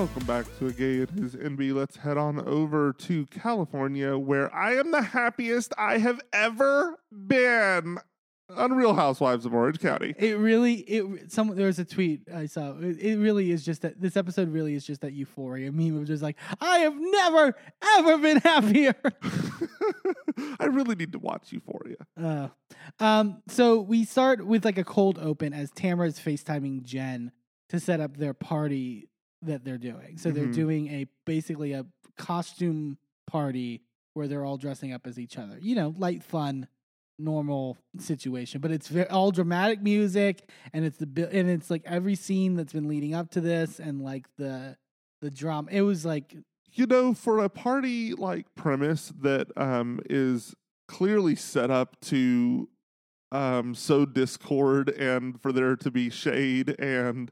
Welcome back to a gay it is Enby. Let's head on over to California, where I am the happiest I have ever been. Unreal Housewives of Orange County. It really, it some there was a tweet I saw. It, it really is just that this episode really is just that euphoria meme of just like I have never ever been happier. I really need to watch Euphoria. Uh, um, so we start with like a cold open as Tamra is FaceTiming Jen to set up their party that they're doing. So they're Mhm. doing a basically a costume party where they're all dressing up as each other. You know, light, fun, normal situation. But it's ve- all dramatic music, and it's the and it's like every scene that's been leading up to this, and like the the drama. It was like You know, for a party like premise that um, is clearly set up to um, sow discord and for there to be shade and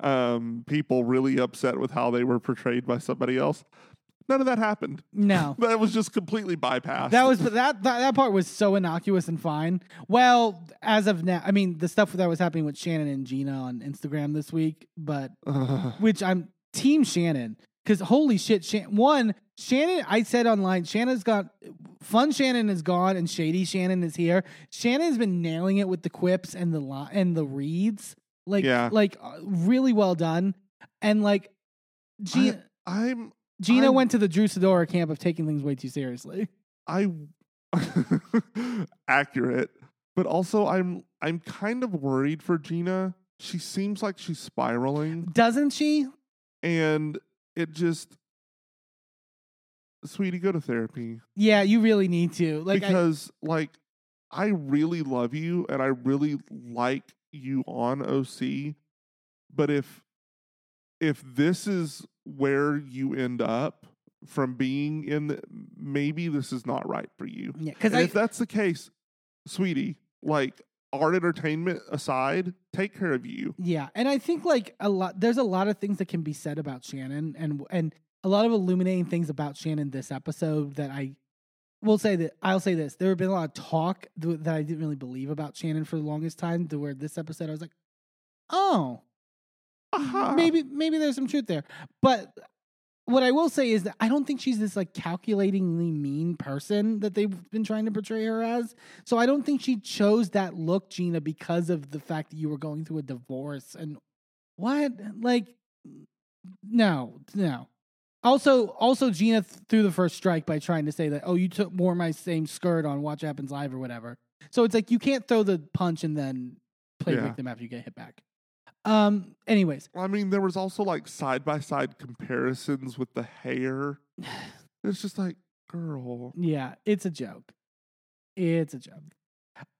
um, people really upset with how they were portrayed by somebody else. None of that happened. no. That was just completely bypassed. That was that, that that part was so innocuous and fine. Well, as of now, I mean the stuff that was happening with Shannon and Gina on Instagram this week, but Ugh. which I'm team Shannon because holy shit, Shan- one Shannon. I said online, Shannon's got fun. Shannon is gone, and shady Shannon is here. Shannon's been nailing it with the quips and the li- and the reads, like Yeah. like uh, really well done. And like Gina, I'm Gina I'm- went to the Drew Sidora camp of taking things way too seriously. I accurate, but also I'm I'm kind of worried for Gina. She seems like she's spiraling, Doesn't she? and it just, sweetie, go to therapy Yeah, you really need to. Like, I, because like I really love you and I really like you on OC, but if if this is where you end up from being in the maybe this is not right for you yeah, because if that's the case, sweetie, like art entertainment aside, take care of you. Yeah, and I think like a lot there's a lot of things that can be said about Shannon and and a lot of illuminating things about Shannon this episode that I will say that I'll say this. There have been a lot of talk th- that I didn't really believe about Shannon for the longest time to where this episode I was like, "Oh, Aha. maybe maybe there's some truth there." But what I will say is that I don't think she's this like calculatingly mean person that they've been trying to portray her as. So I don't think she chose that look, Gina, because of the fact that you were going through a divorce and what? Like no, no. Also, also Gina th- threw the first strike by trying to say that, oh, you took wore my same skirt on Watch Happens Live or whatever. So it's like you can't throw the punch and then play Yeah. victim after you get hit back. Um. Anyways, I mean, there was also like side by side comparisons with the hair. It's just like, girl. Yeah, it's a joke. It's a joke.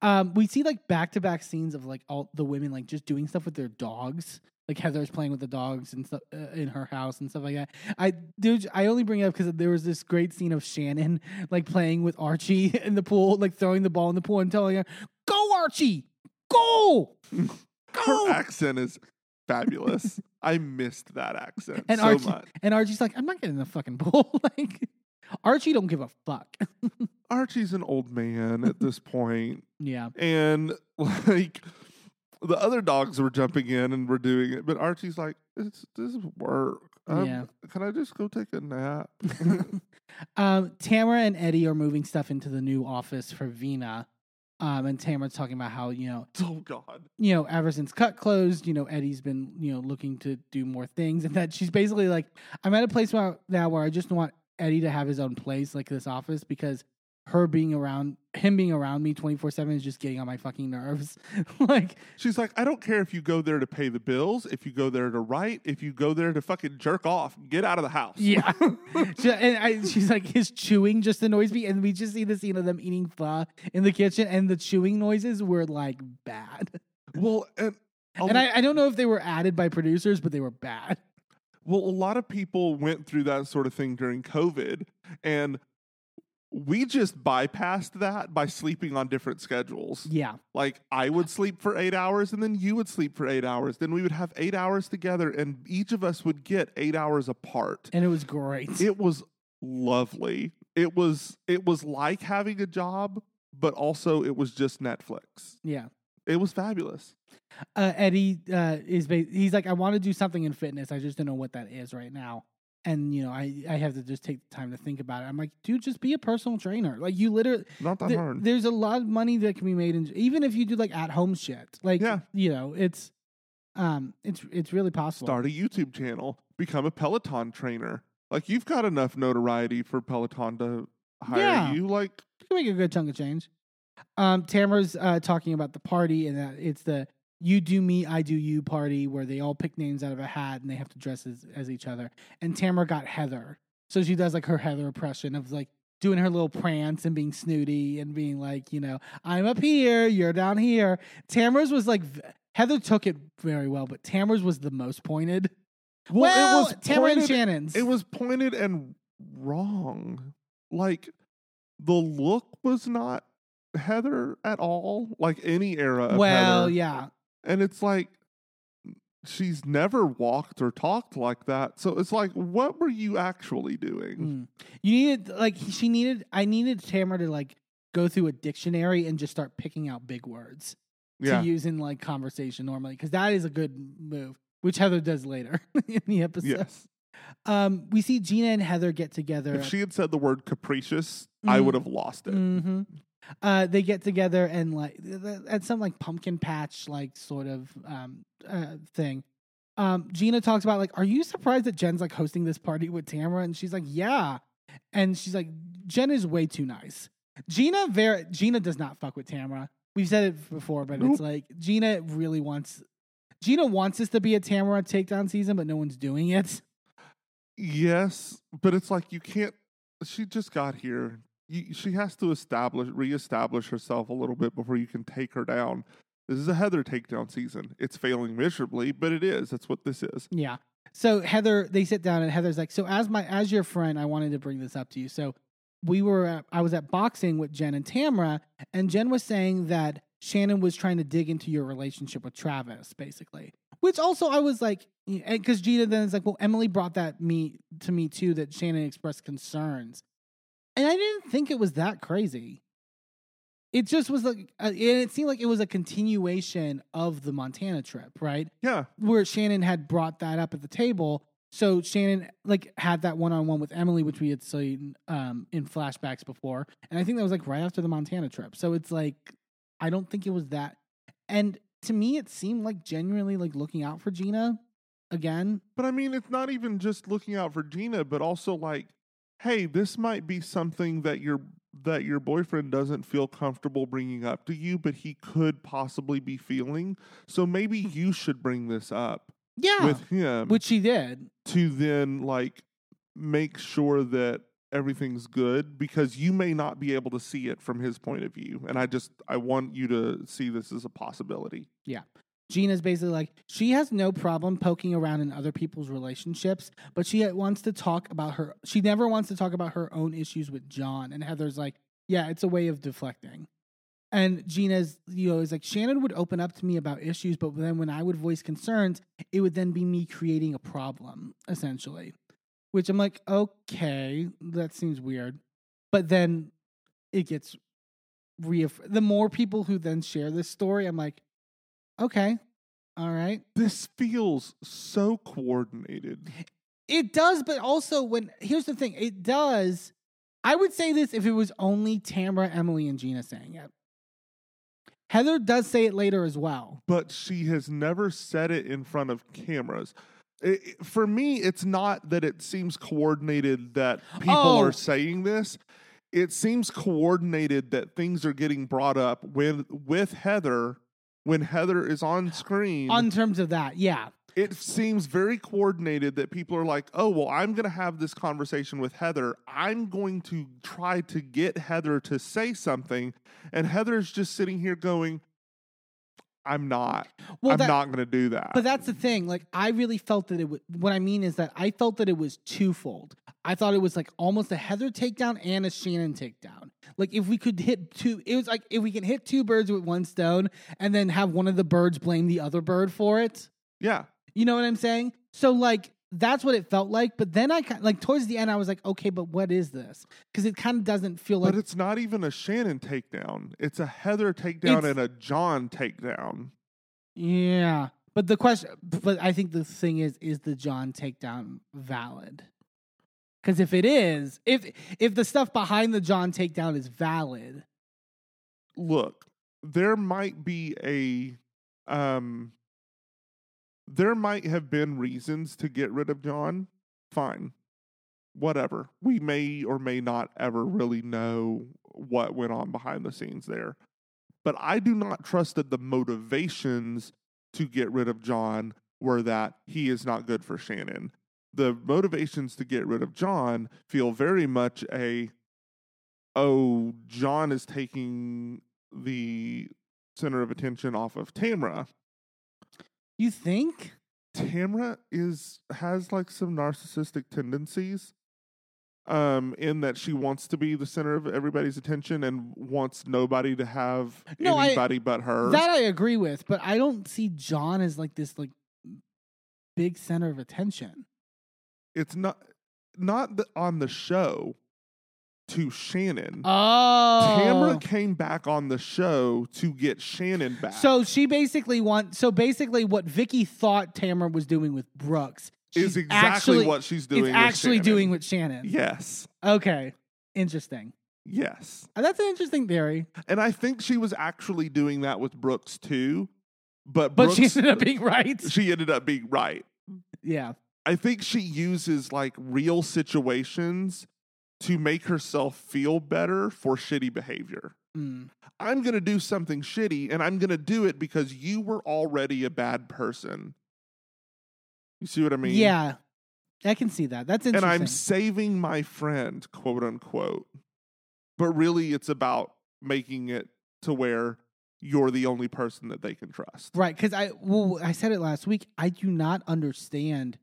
Um, we see like back to back scenes of like all the women like just doing stuff with their dogs. Like Heather's playing with the dogs and stuff uh, in her house and stuff like that. I dude, I only bring it up because there was this great scene of Shannon like playing with Archie in the pool, like throwing the ball in the pool and telling her, "Go Archie, go, Her accent is fabulous. I missed that accent And so Archie- much. And Archie's like, "I'm not getting in the fucking pool." like Archie don't give a fuck. Archie's an old man at this point, yeah. and like the other dogs were jumping in and were doing it, but Archie's like, "It's this is work. Um, Yeah. Can I just go take a nap?" um, Tamra and Eddie are moving stuff into the new office for Vena. Um, and Tamra's talking about how, you know, oh God. you know, ever since cut closed, you know, Eddie's been, you know, looking to do more things. And that she's basically like, I'm at a place where, now where I just want Eddie to have his own place, like this office, because her being around, him being around me 24 7 is just getting on my fucking nerves. like, She's like, I don't care if you go there to pay the bills, if you go there to write, if you go there to fucking jerk off, get out of the house. Yeah. She- and I, she's like, his chewing just annoys me. And we just see the scene of them eating pho in the kitchen, and the chewing noises were like bad. Well, and And I, I don't know if they were added by producers, but they were bad. Well, a lot of people went through that sort of thing during COVID, and we just bypassed that by sleeping on different schedules. Yeah. Like I would sleep for eight hours, and then you would sleep for eight hours. Then we would have eight hours together, and each of us would get eight hours apart. And it was great. It was lovely. It was it was like having a job, but also it was just Netflix. yeah. It was fabulous. Uh, Eddie uh, is he's like, I want to do something in fitness. I just don't know what that is right now. And you know, I I have to just take the time to think about it. I'm like, dude, just be a personal trainer. Like you literally, Not that there- hard. there's a lot of money that can be made, in, even if you do like at home shit. Like, Yeah. you know, it's um, it's it's really possible. start a YouTube channel, become a Peloton trainer. Like you've got enough notoriety for Peloton to hire Yeah. you. Like You can make a good chunk of change. Um, Tamra's uh, talking about the party and that it's the you do me, I do you party where they all pick names out of a hat and they have to dress as, as each other. And Tamra got Heather. So she does like her Heather impression of like doing her little prance and being snooty and being like, you know, I'm up here, you're down here. Tamra's was like, Heather took it very well, but Tamra's was the most pointed. Well, it was Tamra and Shannon's. It was pointed and wrong. Like the look was not Heather at all. Like any era of well, Heather. yeah. And it's like she's never walked or talked like that. So it's like, what were you actually doing? Mm. You needed like she needed. I needed Tamra to like go through a dictionary and just start picking out big words Yeah. to use in like conversation normally because that is a good move, which Heather does later in the episode. Yes. Um, we see Gina and Heather get together. If she had said the word capricious, I Mhm. would have lost it. hmm Uh, they get together and like at some like pumpkin patch like sort of um uh, thing. Um, Gina talks about like, are you surprised that Jen's like hosting this party with Tamra? And she's like, yeah. And she's like, Jen is way too nice. Gina very Gina does not fuck with Tamra. We've said it before, but it's like Gina really wants Gina wants this to be a Tamra takedown season, but no one's doing it. Yes, but it's like you can't. She just got here. She has to establish, reestablish herself a little bit before you can take her down. This is a Heather takedown season. It's failing miserably, but it is. That's what this is. Yeah. So Heather, they sit down and Heather's like, "So as my as your friend, I wanted to bring this up to you. So we were at, I was at boxing with Jen and Tamra, and Jen was saying that Shannon was trying to dig into your relationship with Travis, basically. Which also I was like, eh, because Gina then is like, well, Emily brought that me to me too that Shannon expressed concerns, and I didn't think it was that crazy. It just was like, uh, and it seemed like it was a continuation of the Montana trip, right? Yeah. where Shannon had brought that up at the table. So Shannon like had that one on one with Emily, which we had seen um, in flashbacks before, and I think that was like right after the Montana trip. So it's like I don't think it was that. And to me, it seemed like genuinely like looking out for Gina again. But I mean, it's not even just looking out for Gina, but also like, hey, this might be something that your that your boyfriend doesn't feel comfortable bringing up to you, but he could possibly be feeling. So maybe you should bring this up Yeah, with him, which he did. to then like make sure that everything's good because you may not be able to see it from his point of view. And I just I want you to see this as a possibility. Gina's basically like she has no problem poking around in other people's relationships, but she wants to talk about her. She never wants to talk about her own issues with John. And Heather's like, yeah, it's a way of deflecting. And Gina's, you know, is like Shannon would open up to me about issues, but then when I would voice concerns, it would then be me creating a problem, essentially. Which I'm like, okay, that seems weird. But then it gets reaff- the more people who then share this story, I'm like, okay, all right. This feels so coordinated. It does, but also when here's the thing, it does. I would say this if it was only Tamra, Emily, and Gina saying it. Heather does say it later as well. but she has never said it in front of cameras. It- for me, it's not that it seems coordinated that people Oh. are saying this. It seems coordinated that things are getting brought up when with Heather when Heather is on screen. On terms of that, yeah. it seems very coordinated that people are like, "Oh, well, I'm going to have this conversation with Heather. I'm going to try to get Heather to say something." And Heather's just sitting here going, "I'm not. Well, I'm that- not going to do that." But that's the thing. Like, I really felt that it was. What I mean is that I felt that it was twofold. I thought it was like almost a Heather takedown and a Shannon takedown. Like, if we could hit two, it was like if we can hit two birds with one stone, and then have one of the birds blame the other bird for it. yeah. You know what I'm saying? So like that's what it felt like. But then I like towards the end, I was like, okay, but what is this? Because it kind of doesn't feel like but it's not even a Shannon takedown. It's a Heather takedown It's- and a John takedown. yeah. But the question, but I think the thing is, is the John takedown valid? Because if it is, if if the stuff behind the John takedown is valid, Look, there might be a um there might have been reasons to get rid of John. Fine. Whatever. We may or may not ever really know what went on behind the scenes there. But I do not trust that the motivations to get rid of John were that he is not good for Shannon. The motivations to get rid of John feel very much a oh, John is taking the center of attention off of Tamra. You think? Tamra is has like some narcissistic tendencies um in that she wants to be the center of everybody's attention and wants nobody to have No, I- anybody but her. That I agree with, but I don't see John as like this like big center of attention. it's not not the, on the show to Shannon. Oh, Tamra came back on the show to get Shannon back. So she basically want. So basically, what Vicki thought Tamra was doing with Brooks is exactly actually, what she's doing. It's actually Shannon. doing with Shannon. Yes. Okay. Interesting. Yes. Uh, That's an interesting theory. And I think she was actually doing that with Brooks too. But But Brooks, she ended up being right. she ended up being right. Yeah. I think she uses like real situations to make herself feel better for shitty behavior. Mm. I'm going to do something shitty and I'm going to do it because you were already a bad person. You see what I mean? Yeah. I can see that. That's and interesting. I'm saving my friend, quote unquote. But really, it's about making it to where you're the only person that they can trust. right. Because I, well, I said it last week. I do not understand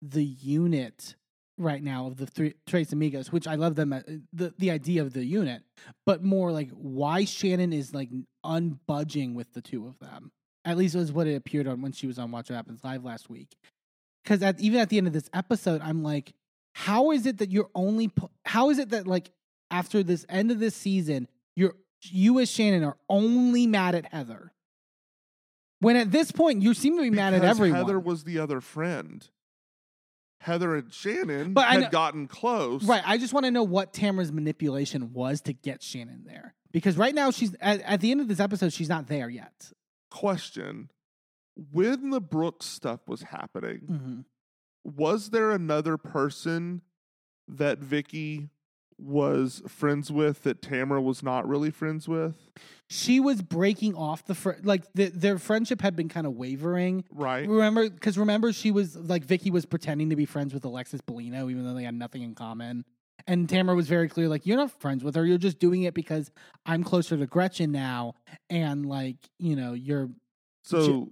the unit right now of the three Tres Amigos, which I love them. uh, The the idea of the unit, but more like why Shannon is like unbudging with the two of them. At least was what it appeared on when she was on Watch What Happens Live last week. Because at even at the end of this episode, I'm like, how is it that you're only? pu- How is it that like after this end of this season, you're you as Shannon are only mad at Heather? When at this point you seem to be mad at Because everyone. Heather was the other friend. Heather and Shannon But had know- gotten close. Right. I just want to know what Tamra's manipulation was to get Shannon there. Because right now she's at, at the end of this episode, she's not there yet. Question. When the Brooks stuff was happening, Mm-hmm. was there another person that Vicki was friends with that Tamra was not really friends with? She was breaking off the fr- like the, their friendship had been kind of wavering. Right. Remember, because remember, she was like Vicki was pretending to be friends with Alexis Bellino, even though they had nothing in common. And Tamra was very clear, like you're not friends with her. You're just doing it because I'm closer to Gretchen now, and like you know, you're So,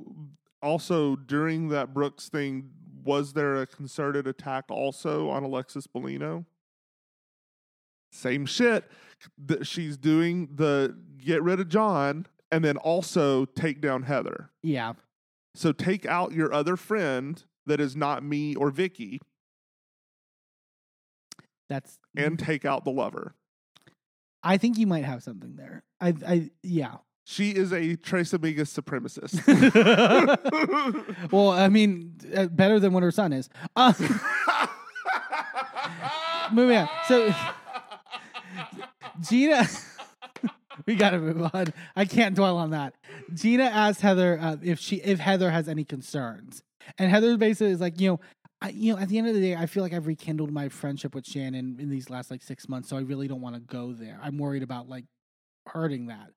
also during that Brooks thing, was there a concerted attack also on Alexis Bellino? Same shit. Th- She's doing the get rid of John and then also take down Heather. yeah. So take out your other friend that is not me or Vicki That's and take out the lover. I think you might have something there. I, I, yeah. She is a Tres Amigas supremacist. well, I mean, uh, better than what her son is. Uh, moving on. So, Gina, we got to move on. I can't dwell on that. Gina asked Heather uh, if she if Heather has any concerns, and Heather basically is like, you know. I, you know, at the end of the day, I feel like I've rekindled my friendship with Shannon in these last like six months, so I really don't want to go there. I'm worried about like hurting that.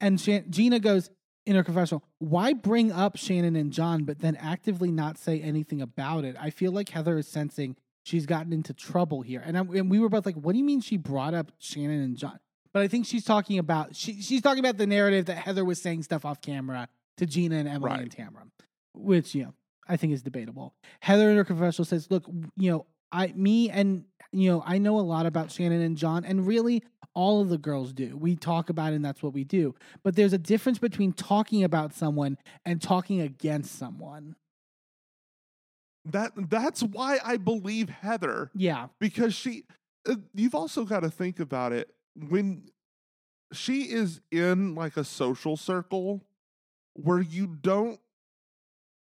And Shan- Gina goes in her confessional, why bring up Shannon and John, but then actively not say anything about it? I feel like Heather is sensing she's gotten into trouble here. And, I, and we were both like, what do you mean she brought up Shannon and John? But I think she's talking about she, she's talking about the narrative that Heather was saying stuff off camera to Gina and Emily Right. and Tamra, which you know I think is debatable. Heather in her confessional says, "Look, you know, I, me, and you know, I know a lot about Shannon and John, and really, all of the girls do. We talk about it, and that's what we do. But there's a difference between talking about someone and talking against someone. That that's why I believe Heather. Yeah, because she uh, you've also got to think about it when she is in like a social circle where you don't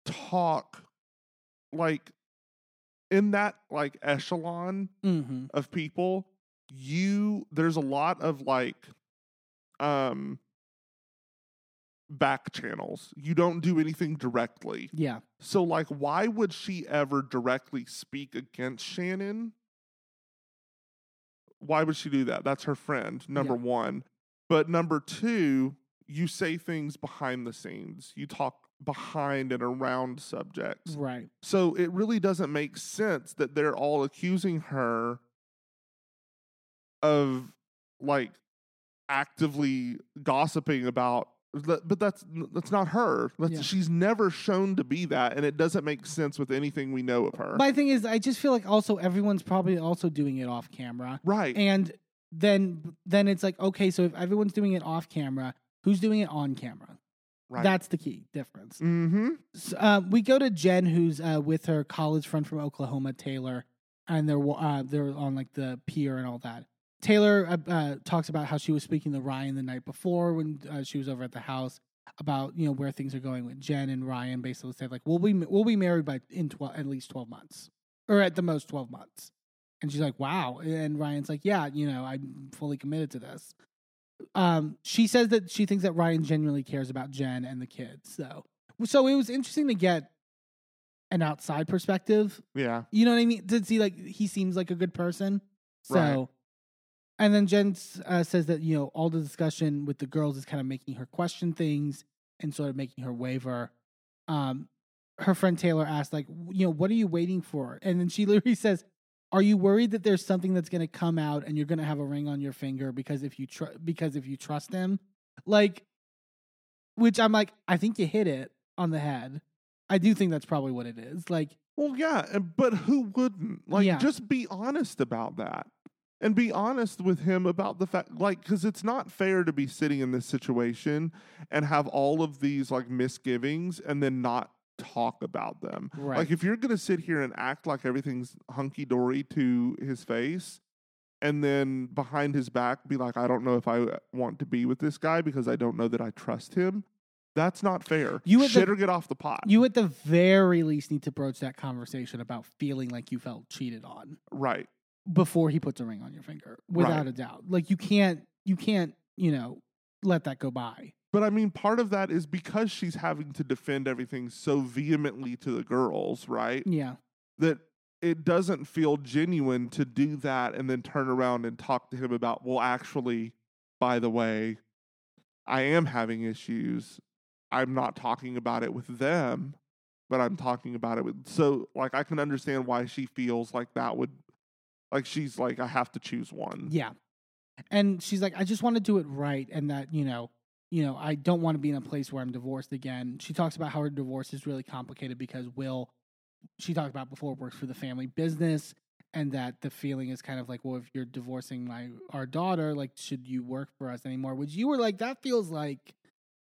talk like in that like echelon mm-hmm. of people you there's a lot of like um back channels you don't do anything directly yeah, so, like, why would she ever directly speak against Shannon? Why would she do that? That's her friend, number Yeah. one. But number two, you say things behind the scenes. You talk behind and around subjects. right. So it really doesn't make sense that they're all accusing her of like actively gossiping about but that's that's not her. That's, Yeah. She's never shown to be that, and it doesn't make sense with anything we know of her. My thing is, I just feel like also everyone's probably also doing it off camera. right? And then then it's like, okay, so if everyone's doing it off camera, who's doing it on camera? right. That's the key difference. mm-hmm. S- uh, we go to Jen, who's uh, with her college friend from Oklahoma, Taylor, and they're uh, they're on like the pier and all that. Taylor uh, uh, talks about how she was speaking to Ryan the night before when uh, she was over at the house about you know where things are going with Jen and Ryan. Basically said like we'll be we'll be married by in twelve at least twelve months or at the most twelve months. And she's like, wow. And Ryan's like, yeah, you know, I'm fully committed to this. Um, she says that she thinks that Ryan genuinely cares about Jen and the kids. So, so it was interesting to get an outside perspective. Yeah. You know what I mean? To see like he seems like a good person. So, Right. And then Jen uh, says that you know all the discussion with the girls is kind of making her question things and sort of making her waver. Um, her friend Taylor asked like, you know, what are you waiting for? And then she literally says, "Are you worried that there's something that's going to come out and you're going to have a ring on your finger because if you tr- because if you trust him?" Like, which I'm like, I think you hit it on the head. I do think that's probably what it is. Like, Well, yeah, but who wouldn't? Like, Yeah. just be honest about that. And be honest with him about the fact, like, because it's not fair to be sitting in this situation and have all of these, like, misgivings and then not talk about them. Right. Like, if you're going to sit here and act like everything's hunky dory to his face, and then behind his back be like, I don't know if I want to be with this guy because I don't know that I trust him, that's not fair. You at the- or get off the pot. You at the very least need to broach that conversation about feeling like you felt cheated on right. Before he puts a ring on your finger, without Right. a doubt. Like you can't, you can't, you know, let that go by. But I mean, part of that is because she's having to defend everything so vehemently to the girls, right? Yeah, That it doesn't feel genuine to do that and then turn around and talk to him about, well, actually, by the way, I am having issues. I'm not talking about it with them, but I'm talking about it with. So, like, I can understand why she feels like that would, like, she's like, I have to choose one. yeah. And she's like, I just want to do it right, and that you know, you know, I don't want to be in a place where I'm divorced again. She talks about how her divorce is really complicated because Will, she talked about before, works for the family business, and that the feeling is kind of like, well, if you're divorcing my our daughter, like, should you work for us anymore? Which you were like, that feels like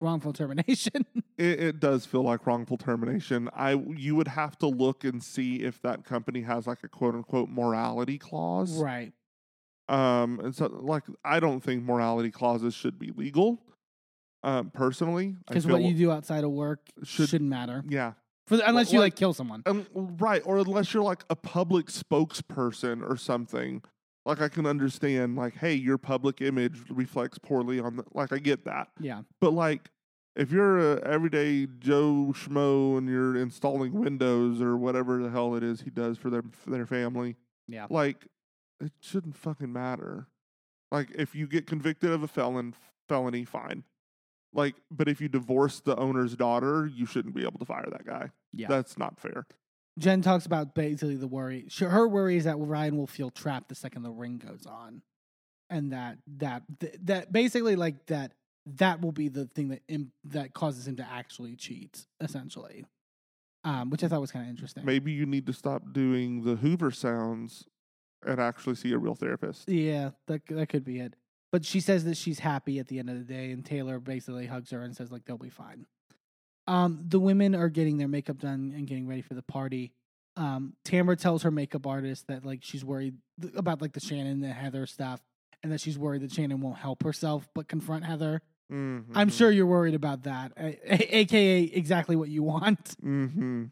wrongful termination. It, it does feel like wrongful termination. I you would have to look and see if that company has like a quote unquote morality clause. right. Um, and so like I don't think morality clauses should be legal. Um, personally, Because what you do outside of work Should- shouldn't matter. yeah, For the, unless you like- like kill someone. um, right, or unless you're like a public spokesperson or something. Like I can understand, like, hey, your public image reflects poorly on the. Like I get that. Yeah. But like, if you're a everyday Joe schmo and you're installing Windows or whatever the hell it is he does for their for their family, Yeah. like it shouldn't fucking matter. Like if you get convicted of a felon felony, fine. Like, but if you divorce the owner's daughter, you shouldn't be able to fire that guy. Yeah. That's not fair. Jen talks about basically the worry. She, her worry is that Ryan will feel trapped the second the ring goes on, and that that that basically like that that will be the thing that Im- that causes him to actually cheat, essentially. Um, which I thought was kind of interesting. Maybe you need to stop doing the Hoover sounds and actually see a real therapist. Yeah, that that could be it. But she says that she's happy at the end of the day, and Taylor basically hugs her and says like they'll be fine. Um, the women are getting their makeup done and getting ready for the party. Um, Tamra tells her makeup artist that like she's worried about like the Shannon and Heather stuff, and that she's worried that Shannon won't help herself but confront Heather. I'm Mm-hmm. sure you're worried about that, a- a- aka exactly what you want. Mm-hmm.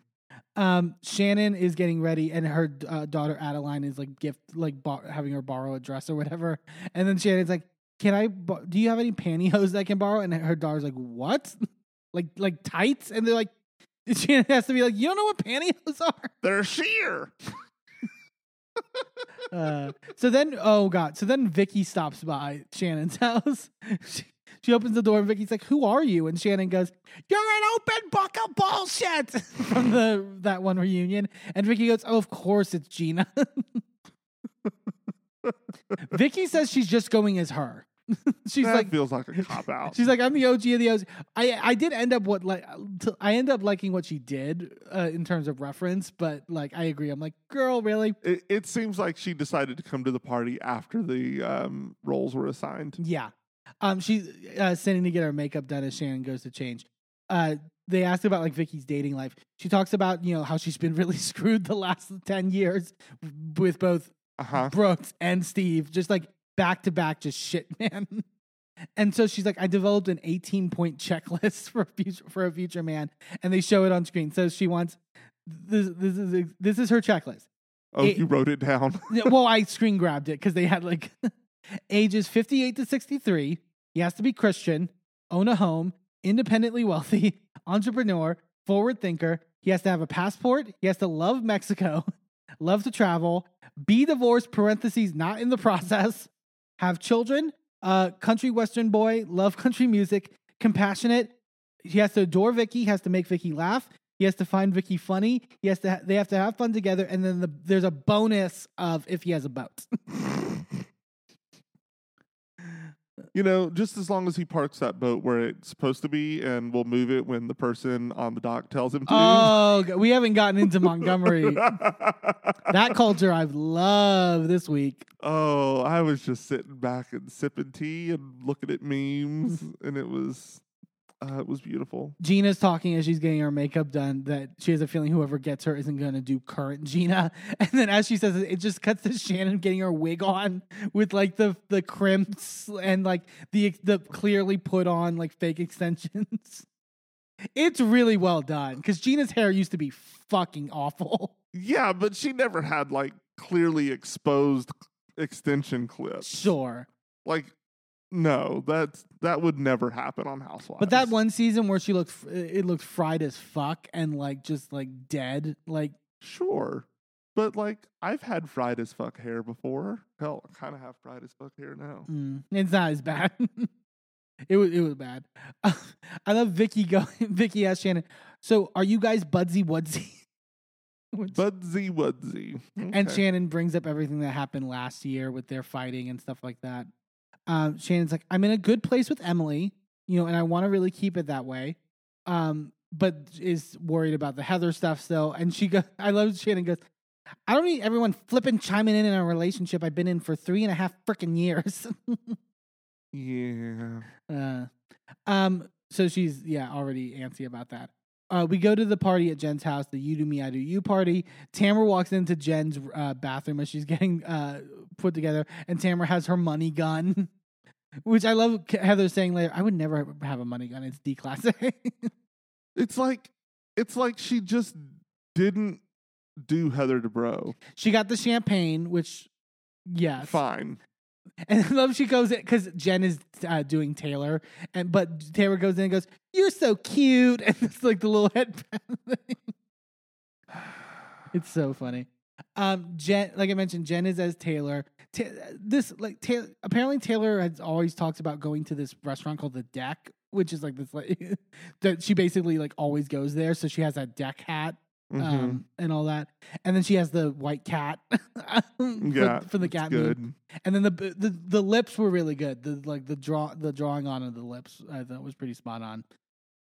Um, Shannon is getting ready, and her uh, daughter Adeline is like gift, like bar- having her borrow a dress or whatever. And then Shannon's like, "Can I? bo- Do you have any pantyhose that I can borrow?" And her daughter's like, "What? Like like tights?" And they're like, Shannon has to be like, "You don't know what pantyhose are?" They're sheer. Uh, so then, oh god, so then Vicki stops by Shannon's house. She, she opens the door, and Vicki's like, "Who are you?" And Shannon goes, "You're an open book of bullshit." From the that one reunion, and Vicki goes, "Oh, of course it's Gina." Vicki says she's just going as her. she's that like, feels like a cop out. She's like, I'm the OG of the OG. I I did end up what like I end up liking what she did uh, in terms of reference, but like I agree. I'm like, girl, really? it, it seems like she decided to come to the party after the um, roles were assigned. Yeah. Um, she's uh, sending to get her makeup done as Shannon goes to change. Uh, they asked about like Vicki's dating life. She talks about you know how she's been really screwed the last ten years with both Uh huh. Brooks and Steve, just like back to back, just shit, man. And so she's like, I developed an 18 point checklist for a future for a future man, and they show it on screen. So she wants this. This is this is her checklist. Oh, It- you wrote it down. Well, I screen grabbed it because they had like ages 58 to 63. He has to be Christian, own a home, independently wealthy, entrepreneur, forward thinker. He has to have a passport. He has to love Mexico, love to travel, be divorced, parentheses, not in the process, have children, uh, country western boy, love country music, compassionate. He has to adore Vicki, has to make Vicki laugh. He has to find Vicki funny. He has to. Ha- they have to have fun together, and then the, there's a bonus of if he has a boat. You know, just as long as he parks that boat where it's supposed to be and we'll move it when the person on the dock tells him to. Oh, we haven't gotten into Montgomery. that culture I've loved this week. oh, I was just sitting back and sipping tea and looking at memes, and it was, uh, it was beautiful. Gina's talking as she's getting her makeup done that she has a feeling whoever gets her isn't going to do current Gina. And then as she says it, it just cuts to Shannon getting her wig on with like the the crimps and like the the clearly put on like fake extensions. It's really well done because Gina's hair used to be fucking awful. Yeah, but she never had like clearly exposed extension clips. Sure. Like, no, that's that would never happen on Housewives. But that one season where she looked, it looked fried as fuck and like just like dead. Like Sure. But like I've had fried as fuck hair before. Hell, I kind of have fried as fuck hair now. Mm, it's not as bad. it was it was bad. I love Vicki going. Vicki asked Shannon, "So are you guys budsy woodsy?" Which- Budsy woodsy. and Shannon brings up everything that happened last year with their fighting and stuff like that. Um, Shannon's like, "I'm in a good place with Emily, you know, and I want to really keep it that way." Um, but is worried about the Heather stuff still. And she goes, "I love Shannon goes." I don't need everyone flipping chiming in in a relationship I've been in for three and a half freaking years. Yeah. Uh, um. So she's yeah already antsy about that. Uh, we go to the party at Jen's house, the "You Do Me, I Do You" party. Tamra walks into Jen's uh, bathroom as she's getting uh, put together, and Tamra has her money gun, which I love. Heather saying later, "I would never have a money gun; it's declassified." It's like it's like she just didn't do Heather Dubrow. she got the champagne, which yes, Fine. And I love she goes in because Jen is uh, doing Taylor, and but Taylor goes in and goes, "You're so cute," and it's like the little thing. It's so funny. Um, Jen, like I mentioned, Jen is as Taylor. Ta- this like Taylor. Apparently, Taylor has always talked about going to this restaurant called the Deck, which is like this like that she basically like always goes there. So she has that deck hat Mhm. um, and all that, and then she has the white cat. for, yeah. for the cat meme. And then the the the lips were really good. The like the draw the drawing on of the lips I thought was pretty spot on.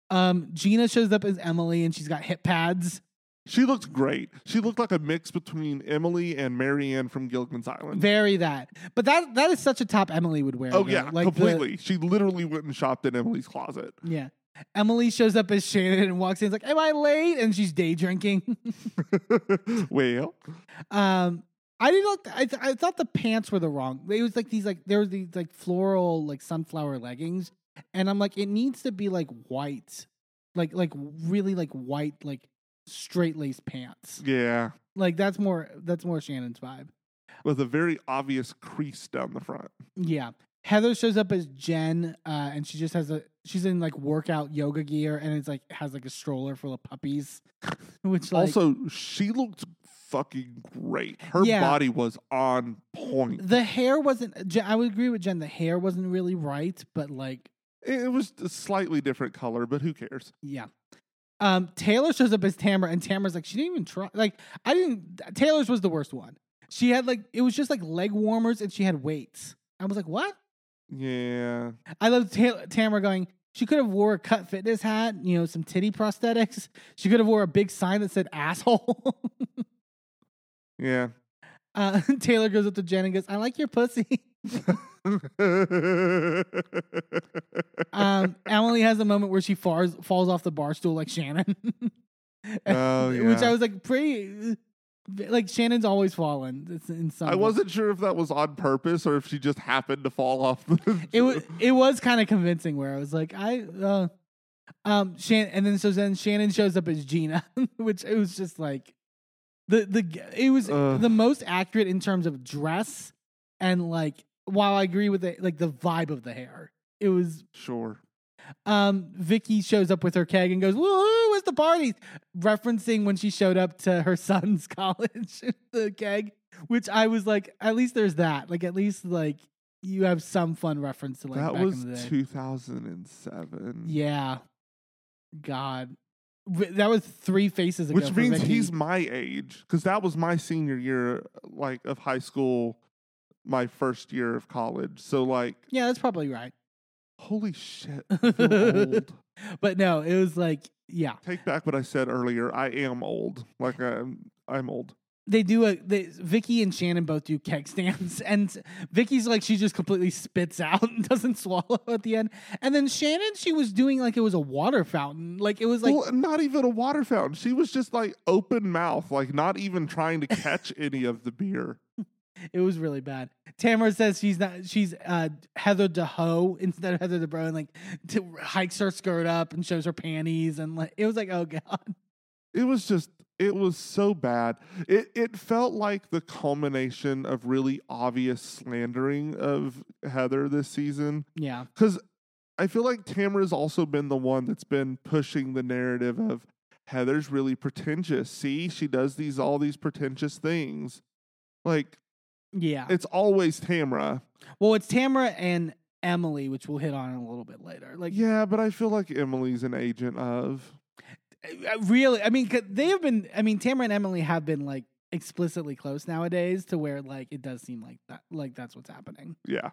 Um, Gina shows up as Emily and she's got hip pads. She looked great. She looked like a mix between Emily and Mary Ann from Gilligan's Island. Very that. But that that is such a top Emily would wear. oh though. yeah, like the- completely. she literally went and shopped in Emily's closet. yeah. Emily shows up as Shannon and walks in. Is like, "Am I late?" And she's day drinking. well, um, I didn't. Know, I th- I thought the pants were the wrong. It was like these like there was these like floral like sunflower leggings, and I'm like, it needs to be like white, like like really like white like straight lace pants. yeah, Like that's more that's more Shannon's vibe. with a very obvious crease down the front. Yeah. Heather shows up as Jen, uh, and she just has a she's in like workout yoga gear, and it's like has like a stroller full of puppies, which like also, she looked fucking great. Her Yeah. body was on point. the hair wasn't. I would agree with Jen. The hair wasn't really right, but like It it was a slightly different color, but who cares? yeah. Um, Taylor shows up as Tamra, and Tamra's like she didn't even try. Like I didn't. Taylor's was the worst one. She had like it was just like leg warmers, and she had weights. I was like, what? Yeah. I love Ta- Tamra going. She could have wore a cut fitness hat, you know, some titty prosthetics. She could have wore a big sign that said asshole. Yeah. uh, Taylor goes up to Jen and goes, "I like your pussy." um, Emily has a moment where she falls falls off the bar stool like Shannon. Oh, yeah. which. I was like pretty. Like Shannon's always fallen. It's in some. I wasn't sure if that was on purpose or if she just happened to fall off. The It was. It was kind of convincing. Where I was like, I. Uh, um. Shannon, and then so then Shannon shows up as Gina, which it was just like, the the it was Ugh. the most accurate in terms of dress and like. While I agree with it, like the vibe of the hair, it was sure. Um, Vicki shows up with her keg and goes, "Woohoo! It's the party!" Referencing when she showed up to her son's college, the keg. Which I was like, at least there's that. Like, at least like you have some fun reference to like that back was in the day. 2007. yeah, God, that was three faces ago. Which means Vicki. he's my age because that was my senior year, like of high school, my first year of college. So like, yeah, that's probably right. Holy shit. I feel old. but no, it was like yeah. Take back what I said earlier. I am old. Like I'm I'm old. They do a they, Vicki and Shannon both do keg stands, and Vicki's like she just completely spits out and doesn't swallow at the end, and then Shannon she was doing like it was a water fountain, like it was like well, not even a water fountain. She was just like open mouth, like not even trying to catch any of the beer. It was really bad. Tamra says she's not. She's uh, Heather DeHo instead of Heather Dubrow, and like t- hikes her skirt up and shows her panties, and like it was like, oh god. It was just it was so bad. It it felt like the culmination of really obvious slandering of Heather this season. Yeah, Because I feel like Tamra's also been the one that's been pushing the narrative of Heather's really pretentious. See, she does these all these pretentious things. Like yeah. it's always Tamra. well, it's Tamra and Emily, which we'll hit on a little bit later. Like, Yeah, but I feel like Emily's an agent of. uh, really, I mean, they have been. I mean, Tamra and Emily have been like explicitly close nowadays, to where like it does seem like that, like that's what's happening. Yeah.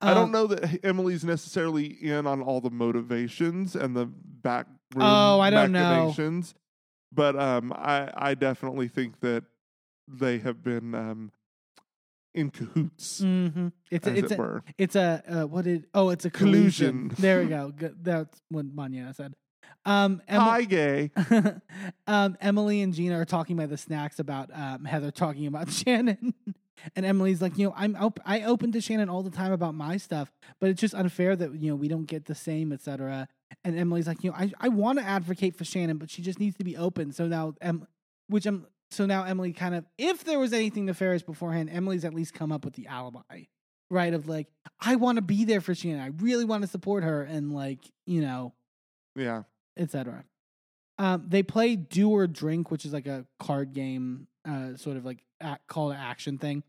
I don't Um, know that Emily's necessarily in on all the motivations and the back Oh, I don't know. but um, I I definitely think that they have been um, in cahoots, mhm. It's a, it's it a, were. It's a uh, what did? Oh, it's a collusion. Collusion. there we go. That's what Manya said. Um, Emma- Hi, gay. um, Emily and Gina are talking by the snacks about um, Heather talking about Shannon, and Emily's like, you know, I'm op- I open to Shannon all the time about my stuff, but it's just unfair that you know we don't get the same, etc. And Emily's like, you know, I I want to advocate for Shannon, but she just needs to be open. So now, em- which I'm so now Emily kind of, if there was anything nefarious beforehand, Emily's at least come up with the alibi, right? Of like, I want to be there for Shannon. I really want to support her, and like, you know, Yeah. etc. Um, they play Do or Drink, which is like a card game, uh, sort of like act, call to action thing.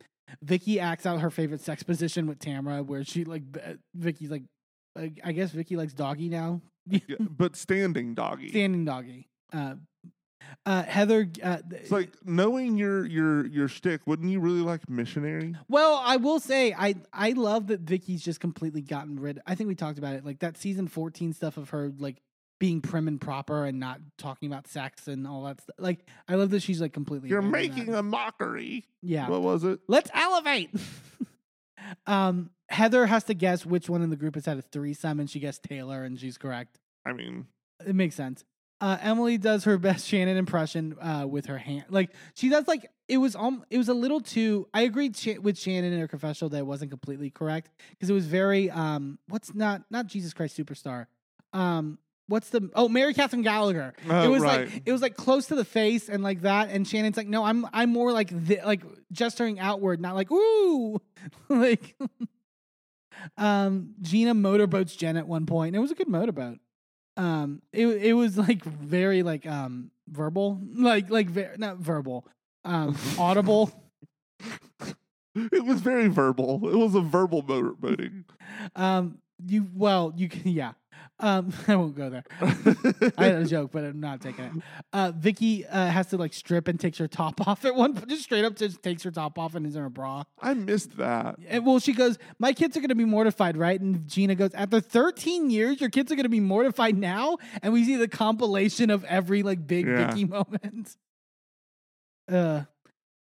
Vicki acts out her favorite sex position with Tamra, where she like Vicki's like, I I guess Vicki likes doggy now, yeah. But standing doggy. standing doggy. Uh, uh, Heather, uh, It's like knowing your your your shtick. Wouldn't you really like missionary? Well, I will say I I love that Vicki's just completely gotten rid. I think we talked about it, like that season fourteen stuff of her like being prim and proper and not talking about sex and all that stuff. Like I love that she's like completely. You're making a mockery. yeah. What was it? Let's elevate. um, Heather has to guess which one in the group has had a threesome, and she guessed Taylor, and she's correct. I mean, It makes sense. Uh, Emily does her best Shannon impression uh, with her hand. Like she does, like it was. Um, it was a little too. I agreed Sh- with Shannon in her confessional that it wasn't completely correct because it was very. Um, what's not not Jesus Christ Superstar. Um, what's the oh Mary Catherine Gallagher? Oh, it was right. like it was like close to the face and like that. And Shannon's like, no, I'm I'm more like thi- like gesturing outward, not like ooh, like. um, Gina motorboats Jen at one point. It was a good motorboat um it it was like very like um verbal like like very not verbal um audible it was very verbal. It was a verbal motorboating. um you well you can yeah um i won't go there i had a joke but i'm not taking it uh vicki uh has to like strip and takes her top off at one just straight up just takes her top off and is in her bra I missed that. And, well, she goes, My kids are going to be mortified, right? And Gina goes, After 13 years, your kids are going to be mortified now? And we see the compilation of every like big Yeah. Vicki moment. Uh,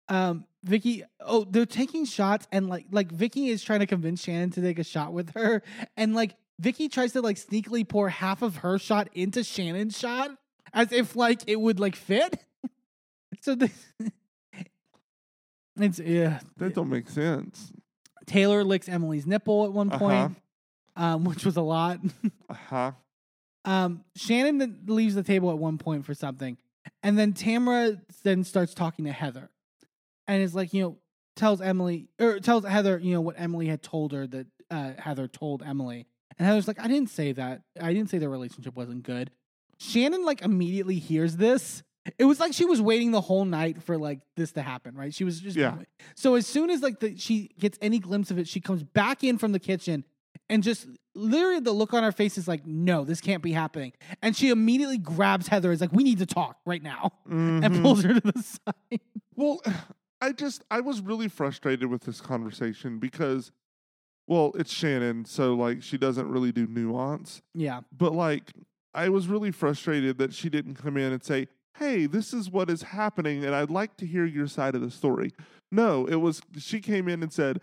um, Vicki, oh, they're taking shots, and like, like Vicki is trying to convince Shannon to take a shot with her, and like Vicki tries to like sneakily pour half of her shot into Shannon's shot, as if like it would like fit. so the, it's yeah, That don't make sense. Taylor licks Emily's nipple at one Uh-huh. point, um, which was a lot. Uh huh. um, Shannon then leaves the table at one point for something, and then Tamra then starts talking to Heather, and is like, you know, tells Emily or tells Heather, you know, what Emily had told her that uh, Heather told Emily, and Heather's like, I didn't say that. I didn't say their relationship wasn't good. Shannon like immediately hears this. It was like she was waiting the whole night for like this to happen, right? She was just Yeah. So as soon as like the, she gets any glimpse of it, she comes back in from the kitchen and just literally the look on her face is like, no, this can't be happening. And she immediately grabs Heather. And is like, we need to talk right now, and Mhm. pulls her to the side. Well, I just I was really frustrated with this conversation because well, it's Shannon, so like she doesn't really do nuance. Yeah. But like, I was really frustrated that she didn't come in and say, "Hey, this is what is happening, and I'd like to hear your side of the story." No, it was she came in and said,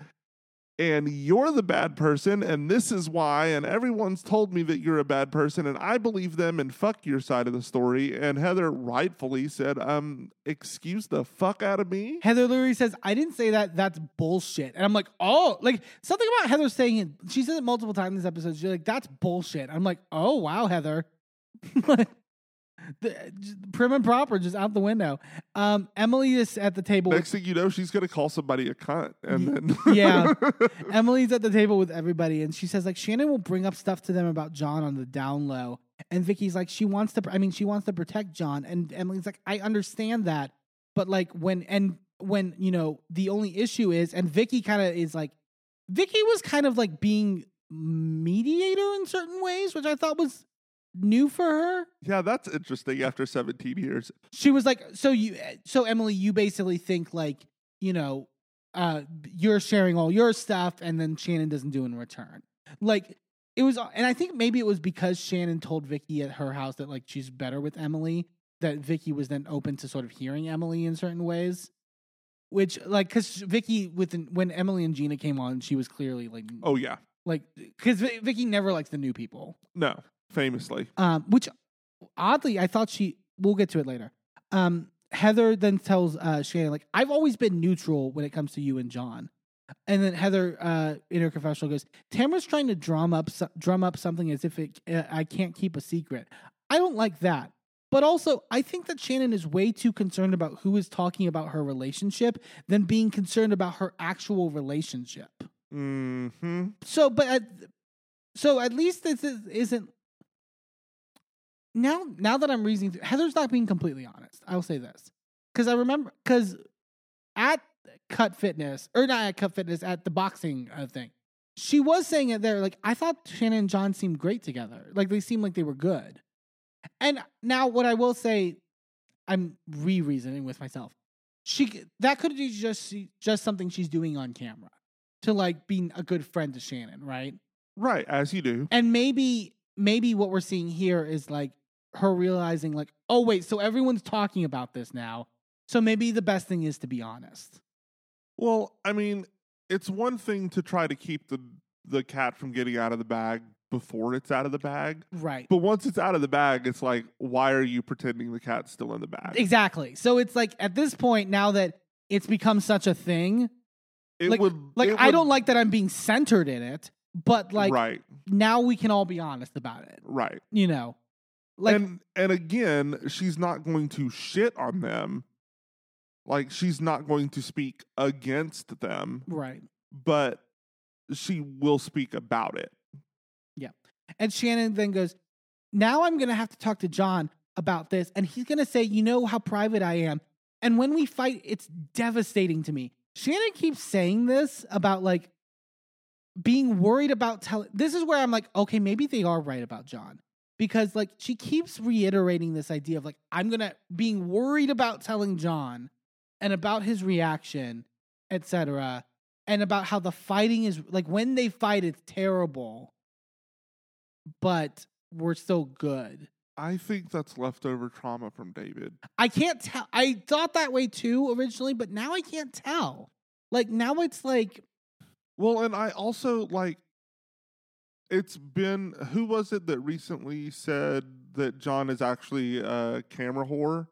"And you're the bad person, and this is why, and everyone's told me that you're a bad person, and I believe them, and fuck your side of the story." And Heather rightfully said, "Um, excuse the fuck out of me." Heather literally says, I didn't say that. That's bullshit. And I'm like, oh, like something about Heather saying it. She said it multiple times in this episode. She's like, that's bullshit. I'm like, oh, wow, Heather. the, prim and proper, just out the window. Um, Emily is at the table. Next thing you know, she's gonna call somebody a cunt, and then yeah. Emily's at the table with everybody, and she says like Shannon will bring up stuff to them about John on the down low, and Vicki's like she wants to. I mean, she wants to protect John, and Emily's like I understand that, but like when and when you know the only issue is, and Vicki kind of is like, Vicki was kind of like being mediator in certain ways, which I thought was new for her. yeah, that's interesting. After 17 years, she was like so you so emily you basically think like you know uh you're sharing all your stuff and then shannon doesn't do in return like it was and i think maybe it was because shannon told vicki at her house that like she's better with emily that vicki was then open to sort of hearing emily in certain ways which like because vicki with when emily and gina came on she was clearly like oh yeah, like because vicki never likes the new people no, famously, um, which oddly I thought she. We'll get to it later. Um, Heather then tells uh, Shannon like I've always been neutral when it comes to you and John, and then Heather uh, in her confessional goes, Tamra's trying to drum up drum up something as if it uh, I can't keep a secret. I don't like that. But also, I think that Shannon is way too concerned about who is talking about her relationship than being concerned about her actual relationship. hmm So, but at, so at least this is, isn't. Now, now that I'm reasoning, through, Heather's not being completely honest. I will say this because I remember because at Cut Fitness or not at Cut Fitness at the boxing uh, thing, she was saying it there. Like I thought Shannon and John seemed great together. Like they seemed like they were good. And now, what I will say, I'm re-reasoning with myself. She that could be just just something she's doing on camera to like being a good friend to Shannon, right? right as you do. And maybe maybe what we're seeing here is like her realizing like, oh wait, so everyone's talking about this now. So maybe the best thing is to be honest. Well, I mean, it's one thing to try to keep the the cat from getting out of the bag before it's out of the bag. Right. But once it's out of the bag, it's like, why are you pretending the cat's still in the bag? Exactly. So it's like at this point now that it's become such a thing, It like would like I would- don't like that I'm being centered in it, but like right, now we can all be honest about it. right. You know. Like and and again, she's not going to shit on them. Like she's not going to speak against them, right. but she will speak about it. Yeah. And Shannon then goes, Now I'm going to have to talk to John about this. And he's going to say, You know how private I am. And when we fight, it's devastating to me. Shannon keeps saying this about like being worried about telling. This is where I'm like, okay, maybe they are right about John. Because like she keeps reiterating this idea of like, I'm going to, being worried about telling John and about his reaction, etc. And about how the fighting is like when they fight, it's terrible but we're still good. I think that's leftover trauma from David. I can't tell. I thought that way too originally, but now I can't tell. Like now it's like Well, and I also like it's been who was it that recently said that John is actually a camera whore?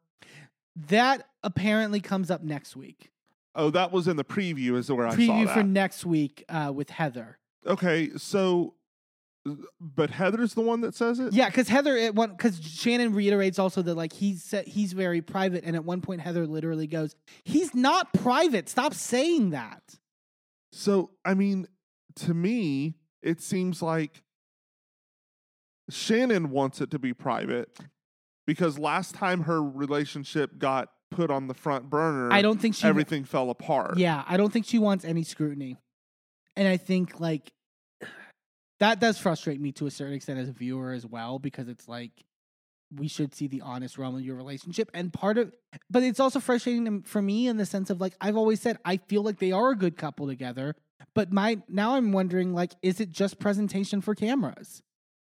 that apparently comes up next week. Oh, that was in the preview is where I saw Preview that. for next week uh, with Heather. okay, so but Heather's the one that says it? Yeah, because Heather one because Shannon reiterates also that like he's he's very private, and at one point Heather literally goes, "He's not private. Stop saying that." So, I mean, to me, it seems like Shannon wants it to be private because last time her relationship got put on the front burner, I don't think she everything fell apart. Yeah, I don't think she wants any scrutiny. And I think like that does frustrate me to a certain extent as a viewer as well because it's like we should see the honest realm of your relationship and part of but it's also frustrating for me in the sense of like I've always said I feel like they are a good couple together But my now I'm wondering like, is it just presentation for cameras?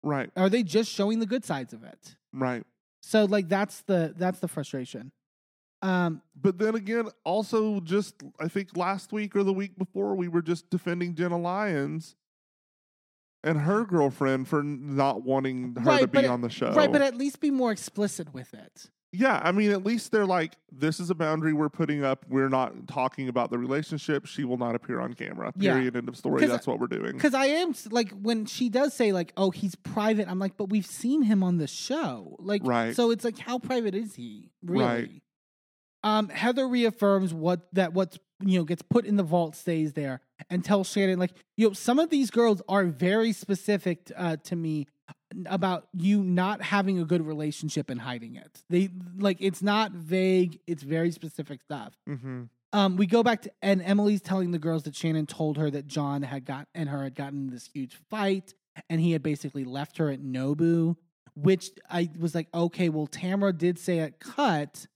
Right. Are they just showing the good sides of it? Right. So like that's the that's the frustration. Um, But then again, also just I think last week or the week before, we were just defending Jenna Lyons and her girlfriend for not wanting her to be on the show. right, but at least be more explicit with it. Yeah, I mean, at least they're like, this is a boundary we're putting up. We're not talking about the relationship. She will not appear on camera. Yeah. Period. End of story. That's what we're doing. Because I am like when she does say like, "Oh, he's private," I'm like, "But we've seen him on the show." Like, Right. So it's like, how private is he really? Right. Um, Heather reaffirms what that what's you know gets put in the vault stays there, and tells Shannon like, you know, some of these girls are very specific uh, to me about you not having a good relationship and hiding it. They like it's not vague; it's very specific stuff. hmm Um, we go back to and Emily's telling the girls that Shannon told her that John had got and her had gotten this huge fight, and he had basically left her at Nobu. Which I was like, okay, well, Tamra did say at cut,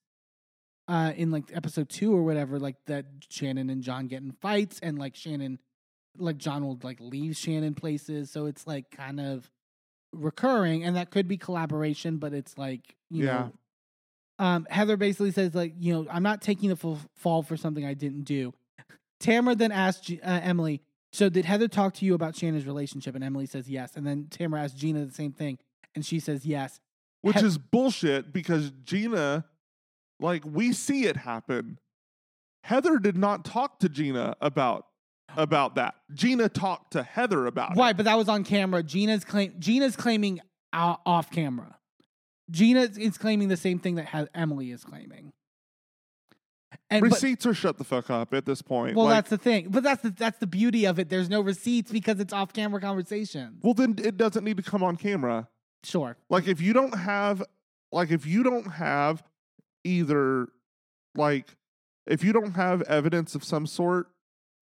uh, in like episode two or whatever, like that Shannon and John get in fights, and like Shannon, like John will like leave Shannon places, so it's like kind of recurring, and that could be collaboration, but it's like you Yeah. know um, Heather basically says like, you know, I'm not taking the full fall for something I didn't do. Tamra then asked G- uh, Emily, so did Heather talk to you about Shannon's relationship? And Emily says yes. And then Tamra asks Gina the same thing, and she says yes. Which He- is bullshit because Gina, like, we see it happen. Heather did not talk to Gina about about that. Gina talked to Heather about it. Right, but that was on camera. Gina's claim Gina's claiming o- off camera. Gina is claiming the same thing that ha- Emily is claiming. And but- Receipts are shut the fuck up at this point. well, Like, that's the thing. But that's the that's the beauty of it. There's no receipts because it's off camera conversations. well, then it doesn't need to come on camera. Sure. Like if you don't have, like if you don't have either, like if you don't have evidence of some sort,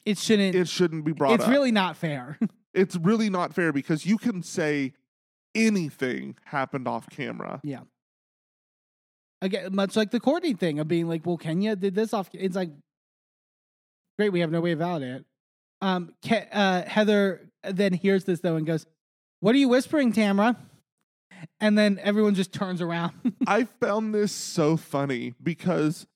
It shouldn't. it shouldn't be brought it's up. really not fair. it's really not fair because you can say anything happened off camera. Yeah. Again, much like the Courtney thing of being like, well, Kenya did this off. It's like, great, we have no way to validate it. Um, Ke- uh, Heather then hears this though and goes, "What are you whispering, Tamra?" And then everyone just turns around. I found this so funny because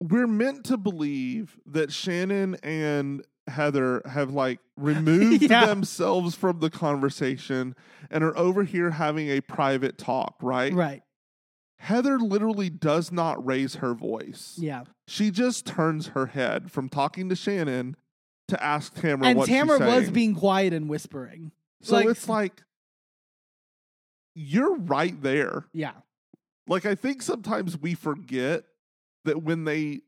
we're meant to believe that Shannon and Heather have like removed Yeah. themselves from the conversation and are over here having a private talk, right? right? Heather literally does not raise her voice. Yeah. She just turns her head from talking to Shannon to ask Tamra and what Tamra was being quiet and whispering. so like- it's like you're right there. Yeah. Like I think sometimes we forget that when they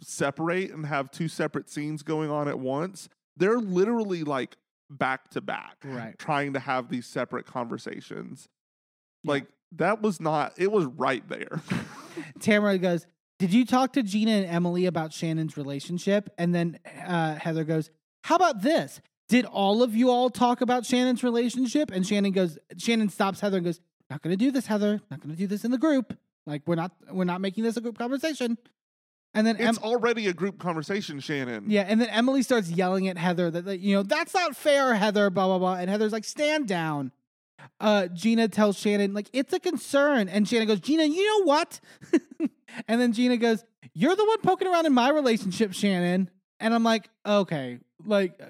separate and have two separate scenes going on at once, they're literally like back to back, Right. Trying to have these separate conversations. Yeah. Like that was not. It was right there. Tamra goes, Did you talk to Gina and Emily about Shannon's relationship? And then uh, Heather goes, How about this? Did all of you all talk about Shannon's relationship? And Shannon goes, Shannon stops Heather and goes, Not gonna do this, Heather. Not gonna do this in the group. Like we're not we're not making this a group conversation. And then it's Em- already a group conversation, Shannon. yeah, and then Emily starts yelling at Heather that, that you know that's not fair, Heather. Blah blah blah. And Heather's like, stand down. Uh, Gina tells Shannon like it's a concern, and Shannon goes, Gina, you know what? and then Gina goes, you're the one poking around in my relationship, Shannon. And I'm like, okay, like, uh,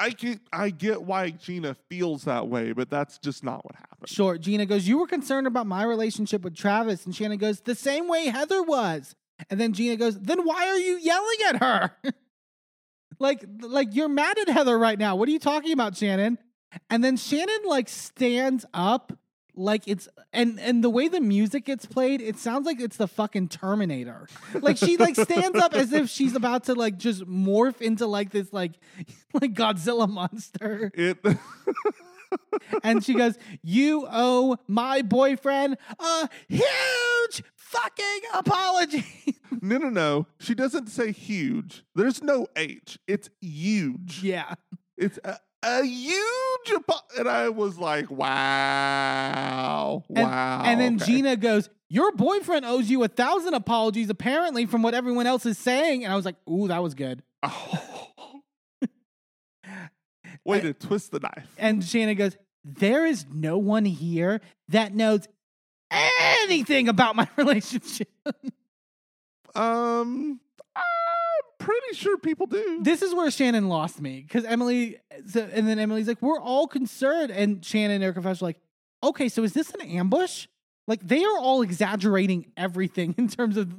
I get. I get why Gina feels that way, but that's just not what happened. sure. Gina goes, you were concerned about my relationship with Travis, and Shannon goes, the same way Heather was. And then Gina goes, then why are you yelling at her? like, like you're mad at Heather right now. What are you talking about, Shannon? And then Shannon like stands up like it's and and the way the music gets played, it sounds like it's the fucking Terminator. Like she like stands up as if she's about to like just morph into like this like like Godzilla monster. It. And she goes, "You owe my boyfriend a huge fucking apology." no, no, no. She doesn't say huge. There's no H. It's huge. yeah. It's a, a huge. And I was like, wow. And, wow. and then okay. Gina goes, Your boyfriend owes you a thousand apologies, apparently, from what everyone else is saying. And I was like, Ooh, that was good. Oh. Way to twist the knife. And Shannon goes, There is no one here that knows anything about my relationship. Um, pretty sure people do. this is where Shannon lost me because Emily, so, and then Emily's like, We're all concerned. And Shannon and Erica Fresh are like, Okay, so is this an ambush? Like, they are all exaggerating everything in terms of.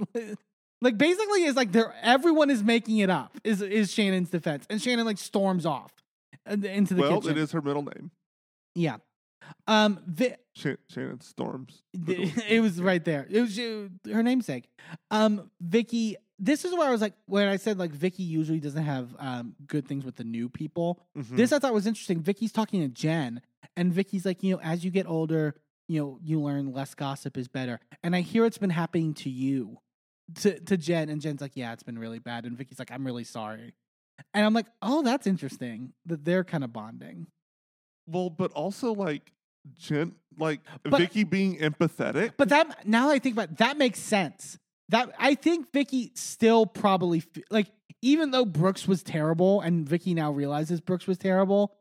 Like basically, it's like they're everyone is making it up. Is is Shannon's defense, and Shannon like storms off uh, into the well, kitchen. it is her middle name. Yeah. Um. Vi- Shan- Shannon Storms. it was right there. It was uh, her namesake. Um. Vicki. This is where I was like, when I said like Vicki usually doesn't have um good things with the new people. Mhm. This I thought was interesting. Vicki's talking to Jen, and Vicki's like, you know, as you get older, you know, you learn less gossip is better. And I hear it's been happening to you, to to Jen, and Jen's like, yeah, it's been really bad. And Vicki's like, I'm really sorry. And I'm like, oh, that's interesting that they're kind of bonding. well, but also like Jen, like But- Vicki being empathetic. But that now that I think about it, that makes sense. That I think Vicki still probably like even though Brooks was terrible and Vicki now realizes Brooks was terrible,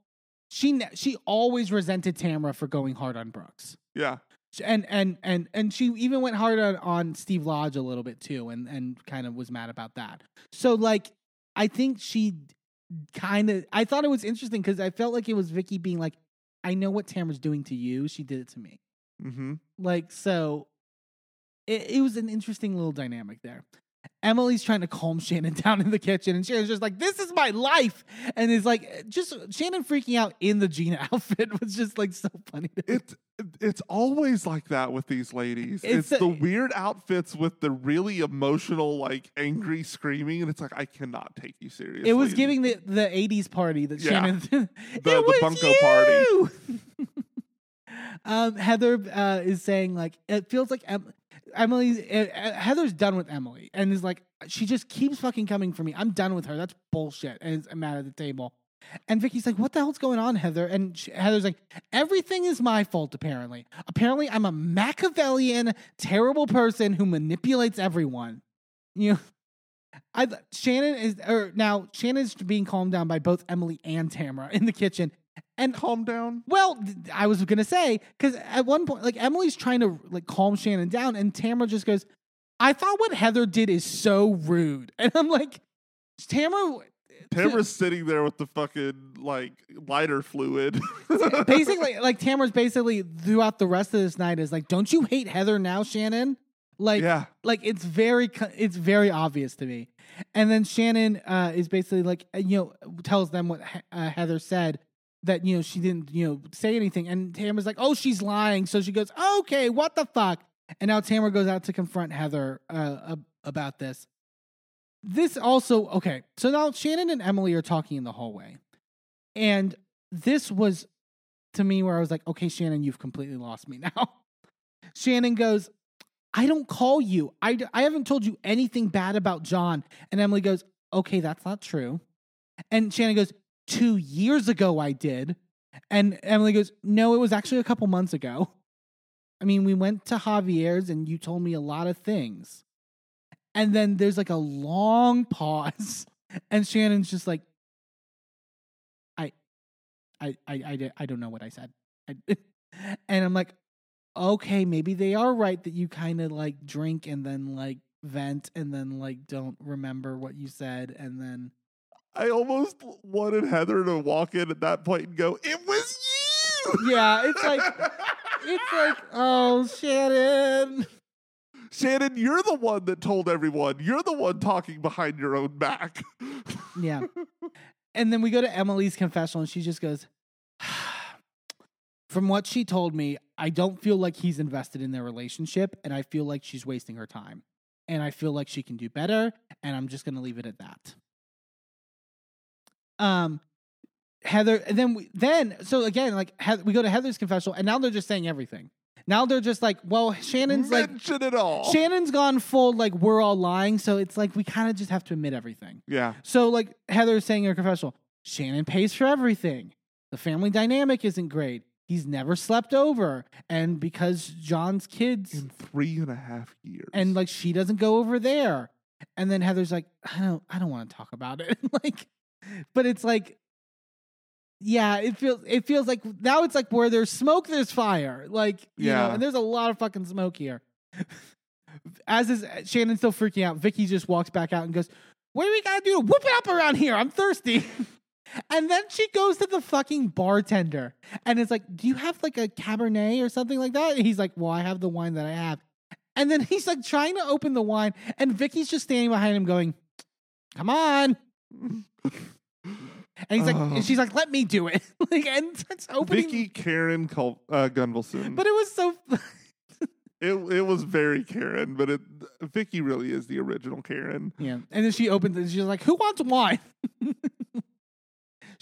she she always resented Tamra for going hard on Brooks. yeah, And and and and she even went hard on, on Steve Lodge a little bit too and and kind of was mad about that. So like I think she kind of I thought it was interesting cuz I felt like it was Vicki being like I know what Tamra's doing to you, she did it to me. mm-hmm. Like, so it, it was an interesting little dynamic there. Emily's trying to calm Shannon down in the kitchen, and Shannon's just like, "This is my life," and is like, just Shannon freaking out in the Gina outfit was just like so funny. It's it's always like that with these ladies. It's It's, a- the weird outfits with the really emotional, like angry screaming, and it's like I cannot take you seriously. It was giving the the '80s party that Yeah. Shannon. The- the was bunko party. um, Heather uh, is saying like it feels like em- Emily. Uh, uh, Heather's done with Emily and is like she just keeps fucking coming for me. I'm done with her. That's bullshit. And is mad at the table. And Vicki's like, "What the hell's going on, Heather?" And she, Heather's like, "Everything is my fault. Apparently, apparently, I'm a Machiavellian, terrible person who manipulates everyone." You know, I Shannon is or now Shannon's being calmed down by both Emily and Tamra in the kitchen. And calm down. well, I was gonna say because at one point, like Emily's trying to like calm Shannon down, and Tamra just goes, "I thought what Heather did is so rude," and I'm like, Tamra. Tamra's sitting there with the fucking like lighter fluid. basically, like Tamra's basically throughout the rest of this night is like, "Don't you hate Heather now, Shannon?" Like, yeah, like it's very it's very obvious to me and then shannon uh is basically like uh, you know tells them what uh, heather said that you know she didn't you know say anything and tamra's like oh she's lying so she goes okay what the fuck and now tamra goes out to confront heather uh, about this this also okay so now shannon and emily are talking in the hallway and this was to me where i was like okay shannon you've completely lost me now shannon goes I don't call you. I I haven't told you anything bad about John. And Emily goes, Okay, that's not true. And Shannon goes, Two years ago I did. And Emily goes, No, it was actually a couple months ago. I mean, we went to Javier's and you told me a lot of things. And then there's like a long pause. And Shannon's just like, I, I, I, I, I don't know what I said. I, and I'm like, okay, maybe they are right that you kind of like drink and then like vent and then like don't remember what you said and then I almost wanted Heather to walk in at that point and go, "It was you." Yeah, it's like- it's like oh Shannon. Shannon, you're the one that told everyone. You're the one talking behind your own back. Yeah. And then we go to Emily's confessional and she just goes, From what she told me, I don't feel like he's invested in their relationship and I feel like she's wasting her time. And I feel like she can do better and I'm just going to leave it at that. Um Heather and then we then so again like Heather, we go to Heather's confessional and now they're just saying everything. Now they're just like, well, Shannon's like Mention it all. Shannon's gone full like we're all lying, so it's like we kind of just have to admit everything. yeah, So like Heather's saying in her confessional, Shannon pays for everything. The family dynamic isn't great. He's never slept over, and because John's kids in three and a half years. and like she doesn't go over there, and then Heather's like, I don't, I don't want to talk about it. like, but it's like, yeah, it feels it feels like now it's like where there's smoke, there's fire. Like you know, Yeah. and there's a lot of fucking smoke here. As is uh, Shannon's still freaking out, Vicki just walks back out and goes, "What do we gotta do to whoop it up around here? I'm thirsty." and then she goes to the fucking bartender and it's like, "Do you have like a Cabernet or something like that?" And he's like, "Well, I have the wine that I have." And then he's like trying to open the wine, and Vicki's just standing behind him, going, "Come on." And he's like, Oh. and she's like, let me do it. like, and starts opening. Vicki Karen Col- uh, Gunvalson. But it was so. it it was very Karen, but it Vicki really is the original Karen. yeah. And then she opens it and she's like, who wants wine?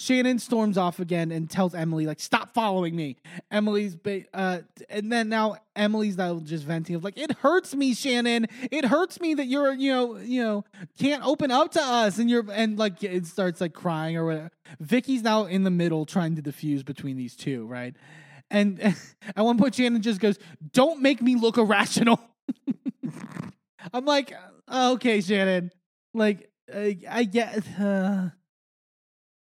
Shannon storms off again and tells Emily, like, stop following me. Emily's, ba- uh, and then now Emily's now just venting of like, it hurts me, Shannon. It hurts me that you're, you know, you know, can't open up to us, and you're, and like, it starts like crying or whatever. Vicki's now in the middle trying to diffuse between these two, right? And at one point, Shannon just goes, "Don't make me look irrational." I'm like, "Oh, okay, Shannon. Like, I, I get. Uh,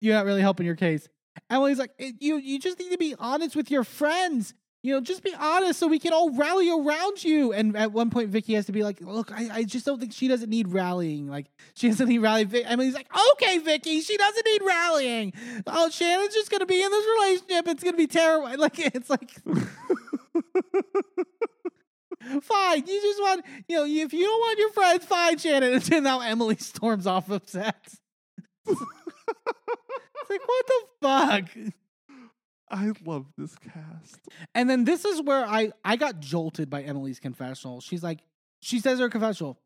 you're not really helping your case. Emily's like, "Eh, you you just need to be honest with your friends. You know, just be honest so we can all rally around you. And at one point, Vicki has to be like, look, I, I just don't think she doesn't need rallying. Like, she doesn't need rallying. Emily's like, okay, Vicki, she doesn't need rallying. Oh, Shannon's just going to be in this relationship. It's going to be terrible. Like, it's like, fine. You just want, you know, if you don't want your friends, fine, Shannon. And now Emily storms off upset. It's like, what the fuck? I love this cast. And then this is where I I got jolted by Emily's confessional. She's like, she says her confessional.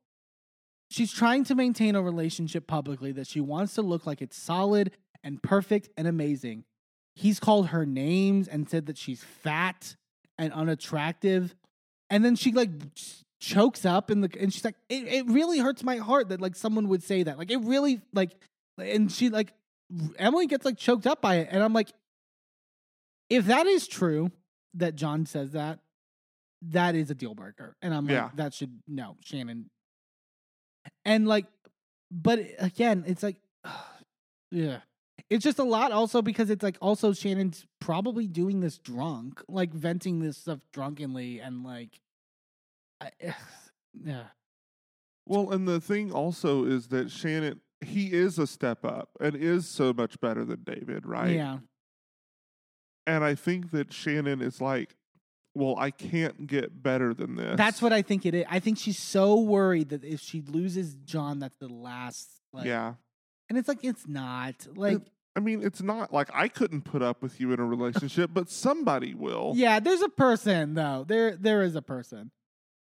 She's trying to maintain a relationship publicly that she wants to look like it's solid and perfect and amazing. He's called her names and said that she's fat and unattractive. And then she like chokes up in the and she's like, it, it really hurts my heart that like someone would say that. Like it really like and she like Emily gets like choked up by it. And I'm like, if that is true that John says that, that is a deal breaker. And I'm like, Yeah. that should no, Shannon. And like, but again, it's like, yeah, it's just a lot. Also because it's like also Shannon's probably doing this drunk, like venting this stuff drunkenly, and like, I, yeah, Well, and the thing also is that Shannon he is a step up and is so much better than David, right? yeah, And I think that Shannon is like, well, I can't get better than this. that's what I think it is. I think she's so worried that if she loses John, that's the last. Like, yeah. and it's like it's not like. I mean, it's not like I couldn't put up with you in a relationship, but somebody will. Yeah, there's a person though. There there is a person.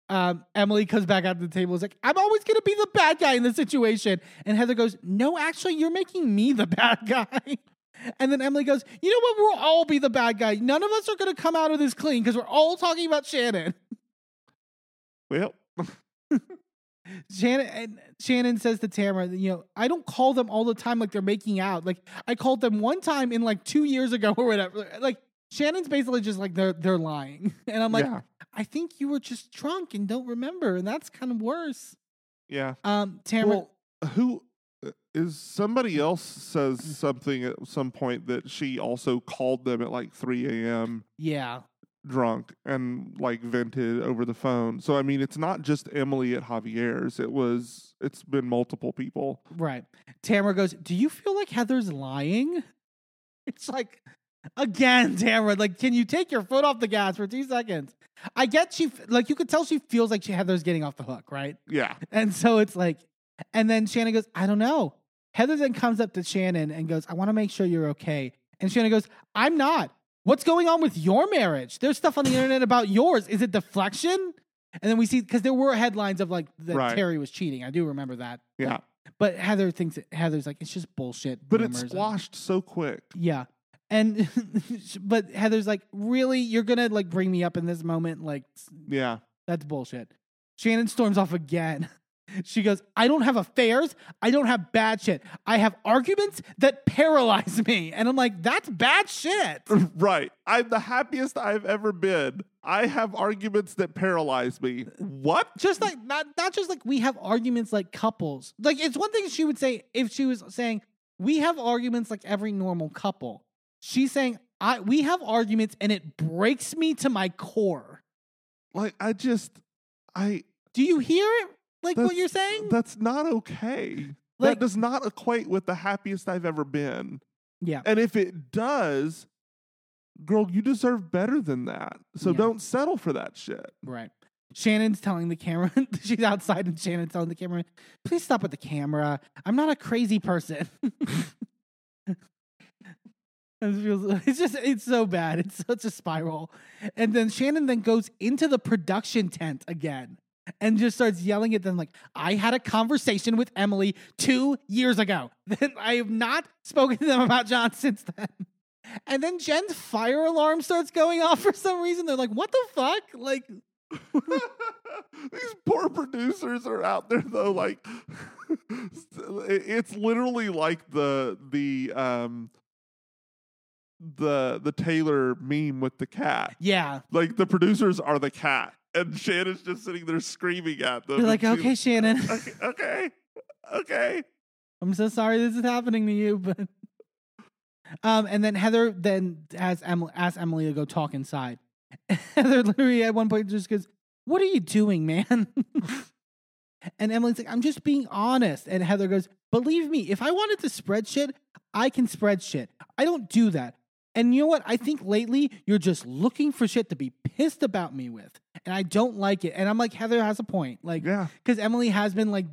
Um, Emily comes back out to the table. Is like, I'm always gonna be the bad guy in this situation. And Heather goes, No, actually, you're making me the bad guy. And then Emily goes, You know what? We'll all be the bad guy. None of us are gonna come out of this clean because we're all talking about Shannon. Well, Shannon and Shannon says to Tamra, you know, I don't call them all the time like they're making out. Like I called them one time in like two years ago or whatever. Like Shannon's basically just like they're they're lying. And I'm like, yeah. I think you were just drunk and don't remember, and that's kind of worse. Yeah. Um, Tamra, Well, who uh, somebody else says Mm. something at some point that she also called them at like 3 a.m. yeah, drunk and like vented over the phone. So I mean, it's not just Emily at Javier's. It was. It's been multiple people. right. Tamra goes, "Do you feel like Heather's lying?" It's like, again, Tamra, like, can you take your foot off the gas for two seconds? I get she, like, you could tell she feels like she, Heather's getting off the hook, right? Yeah. And so it's like, and then Shannon goes, I don't know. Heather then comes up to Shannon and goes, I want to make sure you're okay. And Shannon goes, I'm not. What's going on with your marriage? There's stuff on the internet about yours. Is it deflection? And then we see, because there were headlines of like that Right. Terry was cheating. I do remember that. Yeah. But Heather thinks, it, Heather's like, it's just bullshit. But rumors." it's squashed so quick. Yeah. And, but Heather's like, really? You're to like bring me up in this moment? Like, Yeah. that's bullshit. Shannon storms off again. She goes, I don't have affairs. I don't have bad shit. I have arguments that paralyze me. And I'm like, that's bad shit. Right. I'm the happiest I've ever been. I have arguments that paralyze me. What? Just like, not, not just like we have arguments like couples. Like, it's one thing she would say if she was saying, we have arguments like every normal couple. She's saying, I we have arguments and it breaks me to my core. Like I just I Do you hear it? Like what you're saying? that's not okay. Like- that does not equate with the happiest I've ever been. yeah. And if it does, girl, you deserve better than that. So Yeah. don't settle for that shit. Right. Shannon's telling the camera, she's outside and Shannon's telling the camera, please stop with the camera. I'm not a crazy person. It feels- It's just, it's so bad. It's such a spiral. And then Shannon then goes into the production tent again and just starts yelling at them like, I had a conversation with Emily two years ago. Then I have not spoken to them about John since then. And then Jen's fire alarm starts going off for some reason. They're like, what the fuck? Like, These poor producers are out there though, like it's literally like the the um the the Taylor meme with the cat. yeah. Like the producers are the cat, and Shannon's just sitting there screaming at them. They're like, okay, Shannon, okay, okay, okay. I'm so sorry this is happening to you, but. Um, and then Heather then has Emily asks Emily to go talk inside. Heather literally at one point just goes, "What are you doing, man?" and Emily's like, "I'm just being honest." And Heather goes, "Believe me, if I wanted to spread shit, I can spread shit. I don't do that." And you know what? I think lately you're just looking for shit to be pissed about me with, and I don't like it. And I'm like, Heather has a point. Like, Yeah, because Emily has been like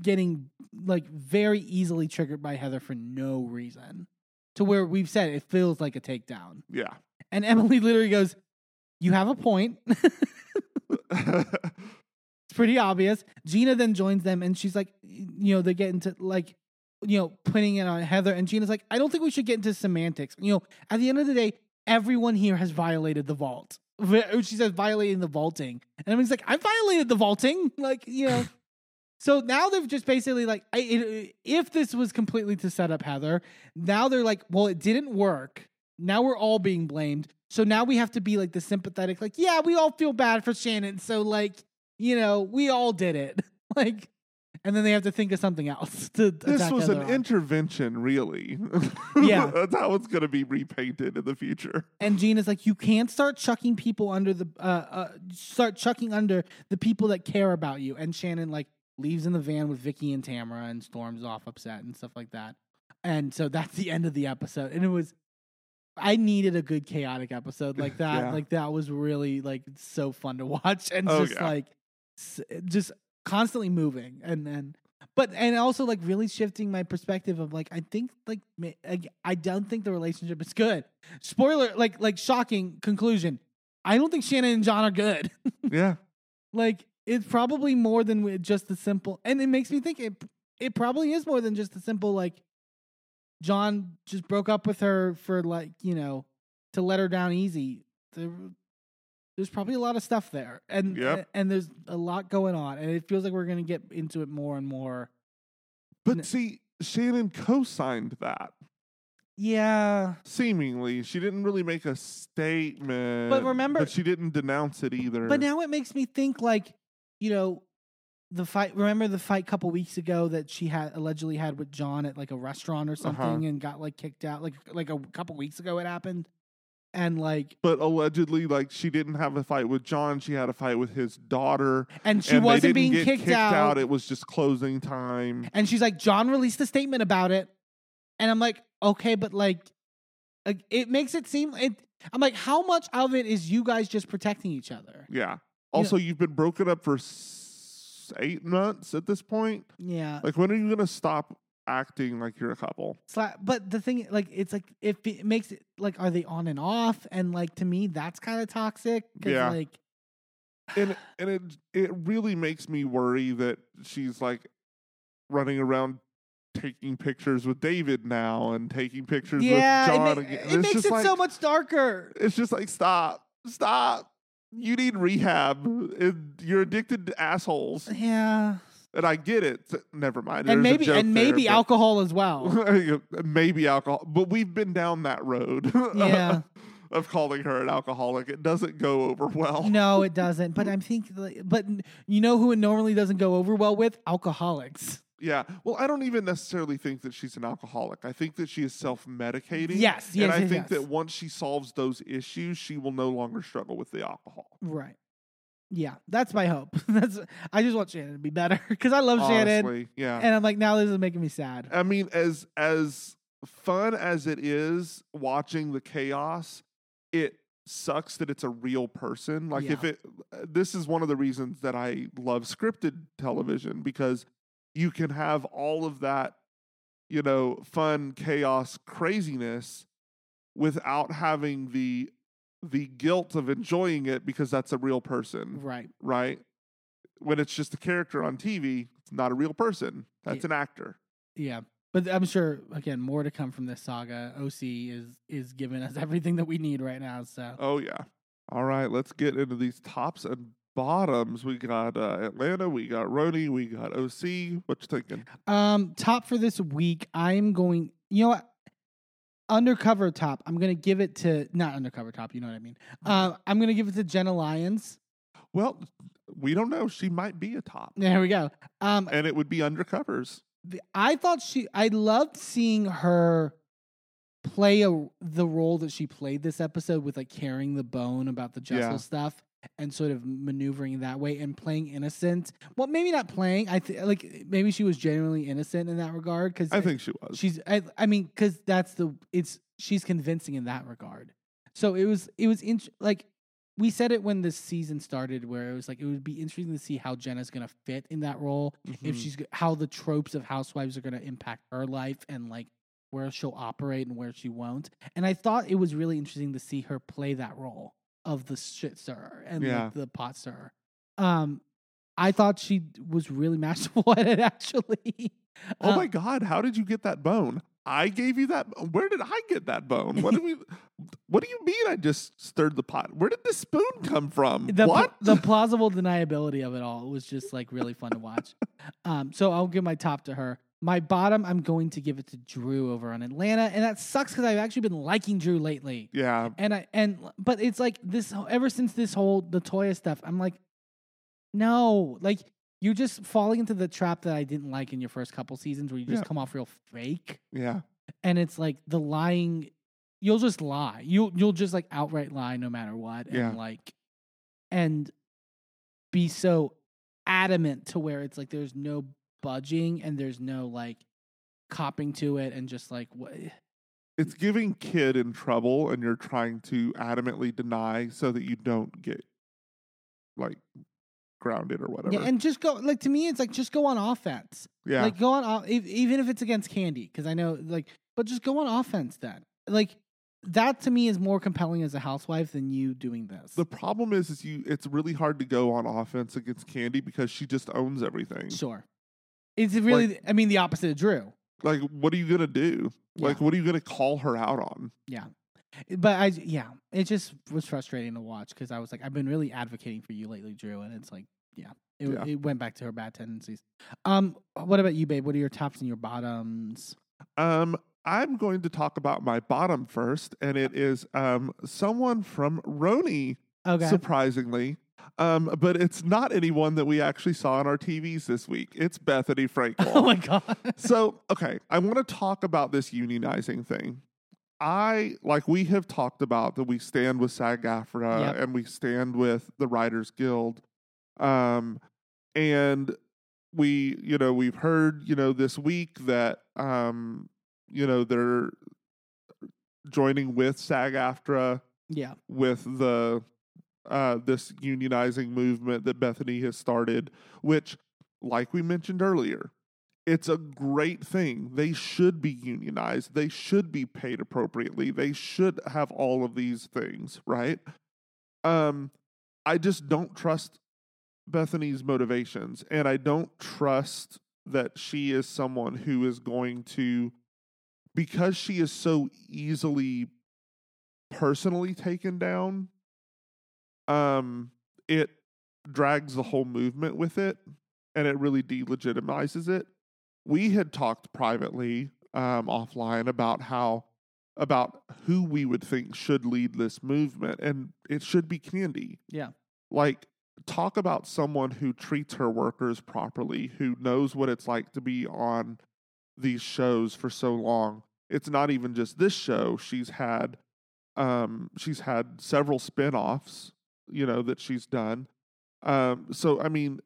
getting like very easily triggered by Heather for no reason. To where we've said it feels like a takedown. yeah. And Emily literally goes, You have a point. it's pretty obvious. Gina then joins them and she's like, you know, they get into like, you know, putting it on Heather. And Gina's like, I don't think we should get into semantics. You know, at the end of the day, everyone here has violated the vault. She says violating the vaulting. And Emily's like, I violated the vaulting. Like, you know. So now they've just basically like, I, it, if this was completely to set up Heather, now they're like, well, it didn't work. Now we're all being blamed. So now we have to be like the sympathetic, like, yeah, we all feel bad for Shannon. So like, you know, we all did it. like, and then they have to think of something else to this was an on. intervention, really. Yeah. that's how it's going to be repainted in the future. And Gina's like, you can't start chucking people under the, uh, uh, start chucking under the people that care about you. And Shannon like leaves in the van with Vicki and Tamra and storms off upset and stuff like that. And so that's the end of the episode. And it was, I needed a good chaotic episode like that. Yeah. Like that was really like so fun to watch and Oh, just yeah. like, just constantly moving and then. But and also like really shifting my perspective of like I think like I, don't think the relationship is good. Spoiler like like shocking conclusion. I don't think Shannon and John are good. Yeah. like it's probably more than just the simple and it makes me think it it probably is more than just the simple like John just broke up with her for like, you know, to let her down easy. There, there's probably a lot of stuff there. And Yep. and there's a lot going on and it feels like we're going to get into it more and more. But N- see, Shannon co signed that. Yeah. Seemingly, she didn't really make a statement. But remember- but she didn't denounce it either. But now it makes me think like, you know, the fight. Remember the fight a couple weeks ago that she had allegedly had with John at like a restaurant or something, Uh-huh. and got like kicked out. Like like a couple weeks ago it happened, and like But allegedly, like she didn't have a fight with John. She had a fight with his daughter. and she they wasn't didn't being get kicked, out. It was just closing time. and she's like, John released a statement about it, and I'm like, okay, but like, like it makes it seem it. I'm like, how much of it is you guys just protecting each other? Yeah. Also, you've been broken up for s- eight months at this point. Yeah, Like, when are you gonna stop acting like you're a couple? Sla- but the thing, like, it's like if it makes it like, are they on and off? And like to me, that's kind of toxic. Yeah. Like, and and it it really makes me worry that she's like running around taking pictures with David now and taking pictures yeah, with it, John ma- again. it makes it like, so much darker. It's just like stop, stop. You need rehab. It- you're addicted to assholes, Yeah, and I get it. Never mind. and maybe and maybe there, alcohol as well. maybe alcohol, but we've been down that road. Yeah. of calling her an alcoholic. It doesn't go over well. no, it doesn't. But I'm thinking, but you know who it normally doesn't go over well with? Alcoholics. Yeah. Well, I don't even necessarily think that she's an alcoholic. I think that she is self medicating. Yes, yes, And I yes, think yes. that once she solves those issues, she will no longer struggle with the alcohol. Right. Yeah, that's my hope. that's I just want Shannon to be better because I love Shannon, yeah. and I'm like now this is making me sad. I mean, as as fun as it is watching the chaos, it sucks that it's a real person. Like if it this is one of the reasons that I love scripted television because you can have all of that, you know, fun, chaos, craziness without having the the guilt of enjoying it because that's a real person, Right. right? When it's just a character on TV, it's not a real person. That's an actor. Yeah. But I'm sure again more to come from this saga. OC is is giving us everything that we need right now. So Oh yeah. All right, let's get into these tops and bottoms. We got uh, Atlanta, we got RHONY, we got OC. What you thinking? Um, top for this week, I'm going. You know what? Undercover top. I'm gonna give it to not undercover top. You know what I mean. Uh, I'm gonna give it to Jenna Lyons. Well, we don't know. She might be a top, There we go. Um, and it would be undercovers. the- I thought she. I loved seeing her play a, the role that she played this episode with like carrying the bone about the Jessel Yeah. stuff and sort of maneuvering that way and playing innocent. Well, maybe not playing. I think like maybe she was genuinely innocent in that regard because I think she was. she's I, I mean because that's the it's she's convincing in that regard so it was it was int- like we said it when the season started where it was like it would be interesting to see how jenna's gonna fit in that role if Mhm. she's how the tropes of housewives are gonna impact her life and like where she'll operate and where she won't and i thought it was really interesting to see her play that role of the shit stirrer and Yeah. like the pot stirrer um i thought she was really masterful at it actually oh Uh, my god, how did you get that bone? I gave you that. Where did I get that bone? What do we? What do you mean? I just stirred the pot. Where did the spoon come from? the what? the plausible deniability of it all was just like really fun to watch. Um, so I'll give my top to her. My bottom, I'm going to give it to Drew over on Atlanta, and that sucks because I've actually been liking Drew lately. yeah, And I and but it's like this ever since this whole the Toya stuff. I'm like, no, like you're just falling into the trap that I didn't like in your first couple seasons, where you just Yeah. come off real fake, yeah. and it's like the lying. You'll just lie. You'll you'll just like outright lie no matter what, Yeah. and like, and be so adamant to where it's like there's no budging and there's no like copping to it and just like what eh. It's giving kid in trouble, and you're trying to adamantly deny so that you don't get like grounded or whatever. yeah and just go like to me it's like just go on offense yeah. like go on off even if it's against Kandi because i know like but just go on offense then like that to me is more compelling as a housewife than you doing this The problem is, is you. It's really hard to go on offense against Kandi because she just owns everything. sure it's really i mean the opposite of drew Like, what are you gonna do? Like, what are you gonna call her out on? yeah but i yeah it just was frustrating to watch because i was like i've been really advocating for you lately drew and it's like yeah it, Yeah. it went back to her bad tendencies um what about you babe what are your tops and your bottoms Um, I'm going to talk about my bottom first, and it is um someone from RHONY, okay surprisingly. Um, but it's not anyone that we actually saw on our TVs this week. It's Bethenny Frankel. oh my god so okay i want to talk about this unionizing thing i like we have talked about that we stand with SAG-AFTRA Yep. and we stand with the writers guild um and we you know we've heard you know this week that um you know they're joining with SAG-AFTRA yeah with the uh, this unionizing movement that Bethenny has started, which, like we mentioned earlier, it's a great thing. They should be unionized. They should be paid appropriately. They should have all of these things, right? Um, I just don't trust Bethenny's motivations, and I don't trust that she is someone who is going to, because she is so easily personally taken down um it drags the whole movement with it and it really delegitimizes it we had talked privately um offline about how about who we would think should lead this movement and it should be Kandi Yeah. like talk about someone who treats her workers properly, who knows what it's like to be on these shows for so long. It's not even just this show. She's had um she's had several spin-offs, you know, that she's done. Um so I mean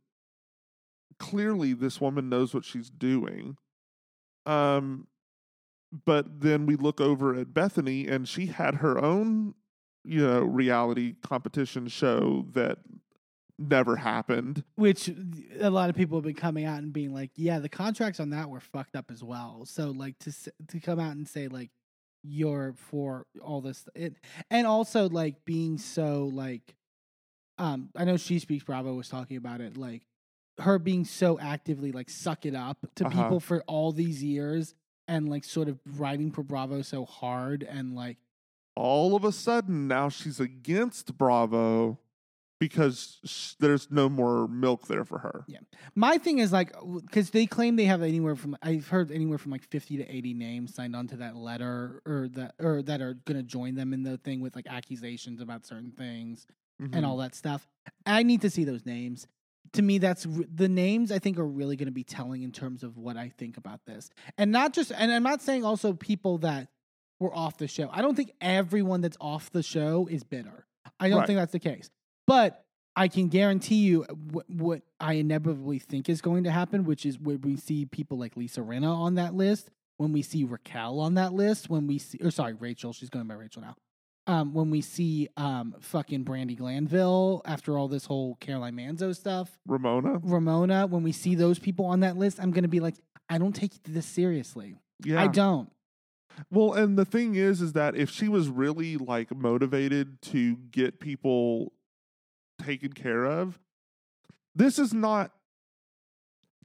clearly this woman knows what she's doing. Um but then we look over at Bethenny and she had her own you know reality competition show that never happened. which a lot of people have been coming out and being like, yeah, the contracts on that were fucked up as well. So like to to come out and say like you're for all this it, and also like being so like um I know she speaks Bravo was talking about it like her being so actively like suck it up to Uh-huh. people for all these years and like sort of writing for Bravo so hard and like All of a sudden now she's against Bravo because sh- there's no more milk there for her. Yeah. My thing is like because they claim they have anywhere from I've heard anywhere from like fifty to eighty names signed onto that letter or that or that are gonna join them in the thing with like accusations about certain things Mhm. and all that stuff. I need to see those names. To me, that's r- the names I think are really going to be telling in terms of what I think about this, and not just. And I'm not saying also people that were off the show. I don't think everyone that's off the show is bitter. I don't Right. think that's the case. But I can guarantee you what, what I inevitably think is going to happen, which is when we see people like Lisa Rinna on that list, when we see Raquel on that list, when we see, or sorry, Rachel, she's going by Rachel now. Um, when we see um fucking Brandi Glanville after all this whole Caroline Manzo stuff, Ramona. Ramona, when we see those people on that list, I'm gonna be like, I don't take this seriously. Yeah. I don't. Well, and the thing is, is that if she was really like motivated to get people taken care of, this is not.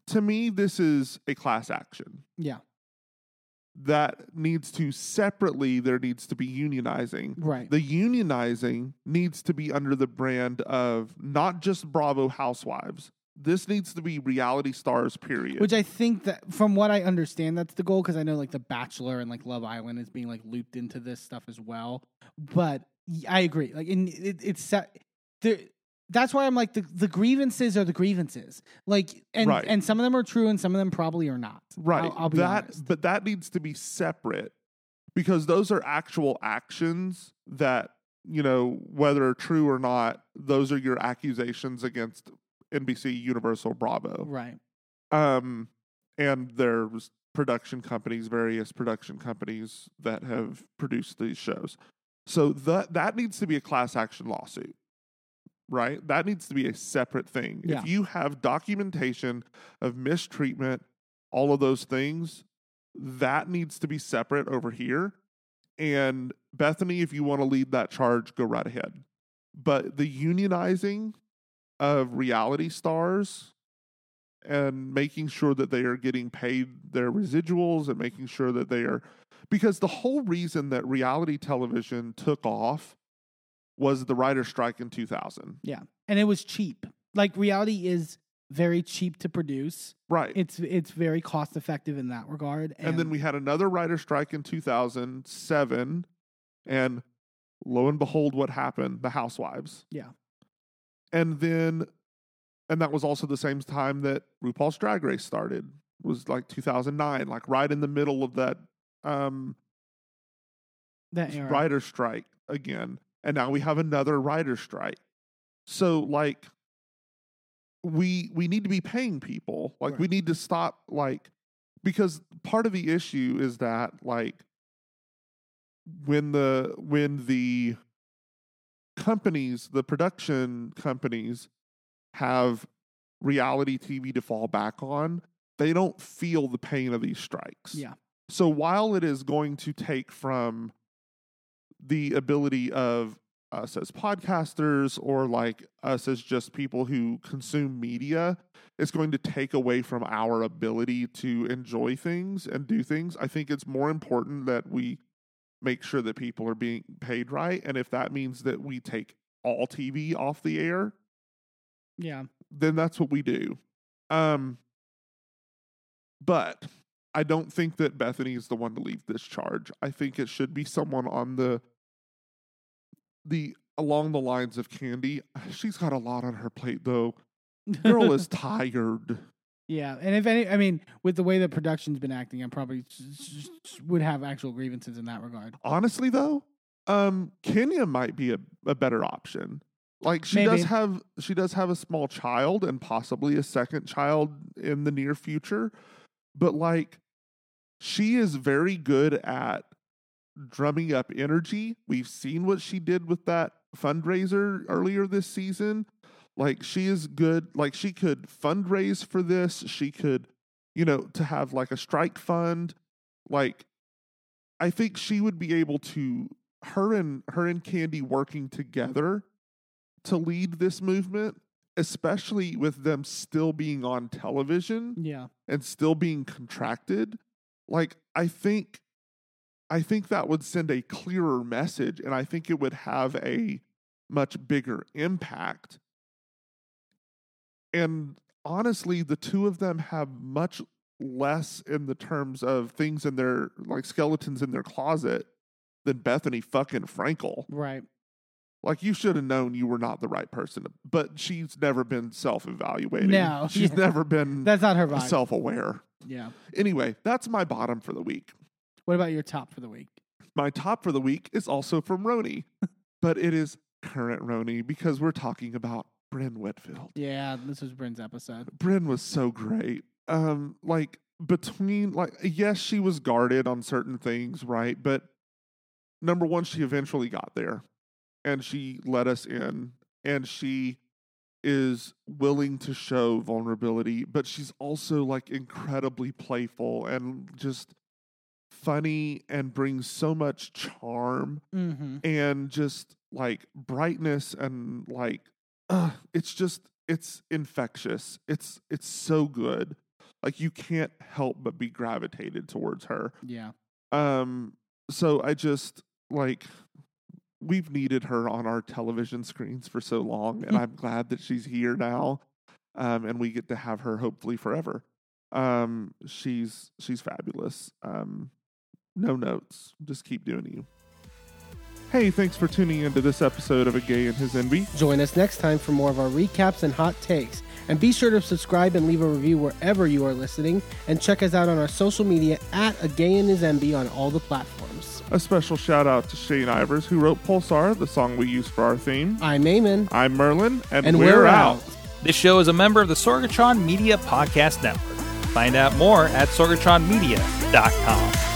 To me, this is a class action Yeah. That needs to separately. There needs to be unionizing. Right. The unionizing needs to be under the brand of not just Bravo Housewives. This needs to be reality stars. Period. Which I think that, from what I understand, that's the goal. Because I know like The Bachelor and like Love Island is being like looped into this stuff as well. But i agree. Like, in, it, it's set- there. That's why I'm like the, the grievances are the grievances. Like, and Right. and some of them are true, and some of them probably are not. Right. I'll, I'll be that, honest. but that needs to be separate because those are actual actions that you know whether true or not. Those are your accusations against NBC, Universal, Bravo, Right. um, and there's production companies, various production companies that have produced these shows. So that that needs to be a class action lawsuit. Right? That needs to be a separate thing. Yeah. If you have documentation of mistreatment, all of those things, that needs to be separate over here. And Bethenny, if you want to lead that charge, go right ahead. But the unionizing of reality stars and making sure that they are getting paid their residuals and making sure that they are because the whole reason that reality television took off was the writer strike in 2000 Yeah. And it was cheap. Like reality is very cheap to produce. right It's it's very cost effective in that regard. And, and then we had another writer strike in 2007 and lo and behold what happened the housewives Yeah. and then and that was also the same time that RuPaul's Drag Race started was like 2009 like right in the middle of that um that era. writer strike again and now we have another writer strike. So like we we need to be paying people. Like we need to stop like because part of the issue is that like when the when the companies the production companies have reality TV to fall back on they don't feel the pain of these strikes. Yeah. so while it is going to take from the ability of us as podcasters or like us as just people who consume media, is going to take away from our ability to enjoy things and do things. I think it's more important that we make sure that people are being paid right. And if that means that we take all TV off the air, Yeah. then that's what we do. Um, but I don't think that Bethenny is the one to lead this charge. I think it should be someone on the the along the lines of Kandi. She's got a lot on her plate though. Girl is tired. Yeah, and if any, I mean, with the way the production's been acting, I probably s- s- would have actual grievances in that regard. Honestly though, um Kenya might be a, a better option. Like she Maybe. does have she does have a small child and possibly a second child in the near future, but like she is very good at drumming up energy. We've seen what she did with that fundraiser earlier this season. Like she is good. Like she could fundraise for this. She could, you know, to have like a strike fund. Like I think she would be able to her and her and Kandi working together to lead this movement, especially with them still being on television Yeah, and still being contracted like i think i think that would send a clearer message and i think it would have a much bigger impact and honestly the two of them have much less in the terms of things in their like skeletons in their closet than bethenny fucking frankel right. like you should have known you were not the right person but she's never been self-evaluating No, she's yeah. never been That's not her vibe. self-aware Yeah. Anyway, that's my bottom for the week. What about your top for the week? My top for the week is also from RHONY, but it is current RHONY because we're talking about Brynn Whitfield. Yeah, this was Brynn's episode. Brynn was so great. Um, like between like yes, she was guarded on certain things, right? But number one, she eventually got there and she let us in and she is willing to show vulnerability, but she's also like incredibly playful and just funny and brings so much charm Mm-hmm. and just like brightness and like uh, it's just it's infectious. It's it's so good. Like you can't help but be gravitated towards her. Yeah. um so i just like we've needed her on our television screens for so long and i'm glad that she's here now um and we get to have her hopefully forever. Um she's she's fabulous. Um no notes just keep doing you Hey, thanks for tuning into this episode of A Gay and His Enby. Join us next time for more of our recaps and hot takes. And be sure to subscribe and leave a review wherever you are listening. And check us out on our social media at A Gay and His Enby on all the platforms. A special shout out to Shane Ivers, who wrote Pulsar, the song we use for our theme. I'm Eamon. I'm Merlin, and, And we're, we're out. out. This show is a member of the Sorgatron Media Podcast Network. Find out more at sorgatronmedia.com.